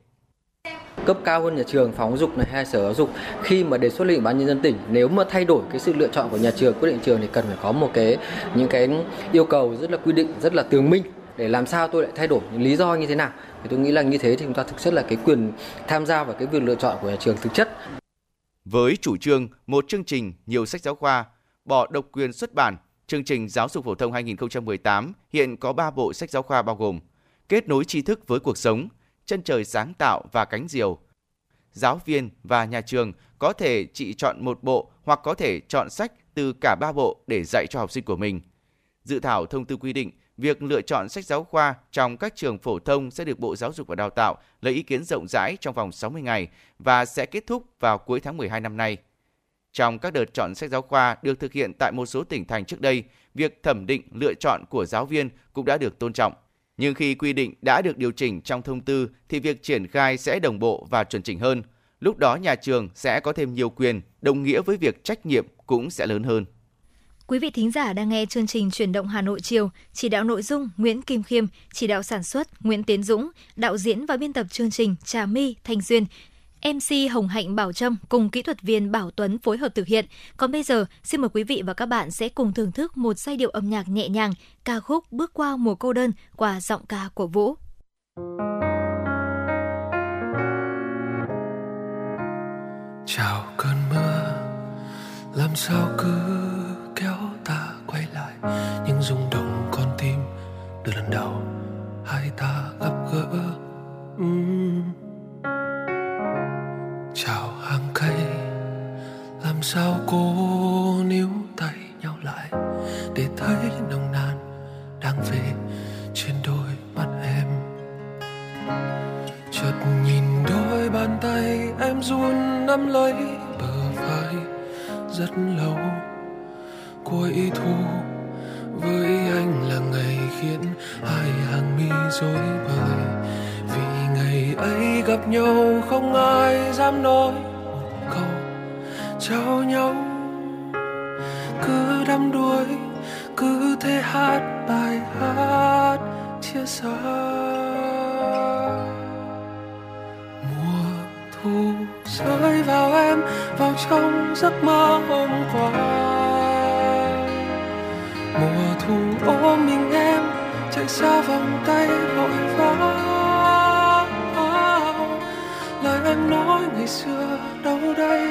Speaker 25: cấp cao hơn nhà trường phòng giáo dục này hay sở giáo dục khi mà đề xuất lên ban nhân dân tỉnh nếu mà thay đổi cái sự lựa chọn của nhà trường quyết định trường thì cần phải có một cái những cái yêu cầu rất là quy định rất là tường minh để làm sao tôi lại thay đổi những lý do như thế nào thì tôi nghĩ là như thế thì chúng ta thực chất là cái quyền tham gia vào cái việc lựa chọn của nhà trường thực chất
Speaker 19: với chủ trương, một chương trình nhiều sách giáo khoa, bỏ độc quyền xuất bản, chương trình giáo dục phổ thông 2018 hiện có 3 bộ sách giáo khoa bao gồm kết nối tri thức với cuộc sống, chân trời sáng tạo và cánh diều. Giáo viên và nhà trường có thể chỉ chọn một bộ hoặc có thể chọn sách từ cả ba bộ để dạy cho học sinh của mình. Dự thảo thông tư quy định việc lựa chọn sách giáo khoa trong các trường phổ thông sẽ được Bộ Giáo dục và Đào tạo lấy ý kiến rộng rãi trong vòng 60 ngày và sẽ kết thúc vào cuối tháng 12 năm nay. Trong các đợt chọn sách giáo khoa được thực hiện tại một số tỉnh thành trước đây, việc thẩm định lựa chọn của giáo viên cũng đã được tôn trọng. Nhưng khi quy định đã được điều chỉnh trong thông tư thì việc triển khai sẽ đồng bộ và chuẩn chỉnh hơn. Lúc đó nhà trường sẽ có thêm nhiều quyền, đồng nghĩa với việc trách nhiệm cũng sẽ lớn hơn.
Speaker 2: Quý vị thính giả đang nghe chương trình Chuyển động Hà Nội chiều, chỉ đạo nội dung Nguyễn Kim Khiêm, chỉ đạo sản xuất Nguyễn Tiến Dũng, đạo diễn và biên tập chương trình Trà My, Thanh Duyên, MC Hồng Hạnh Bảo Trâm cùng kỹ thuật viên Bảo Tuấn phối hợp thực hiện. Còn bây giờ, xin mời quý vị và các bạn sẽ cùng thưởng thức một giai điệu âm nhạc nhẹ nhàng, ca khúc Bước qua mùa cô đơn qua giọng ca của Vũ.
Speaker 3: Chào cơn mưa, làm sao cứ những rung động con tim từ lần đầu, hai ta gặp gỡ. Uhm chào hàng cây, làm sao cô níu tay nhau lại để thấy nồng nàn đang về trên đôi mắt em chợt nhìn đôi bàn tay em run nắm lấy bờ vai, rất lâu, cuối thu với anh là ngày khiến hai hàng mi rối bời. Vì ngày ấy gặp nhau không ai dám nói một câu trao nhau. Cứ đắm đuối, cứ thế hát bài hát, chia xa mùa thu rơi vào em, vào trong giấc mơ hôm qua. Mùa ôm mình em, chạy xa vòng tay vội vã. Lời em nói ngày xưa đâu đây?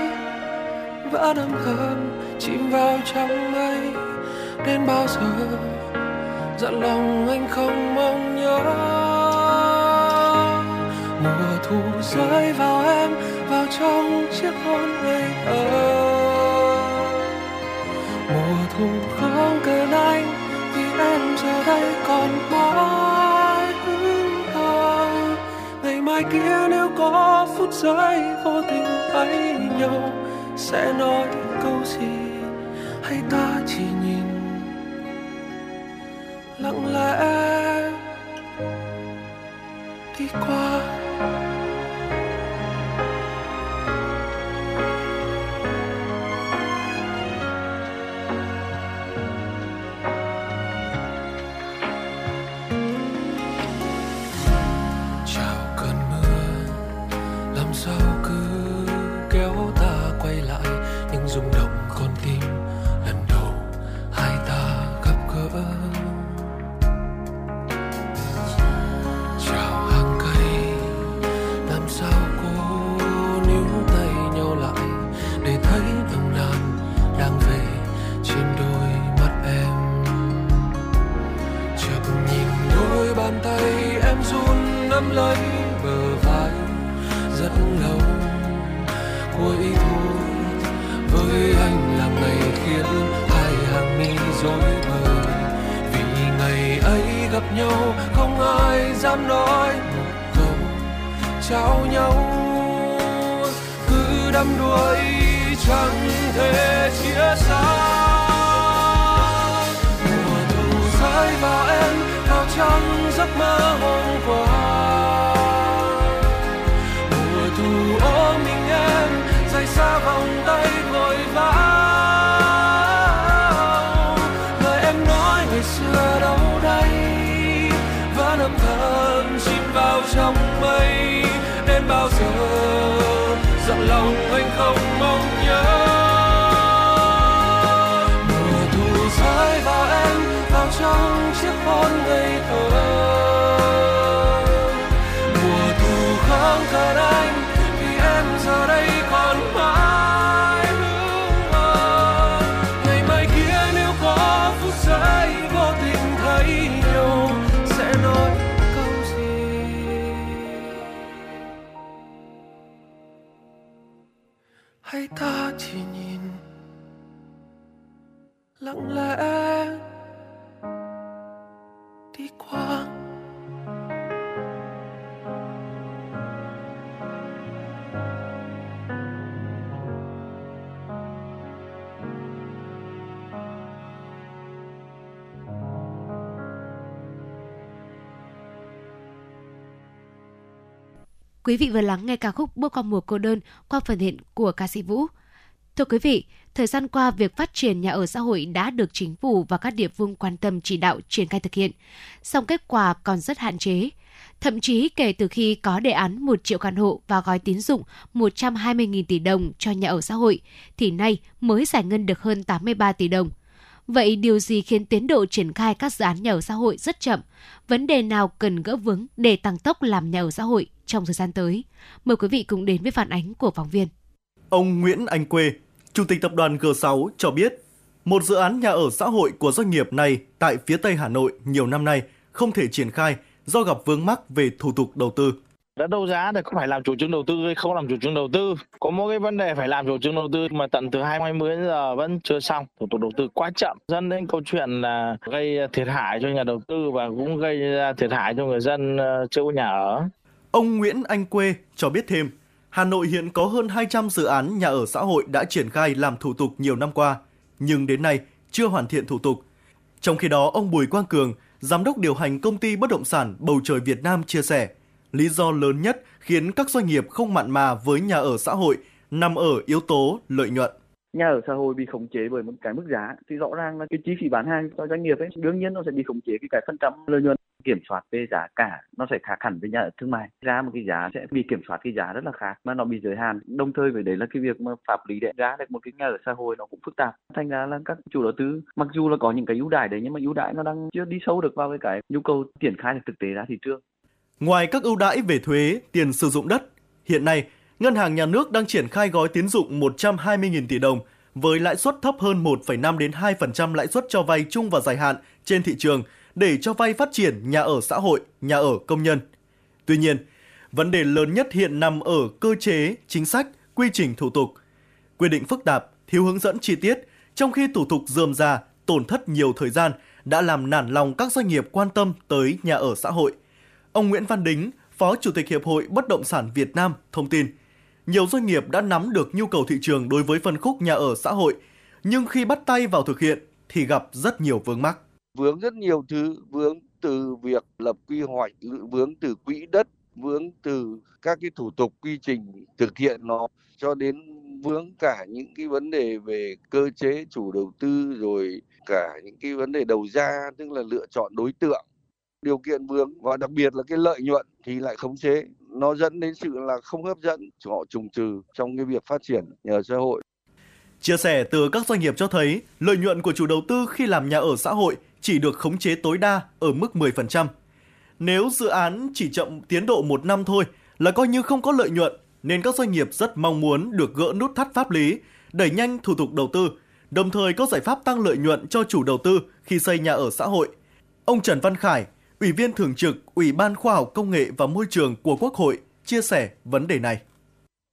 Speaker 3: Vỡ âm thầm chìm vào trong mây. Đến bao giờ? Dặn lòng anh không mong nhớ. Mùa thu rơi vào em, vào trong chiếc hôn ngây thơ. Mùa thu đây còn mãi ngày mai kia nếu có phút giây vô tình thấy nhau, sẽ nói câu gì? Hay ta chỉ nhìn lặng lẽ đi qua? lấy bờ vai rất lâu. Cuối thu với anh làm ngày khiến hai hàng mi rối bời. Vì ngày ấy gặp nhau, không ai dám nói một câu trao nhau. Cứ đắm đuối, chẳng thể chia xa trong giấc mơ hôm qua. Mùa thu ôm mình em dài xa vòng tay vội vã. Con ngây thơ
Speaker 1: Quý vị vừa lắng nghe ca khúc Bước qua mùa cô đơn qua phần hiện của ca sĩ Vũ. Thưa quý vị, thời gian qua việc phát triển nhà ở xã hội đã được chính phủ và các địa phương quan tâm chỉ đạo triển khai thực hiện, song kết quả còn rất hạn chế. Thậm chí kể từ khi có đề án 1 triệu căn hộ và gói tín dụng 120.000 tỷ đồng cho nhà ở xã hội, thì nay mới giải ngân được hơn 83 tỷ đồng. Vậy điều gì khiến tiến độ triển khai các dự án nhà ở xã hội rất chậm? Vấn đề nào cần gỡ vướng để tăng tốc làm nhà ở xã hội trong thời gian tới? Mời quý vị cùng đến với phản ánh của phóng viên.
Speaker 6: Ông Nguyễn Anh Quê, Chủ tịch Tập đoàn G6 cho biết, một dự án nhà ở xã hội của doanh nghiệp này tại phía Tây Hà Nội nhiều năm nay không thể triển khai do gặp vướng mắc về thủ tục đầu tư.
Speaker 26: đã đấu giá thì có phải làm chủ trương đầu tư hay không làm chủ trương đầu tư có một cái vấn đề phải làm chủ trương đầu tư mà tận từ 2020 đến giờ vẫn chưa xong thủ tục đầu tư quá chậm dẫn đến câu chuyện là gây thiệt hại cho nhà đầu tư và cũng gây ra thiệt hại cho người dân ờ, chưa có nhà ở
Speaker 6: Ông Nguyễn Anh Quê cho biết thêm, Hà Nội hiện có hơn 200 dự án nhà ở xã hội đã triển khai làm thủ tục nhiều năm qua, nhưng đến nay chưa hoàn thiện thủ tục. Trong khi đó, ông Bùi Quang Cường, giám đốc điều hành công ty bất động sản Bầu Trời Việt Nam chia sẻ, lý do lớn nhất khiến các doanh nghiệp không mặn mà với nhà ở xã hội nằm ở yếu tố lợi nhuận
Speaker 27: nhà ở xã hội bị khống chế bởi một cái mức giá. Thì rõ ràng là cái chi phí bán hàng cho doanh nghiệp ấy đương nhiên nó sẽ bị khống chế cái cái phần trăm lợi nhuận. Kiểm soát về giá cả nó sẽ khác hẳn với nhà ở thương mại. Ra một cái giá sẽ bị kiểm soát cái giá rất là khác mà nó bị giới hạn. Đồng thời với đấy là cái việc mà pháp lý để ra được một cái nhà ở xã hội nó cũng phức tạp. Thành ra là các chủ đầu tư mặc dù là có những cái ưu đãi đấy nhưng mà ưu đãi nó đang chưa đi sâu được vào cái cái nhu cầu triển khai được thực tế ra thị trường.
Speaker 6: Ngoài các ưu đãi về thuế, tiền sử dụng đất, hiện nay Ngân hàng Nhà nước đang triển khai gói tín dụng 120.000 tỷ đồng với lãi suất thấp hơn 1,5 đến 2% lãi suất cho vay chung và dài hạn trên thị trường để cho vay phát triển nhà ở xã hội, nhà ở công nhân. Tuy nhiên, vấn đề lớn nhất hiện nằm ở cơ chế, chính sách, quy trình thủ tục. Quy định phức tạp, thiếu hướng dẫn chi tiết, trong khi thủ tục dườm già, tổn thất nhiều thời gian đã làm nản lòng các doanh nghiệp quan tâm tới nhà ở xã hội. Ông Nguyễn Văn Đính, Phó Chủ tịch Hiệp hội Bất động sản Việt Nam thông tin, nhiều doanh nghiệp đã nắm được nhu cầu thị trường đối với phân khúc nhà ở xã hội, nhưng khi bắt tay vào thực hiện thì gặp rất nhiều vướng mắc.
Speaker 28: vướng rất nhiều thứ vướng từ việc lập quy hoạch vướng từ quỹ đất vướng từ các cái thủ tục quy trình thực hiện nó cho đến vướng cả những cái vấn đề về cơ chế chủ đầu tư rồi cả những cái vấn đề đầu ra tức là lựa chọn đối tượng điều kiện vướng và đặc biệt là cái lợi nhuận thì lại khống chế nó dẫn đến sự là không hấp dẫn họ trùng trừ trong cái việc phát triển nhà ở xã hội
Speaker 6: Chia sẻ từ các doanh nghiệp cho thấy, lợi nhuận của chủ đầu tư khi làm nhà ở xã hội chỉ được khống chế tối đa ở mức 10%. Nếu dự án chỉ chậm tiến độ một năm thôi là coi như không có lợi nhuận, nên các doanh nghiệp rất mong muốn được gỡ nút thắt pháp lý, đẩy nhanh thủ tục đầu tư, đồng thời có giải pháp tăng lợi nhuận cho chủ đầu tư khi xây nhà ở xã hội. Ông Trần Văn Khải, Ủy viên Thường trực Ủy ban Khoa học Công nghệ và Môi trường của Quốc hội, chia sẻ vấn đề này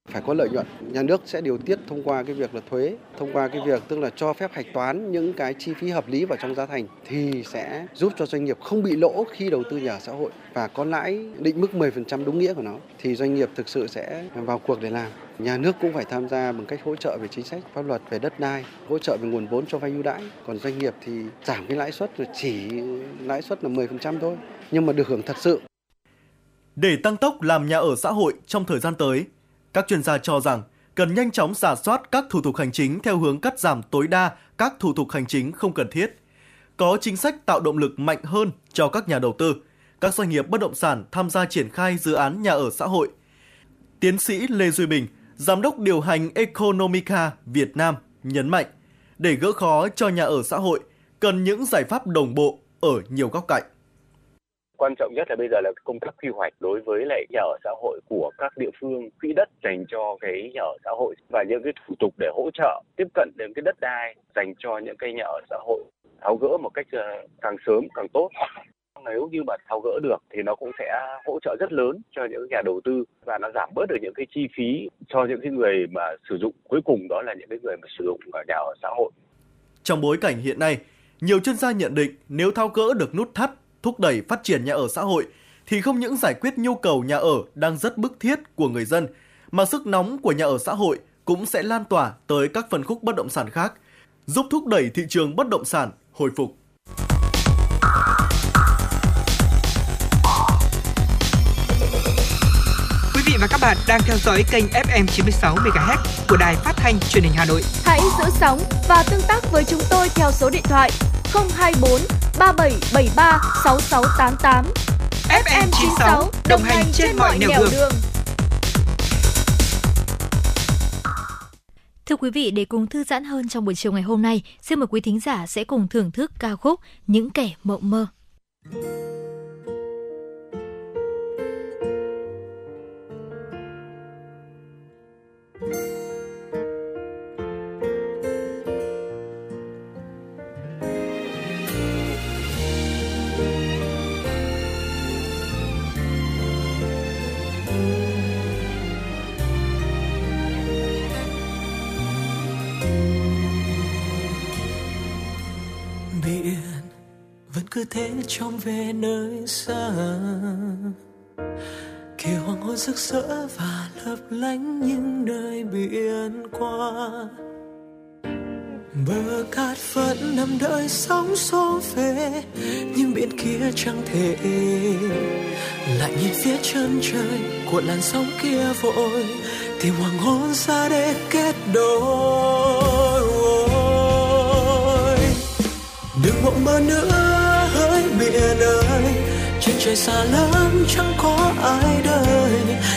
Speaker 29: phải có lợi nhuận. Nhà nước sẽ điều tiết thông qua cái việc là thuế thông qua cái việc tức là cho phép hạch toán những cái chi phí hợp lý vào trong giá thành thì sẽ giúp cho doanh nghiệp không bị lỗ khi đầu tư nhà ở xã hội và có lãi định mức 10% đúng nghĩa của nó thì doanh nghiệp thực sự sẽ vào cuộc để làm. Nhà nước cũng phải tham gia bằng cách hỗ trợ về chính sách pháp luật về đất đai hỗ trợ về nguồn vốn cho vay ưu đãi. Còn doanh nghiệp thì giảm cái lãi suất rồi chỉ lãi suất là 10% thôi nhưng mà được hưởng thật sự.
Speaker 6: Để tăng tốc làm nhà ở xã hội trong thời gian tới, các chuyên gia cho rằng cần nhanh chóng giả soát các thủ tục hành chính theo hướng cắt giảm tối đa các thủ tục hành chính không cần thiết. Có chính sách tạo động lực mạnh hơn cho các nhà đầu tư, các doanh nghiệp bất động sản tham gia triển khai dự án nhà ở xã hội. Tiến sĩ Lê Duy Bình, Giám đốc điều hành Economica Việt Nam nhấn mạnh, để gỡ khó cho nhà ở xã hội, cần những giải pháp đồng bộ ở nhiều góc cạnh
Speaker 30: quan trọng nhất là bây giờ là công tác quy hoạch đối với lại nhà ở xã hội của các địa phương quỹ đất dành cho cái nhà ở xã hội và những cái thủ tục để hỗ trợ tiếp cận đến cái đất đai dành cho những cái nhà ở xã hội. Tháo gỡ một cách ờ, càng sớm càng tốt. Nếu như mà tháo gỡ được thì nó cũng sẽ hỗ trợ rất lớn cho những nhà đầu tư và nó giảm bớt được những cái chi phí cho những cái người mà sử dụng. Cuối cùng đó là những cái người mà sử dụng ở nhà ở xã hội.
Speaker 6: Trong bối cảnh hiện nay, nhiều chuyên gia nhận định nếu tháo gỡ được nút thắt thúc đẩy phát triển nhà ở xã hội thì không những giải quyết nhu cầu nhà ở đang rất bức thiết của người dân, mà sức nóng của nhà ở xã hội cũng sẽ lan tỏa tới các phân khúc bất động sản khác, giúp thúc đẩy thị trường bất động sản hồi phục.
Speaker 4: Và các bạn đang theo dõi kênh FM 96 MHz của đài phát thanh truyền hình Hà Nội.
Speaker 5: Hãy giữ sóng và tương tác với chúng tôi theo số điện thoại 024 3773 6688.
Speaker 4: FM 96 đồng hành trên mọi nẻo đường. đường.
Speaker 2: Thưa quý vị, để cùng thư giãn hơn trong buổi chiều ngày hôm nay, xin mời quý thính giả sẽ cùng thưởng thức ca khúc Những kẻ mộng mơ.
Speaker 8: Biển vẫn cứ thế trông về nơi xa. Kỳ hoàng hôn rực rỡ và lấp lánh những nơi biển qua, bờ cát vẫn nằm đợi sóng xô về nhưng biển kia chẳng thể lại nhìn phía chân trời của làn sóng kia vội. Tìm hoàng hôn ra để kết đôi. Đừng mộng mơ nữa, hỡi biển ơi trên trời xa lắm, chẳng có ai đời.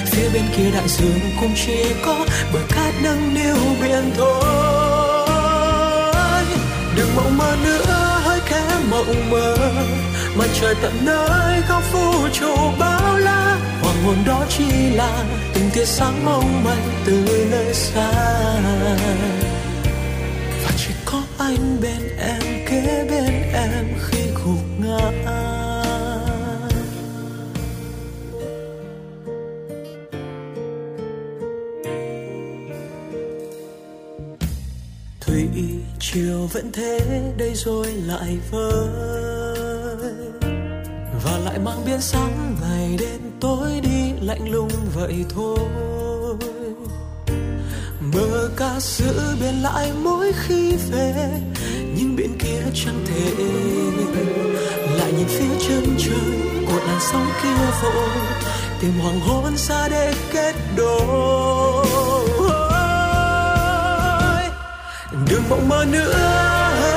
Speaker 8: Phía bên kia đại dương cũng chỉ có bờ cát nâng niu biển thôi. Đừng mộng mơ nữa, hỡi kẻ mộng mơ. Mặt trời tận nơi góc vũ trụ bao la. Hoàng hôn đó chỉ là từng tia sáng mong manh từ nơi xa. Và chỉ có anh bên em kế bên em khi gục ngã. Thủy chiều vẫn thế, đây rồi lại vơi. Và lại mang biến sáng ngày đêm tối đi lạnh lùng vậy thôi. Bờ ca giữ bên lại mỗi khi về nhưng bên kia chẳng thể lại nhìn phía chân trời của làn sóng kia vội, tìm hoàng hôn xa để kết đôi. Đừng mộng mơ nữa,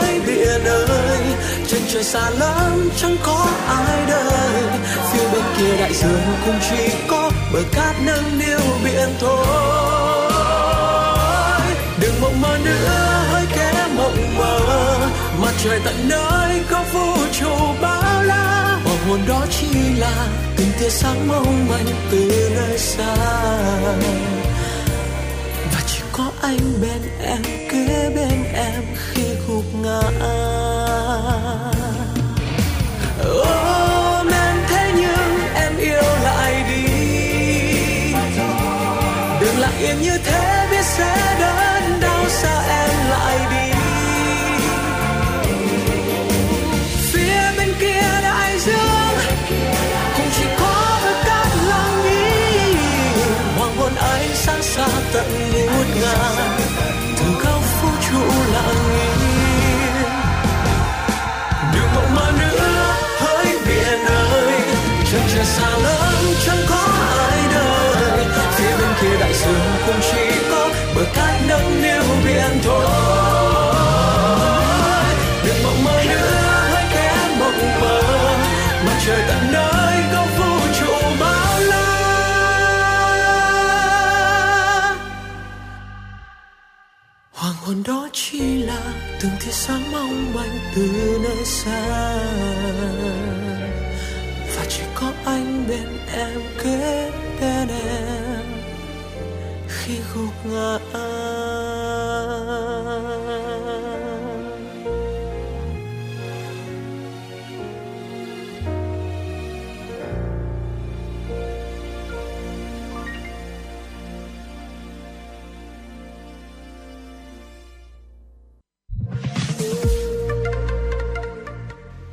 Speaker 8: hãy biển ơi chân trời xa lắm, chẳng có ai đời phía bên kia đại dương cũng chỉ có bờ cát nâng niu biển thôi. Mặt trời tận nơi có vũ trụ bao la. Hoàng hồn đó chỉ là từng tia sáng mong manh từ nơi xa. Và chỉ có anh bên em, kế bên em khi gục ngã. Ôm em thế nhưng em yêu lại đi. Đừng lặng yên như thế, biết sẽ đâu. Tận
Speaker 31: tia sáng mong manh từ nơi xa. Và chỉ có anh bên em kết bên em khi gục ngã.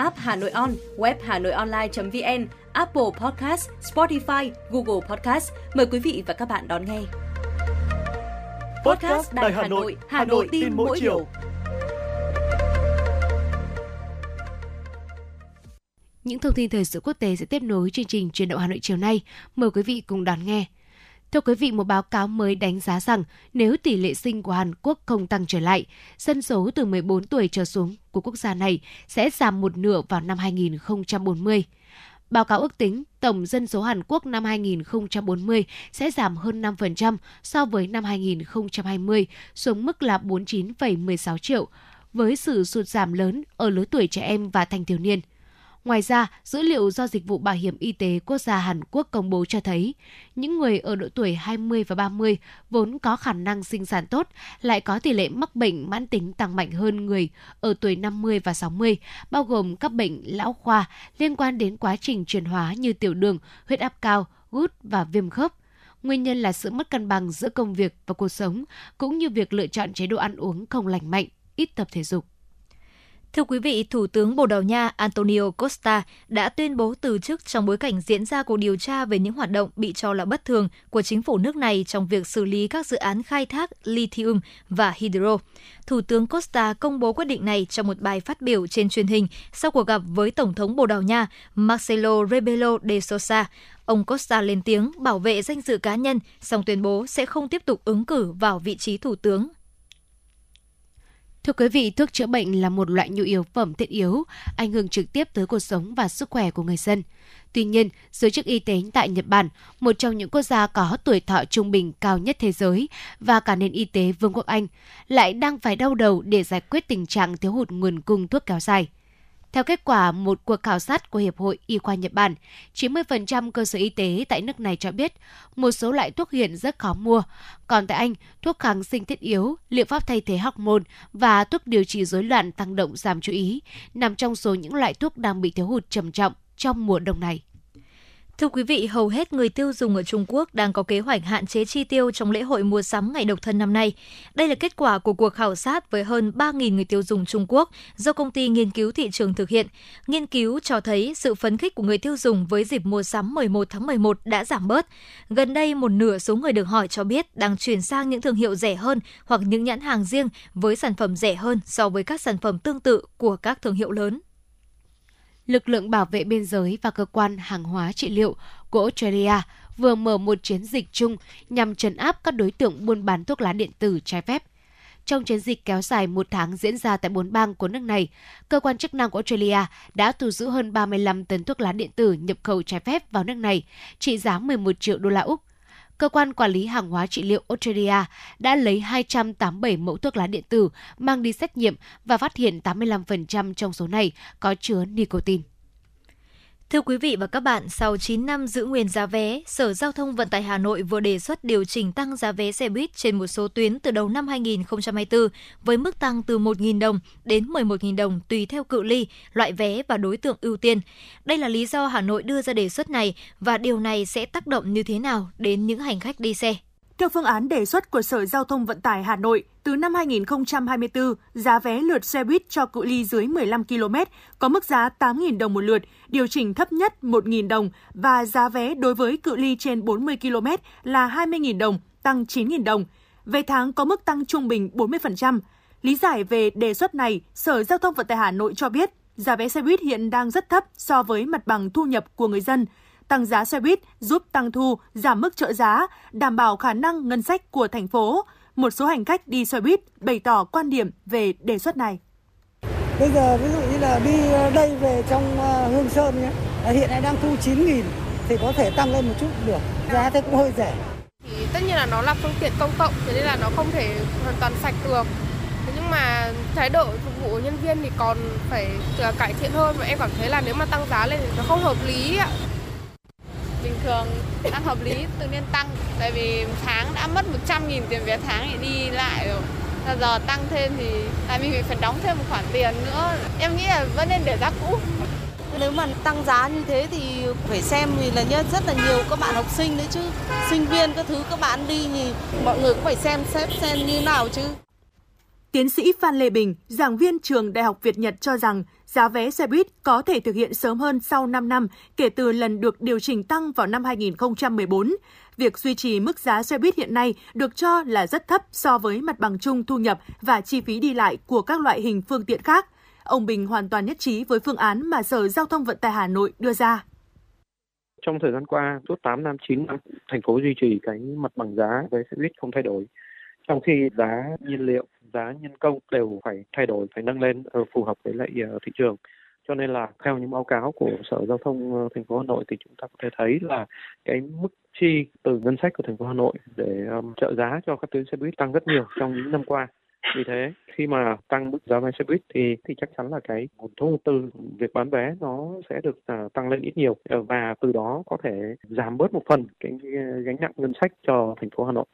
Speaker 32: app Hà Nội On, web Hà Nội Online.vn, Apple Podcast, Spotify, Google Podcast. Mời quý vị và các bạn đón nghe. Podcast Đài Hà Nội, Hà Nội tin mỗi chiều.
Speaker 1: Những thông tin thời sự quốc tế sẽ tiếp nối chương trình truyền động Hà Nội chiều nay. Mời quý vị cùng đón nghe. Thưa quý vị, một báo cáo mới đánh giá rằng nếu tỷ lệ sinh của Hàn Quốc không tăng trở lại, dân số từ 14 tuổi trở xuống của quốc gia này sẽ giảm một nửa vào năm 2040. Báo cáo ước tính tổng dân số Hàn Quốc năm 2040 sẽ giảm hơn 5% so với năm 2020 xuống mức là 49,16 triệu, với sự sụt giảm lớn ở lứa tuổi trẻ em và thanh thiếu niên. Ngoài ra, dữ liệu do Dịch vụ Bảo hiểm Y tế Quốc gia Hàn Quốc công bố cho thấy, những người ở độ tuổi 20 và 30 vốn có khả năng sinh sản tốt lại có tỷ lệ mắc bệnh mãn tính tăng mạnh hơn người ở tuổi 50 và 60, bao gồm các bệnh lão khoa liên quan đến quá trình chuyển hóa như tiểu đường, huyết áp cao, gút và viêm khớp. Nguyên nhân là sự mất cân bằng giữa công việc và cuộc sống, cũng như việc lựa chọn chế độ ăn uống không lành mạnh, ít tập thể dục.
Speaker 2: Thưa quý vị, Thủ tướng Bồ Đào Nha Antonio Costa đã tuyên bố từ chức trong bối cảnh diễn ra cuộc điều tra về những hoạt động bị cho là bất thường của chính phủ nước này trong việc xử lý các dự án khai thác lithium và hydro. Thủ tướng Costa công bố quyết định này trong một bài phát biểu trên truyền hình sau cuộc gặp với Tổng thống Bồ Đào Nha Marcelo Rebelo de Sousa. Ông Costa lên tiếng bảo vệ danh dự cá nhân, song tuyên bố sẽ không tiếp tục ứng cử vào vị trí thủ tướng
Speaker 1: Thưa quý vị, thuốc chữa bệnh là một loại nhu yếu phẩm thiết yếu, ảnh hưởng trực tiếp tới cuộc sống và sức khỏe của người dân. Tuy nhiên, giới chức y tế tại Nhật Bản, một trong những quốc gia có tuổi thọ trung bình cao nhất thế giới và cả nền y tế Vương quốc Anh, lại đang phải đau đầu để giải quyết tình trạng thiếu hụt nguồn cung thuốc kéo dài. Theo kết quả một cuộc khảo sát của Hiệp hội Y khoa Nhật Bản, 90% cơ sở y tế tại nước này cho biết một số loại thuốc hiện rất khó mua. Còn tại Anh, thuốc kháng sinh thiết yếu, liệu pháp thay thế hormone và thuốc điều trị rối loạn tăng động giảm chú ý nằm trong số những loại thuốc đang bị thiếu hụt trầm trọng trong mùa đông này.
Speaker 2: Thưa quý vị, hầu hết người tiêu dùng ở Trung Quốc đang có kế hoạch hạn chế chi tiêu trong lễ hội mua sắm ngày độc thân năm nay. Đây là kết quả của cuộc khảo sát với hơn 3.000 người tiêu dùng Trung Quốc do công ty nghiên cứu thị trường thực hiện. Nghiên cứu cho thấy sự phấn khích của người tiêu dùng với dịp mua sắm 11 tháng 11 đã giảm bớt. Gần đây, một nửa số người được hỏi cho biết đang chuyển sang những thương hiệu rẻ hơn hoặc những nhãn hàng riêng với sản phẩm rẻ hơn so với các sản phẩm tương tự của các thương hiệu lớn
Speaker 1: lực lượng bảo vệ biên giới và cơ quan hàng hóa trị liệu của Australia vừa mở một chiến dịch chung nhằm trấn áp các đối tượng buôn bán thuốc lá điện tử trái phép. Trong chiến dịch kéo dài một tháng diễn ra tại bốn bang của nước này, cơ quan chức năng của Australia đã thu giữ hơn 35 tấn thuốc lá điện tử nhập khẩu trái phép vào nước này, trị giá 11 triệu đô la Úc cơ quan quản lý hàng hóa trị liệu Australia đã lấy 287 mẫu thuốc lá điện tử mang đi xét nghiệm và phát hiện 85% trong số này có chứa nicotine.
Speaker 2: Thưa quý vị và các bạn, sau 9 năm giữ nguyên giá vé, Sở Giao thông Vận tải Hà Nội vừa đề xuất điều chỉnh tăng giá vé xe buýt trên một số tuyến từ đầu năm 2024 với mức tăng từ 1.000 đồng đến 11.000 đồng tùy theo cự ly, loại vé và đối tượng ưu tiên. Đây là lý do Hà Nội đưa ra đề xuất này và điều này sẽ tác động như thế nào đến những hành khách đi xe.
Speaker 33: Theo phương án đề xuất của Sở Giao thông Vận tải Hà Nội, từ năm 2024, giá vé lượt xe buýt cho cự ly dưới 15 km có mức giá 8.000 đồng một lượt, điều chỉnh thấp nhất 1.000 đồng và giá vé đối với cự ly trên 40 km là 20.000 đồng, tăng 9.000 đồng. Về tháng có mức tăng trung bình 40%.
Speaker 12: Lý giải về đề xuất này, Sở Giao thông Vận tải Hà Nội cho biết giá vé xe buýt hiện đang rất thấp so với mặt bằng thu nhập của người dân. Tăng giá xe buýt giúp tăng thu, giảm mức trợ giá, đảm bảo khả năng ngân sách của thành phố. Một số hành khách đi xe buýt bày tỏ quan điểm về đề xuất này.
Speaker 34: Bây giờ ví dụ như là đi đây về trong ờ, Hương Sơn nhé, hiện nay đang thu 9 nghìn thì có thể tăng lên một chút được. Giá thế cũng hơi rẻ.
Speaker 35: Thì tất nhiên là nó là phương tiện công cộng, thế nên là nó không thể hoàn toàn sạch được. Thế nhưng mà thái độ phục vụ của nhân viên thì còn phải cải thiện hơn và em cảm thấy là nếu mà tăng giá lên thì nó không hợp lý ạ.
Speaker 36: Bình thường đang hợp lý, tự nhiên tăng tại vì tháng đã mất 100 nghìn tiền vé tháng để đi lại rồi. Giờ tăng thêm thì tại mình phải đóng thêm một khoản tiền nữa. Em nghĩ là vẫn nên để giá cũ.
Speaker 37: Nếu mà tăng giá như thế thì phải xem vì là nhất rất là nhiều các bạn học sinh đấy chứ. Sinh viên các thứ các bạn đi thì mọi người cũng phải xem xét xem như nào chứ.
Speaker 12: Tiến sĩ Phan Lê Bình, giảng viên trường Đại học Việt Nhật cho rằng giá vé xe buýt có thể thực hiện sớm hơn sau 5 năm kể từ lần được điều chỉnh tăng vào năm 2014. Việc duy trì mức giá xe buýt hiện nay được cho là rất thấp so với mặt bằng chung thu nhập và chi phí đi lại của các loại hình phương tiện khác. Ông Bình hoàn toàn nhất trí với phương án mà Sở Giao thông Vận tải Hà Nội đưa ra.
Speaker 38: Trong thời gian qua, suốt 8 năm, 9 năm, thành phố duy trì cái mặt bằng giá vé xe buýt không thay đổi. Trong khi giá nhiên liệu, giá nhân công đều phải thay đổi, phải nâng lên ờ, phù hợp với lại ờ, thị trường. Cho nên là theo những báo cáo của Sở Giao thông ờ, thành phố Hà Nội thì chúng ta có thể thấy là cái mức chi từ ngân sách của thành phố Hà Nội để um, trợ giá cho các tuyến xe buýt tăng rất nhiều trong những năm qua. Vì thế khi mà tăng mức giá vé xe buýt thì thì chắc chắn là cái nguồn thu từ việc bán vé nó sẽ được uh, tăng lên ít nhiều và từ đó có thể giảm bớt một phần cái gánh nặng ngân sách cho thành phố Hà Nội.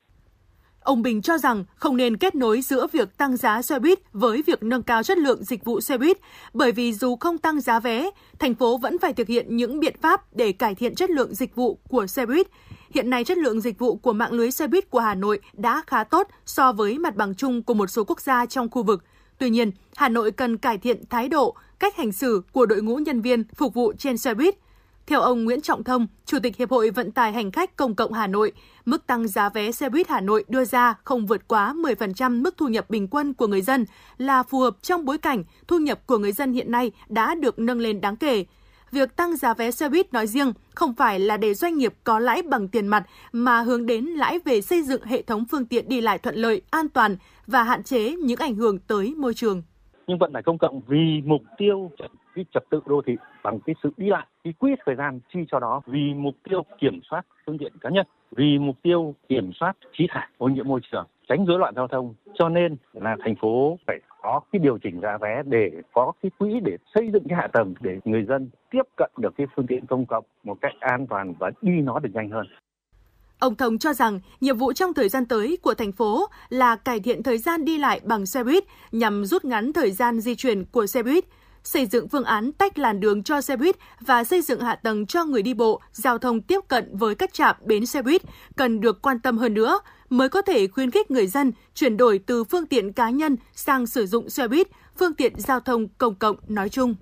Speaker 12: Ông Bình cho rằng không nên kết nối giữa việc tăng giá xe buýt với việc nâng cao chất lượng dịch vụ xe buýt, bởi vì dù không tăng giá vé, thành phố vẫn phải thực hiện những biện pháp để cải thiện chất lượng dịch vụ của xe buýt. Hiện nay chất lượng dịch vụ của mạng lưới xe buýt của Hà Nội đã khá tốt so với mặt bằng chung của một số quốc gia trong khu vực. Tuy nhiên, Hà Nội cần cải thiện thái độ, cách hành xử của đội ngũ nhân viên phục vụ trên xe buýt. Theo ông Nguyễn Trọng Thông, Chủ tịch Hiệp hội Vận tải Hành khách Công cộng Hà Nội, mức tăng giá vé xe buýt Hà Nội đưa ra không vượt quá 10% mức thu nhập bình quân của người dân là phù hợp trong bối cảnh thu nhập của người dân hiện nay đã được nâng lên đáng kể. Việc tăng giá vé xe buýt nói riêng không phải là để doanh nghiệp có lãi bằng tiền mặt mà hướng đến lãi về xây dựng hệ thống phương tiện đi lại thuận lợi, an toàn và hạn chế những ảnh hưởng tới môi trường.
Speaker 39: Nhưng vận tải công cộng vì mục tiêu cái trật tự đô thị bằng cái sự đi lại, cái quỹ thời gian chi cho đó vì mục tiêu kiểm soát phương tiện cá nhân, vì mục tiêu kiểm soát khí thải, ô nhiễm môi trường, tránh rối loạn giao thông. Cho nên là thành phố phải có cái điều chỉnh giá vé để có cái quỹ để xây dựng cái hạ tầng để người dân tiếp cận được cái phương tiện công cộng một cách an toàn và đi nó được nhanh hơn.
Speaker 12: Ông Thông cho rằng nhiệm vụ trong thời gian tới của thành phố là cải thiện thời gian đi lại bằng xe buýt nhằm rút ngắn thời gian di chuyển của xe buýt, xây dựng phương án tách làn đường cho xe buýt và xây dựng hạ tầng cho người đi bộ, giao thông tiếp cận với các trạm bến xe buýt cần được quan tâm hơn nữa mới có thể khuyến khích người dân chuyển đổi từ phương tiện cá nhân sang sử dụng xe buýt, phương tiện giao thông công cộng nói chung.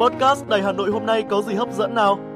Speaker 6: Podcast Đài Hà Nội hôm nay có gì hấp dẫn nào?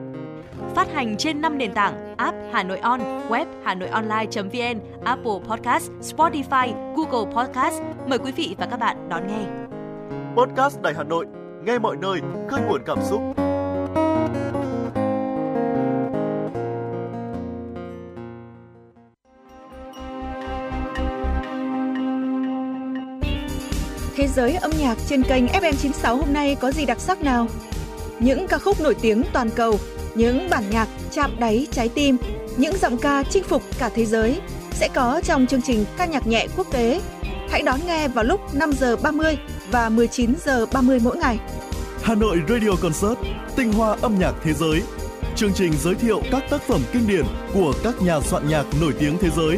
Speaker 32: phát hành trên 5 nền tảng app Hà Nội On, web Hà Nội Online.vn, Apple Podcast, Spotify, Google Podcast. Mời quý vị và các bạn đón nghe.
Speaker 6: Podcast Đài Hà Nội, nghe mọi nơi, khơi nguồn cảm xúc.
Speaker 32: Thế
Speaker 40: giới âm nhạc trên kênh FM96 hôm nay có gì đặc sắc nào? Những ca khúc nổi tiếng toàn cầu, những bản nhạc chạm đáy trái tim, những giọng ca chinh phục cả thế giới sẽ có trong chương trình ca nhạc nhẹ quốc tế. Hãy đón nghe vào lúc 5 giờ 30 và 19 giờ 30 mỗi ngày.
Speaker 6: Hà Nội Radio Concert, tinh hoa âm nhạc thế giới. Chương trình giới thiệu các tác phẩm kinh điển của các nhà soạn nhạc nổi tiếng thế giới.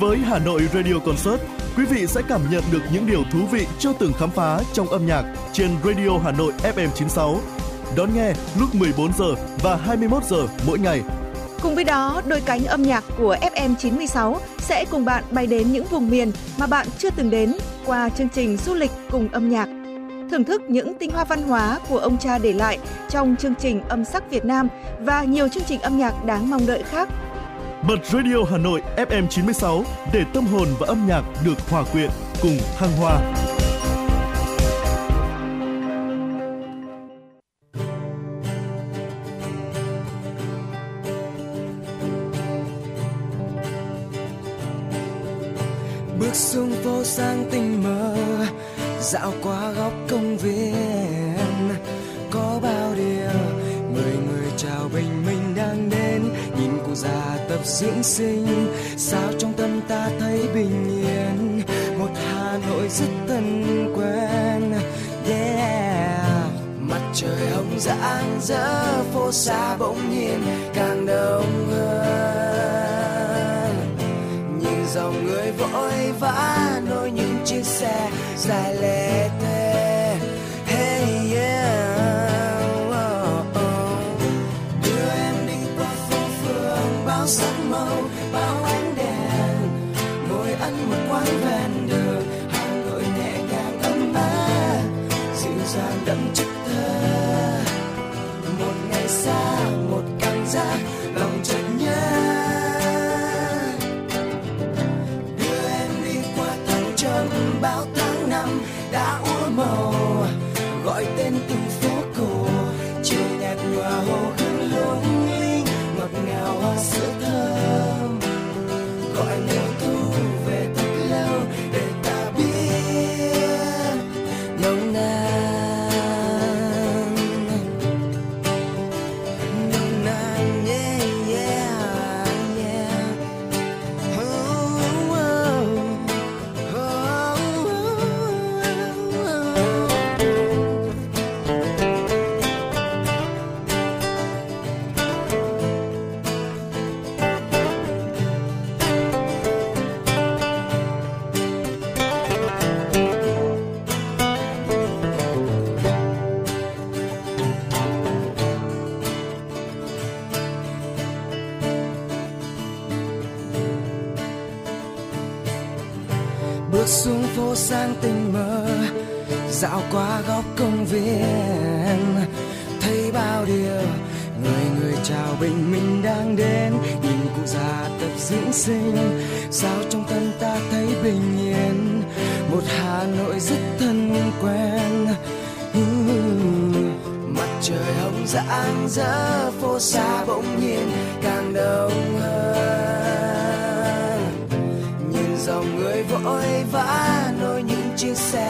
Speaker 6: Với Hà Nội Radio Concert, quý vị sẽ cảm nhận được những điều thú vị chưa từng khám phá trong âm nhạc trên Radio Hà Nội FM 96. Đón nghe lúc 14 giờ và 21 giờ mỗi ngày.
Speaker 40: Cùng với đó, đôi cánh âm nhạc của FM 96 sẽ cùng bạn bay đến những vùng miền mà bạn chưa từng đến qua chương trình du lịch cùng âm nhạc. Thưởng thức những tinh hoa văn hóa của ông cha để lại trong chương trình âm sắc Việt Nam và nhiều chương trình âm nhạc đáng mong đợi khác.
Speaker 6: Bật Radio Hà Nội FM 96 để tâm hồn và âm nhạc được hòa quyện cùng thăng hoa.
Speaker 31: Dạo qua góc công viên, có bao điều mười người chào bình minh đang đến. Nhìn cụ già tập dưỡng sinh, sao trong tâm ta thấy bình yên? Một hà nội rất thân quen, yeah. Mặt trời hồng rạng rỡ, phố xa bỗng nhiên càng đông hơn. Nhìn dòng người vội vã nối những chiếc xe dài dạo qua góc công viên, thấy bao điều người người chào bình minh đang đến. Nhìn cụ già tập dưỡng sinh, sao trong tâm ta thấy bình yên? Một hà nội rất thân quen mặt trời hồng rạng rỡ, phố xa bỗng nhiên càng đông hơn. Nhìn dòng người vội vã, nối những chiếc xe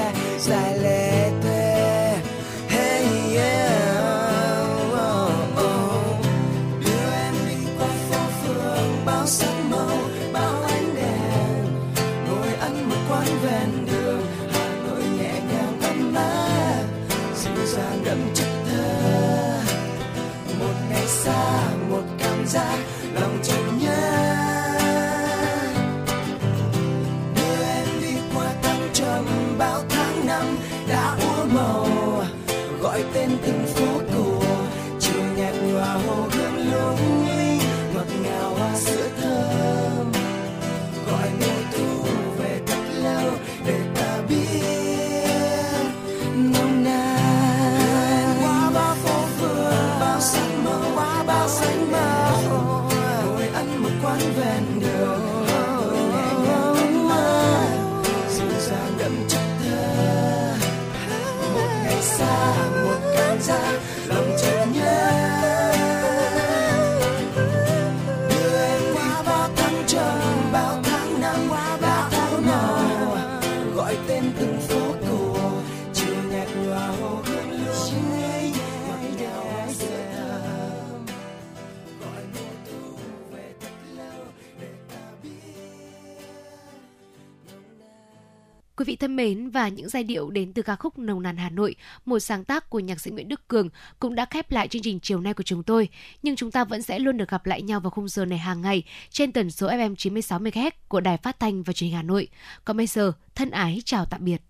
Speaker 1: và những giai điệu đến từ ca khúc Nồng nàn Hà Nội, một sáng tác của nhạc sĩ Nguyễn Đức Cường cũng đã khép lại chương trình chiều nay của chúng tôi. Nhưng chúng ta vẫn sẽ luôn được gặp lại nhau vào khung giờ này hàng ngày trên tần số FM 96 MHz của Đài Phát thanh và Truyền hình Hà Nội. Còn bây giờ, thân ái chào tạm biệt.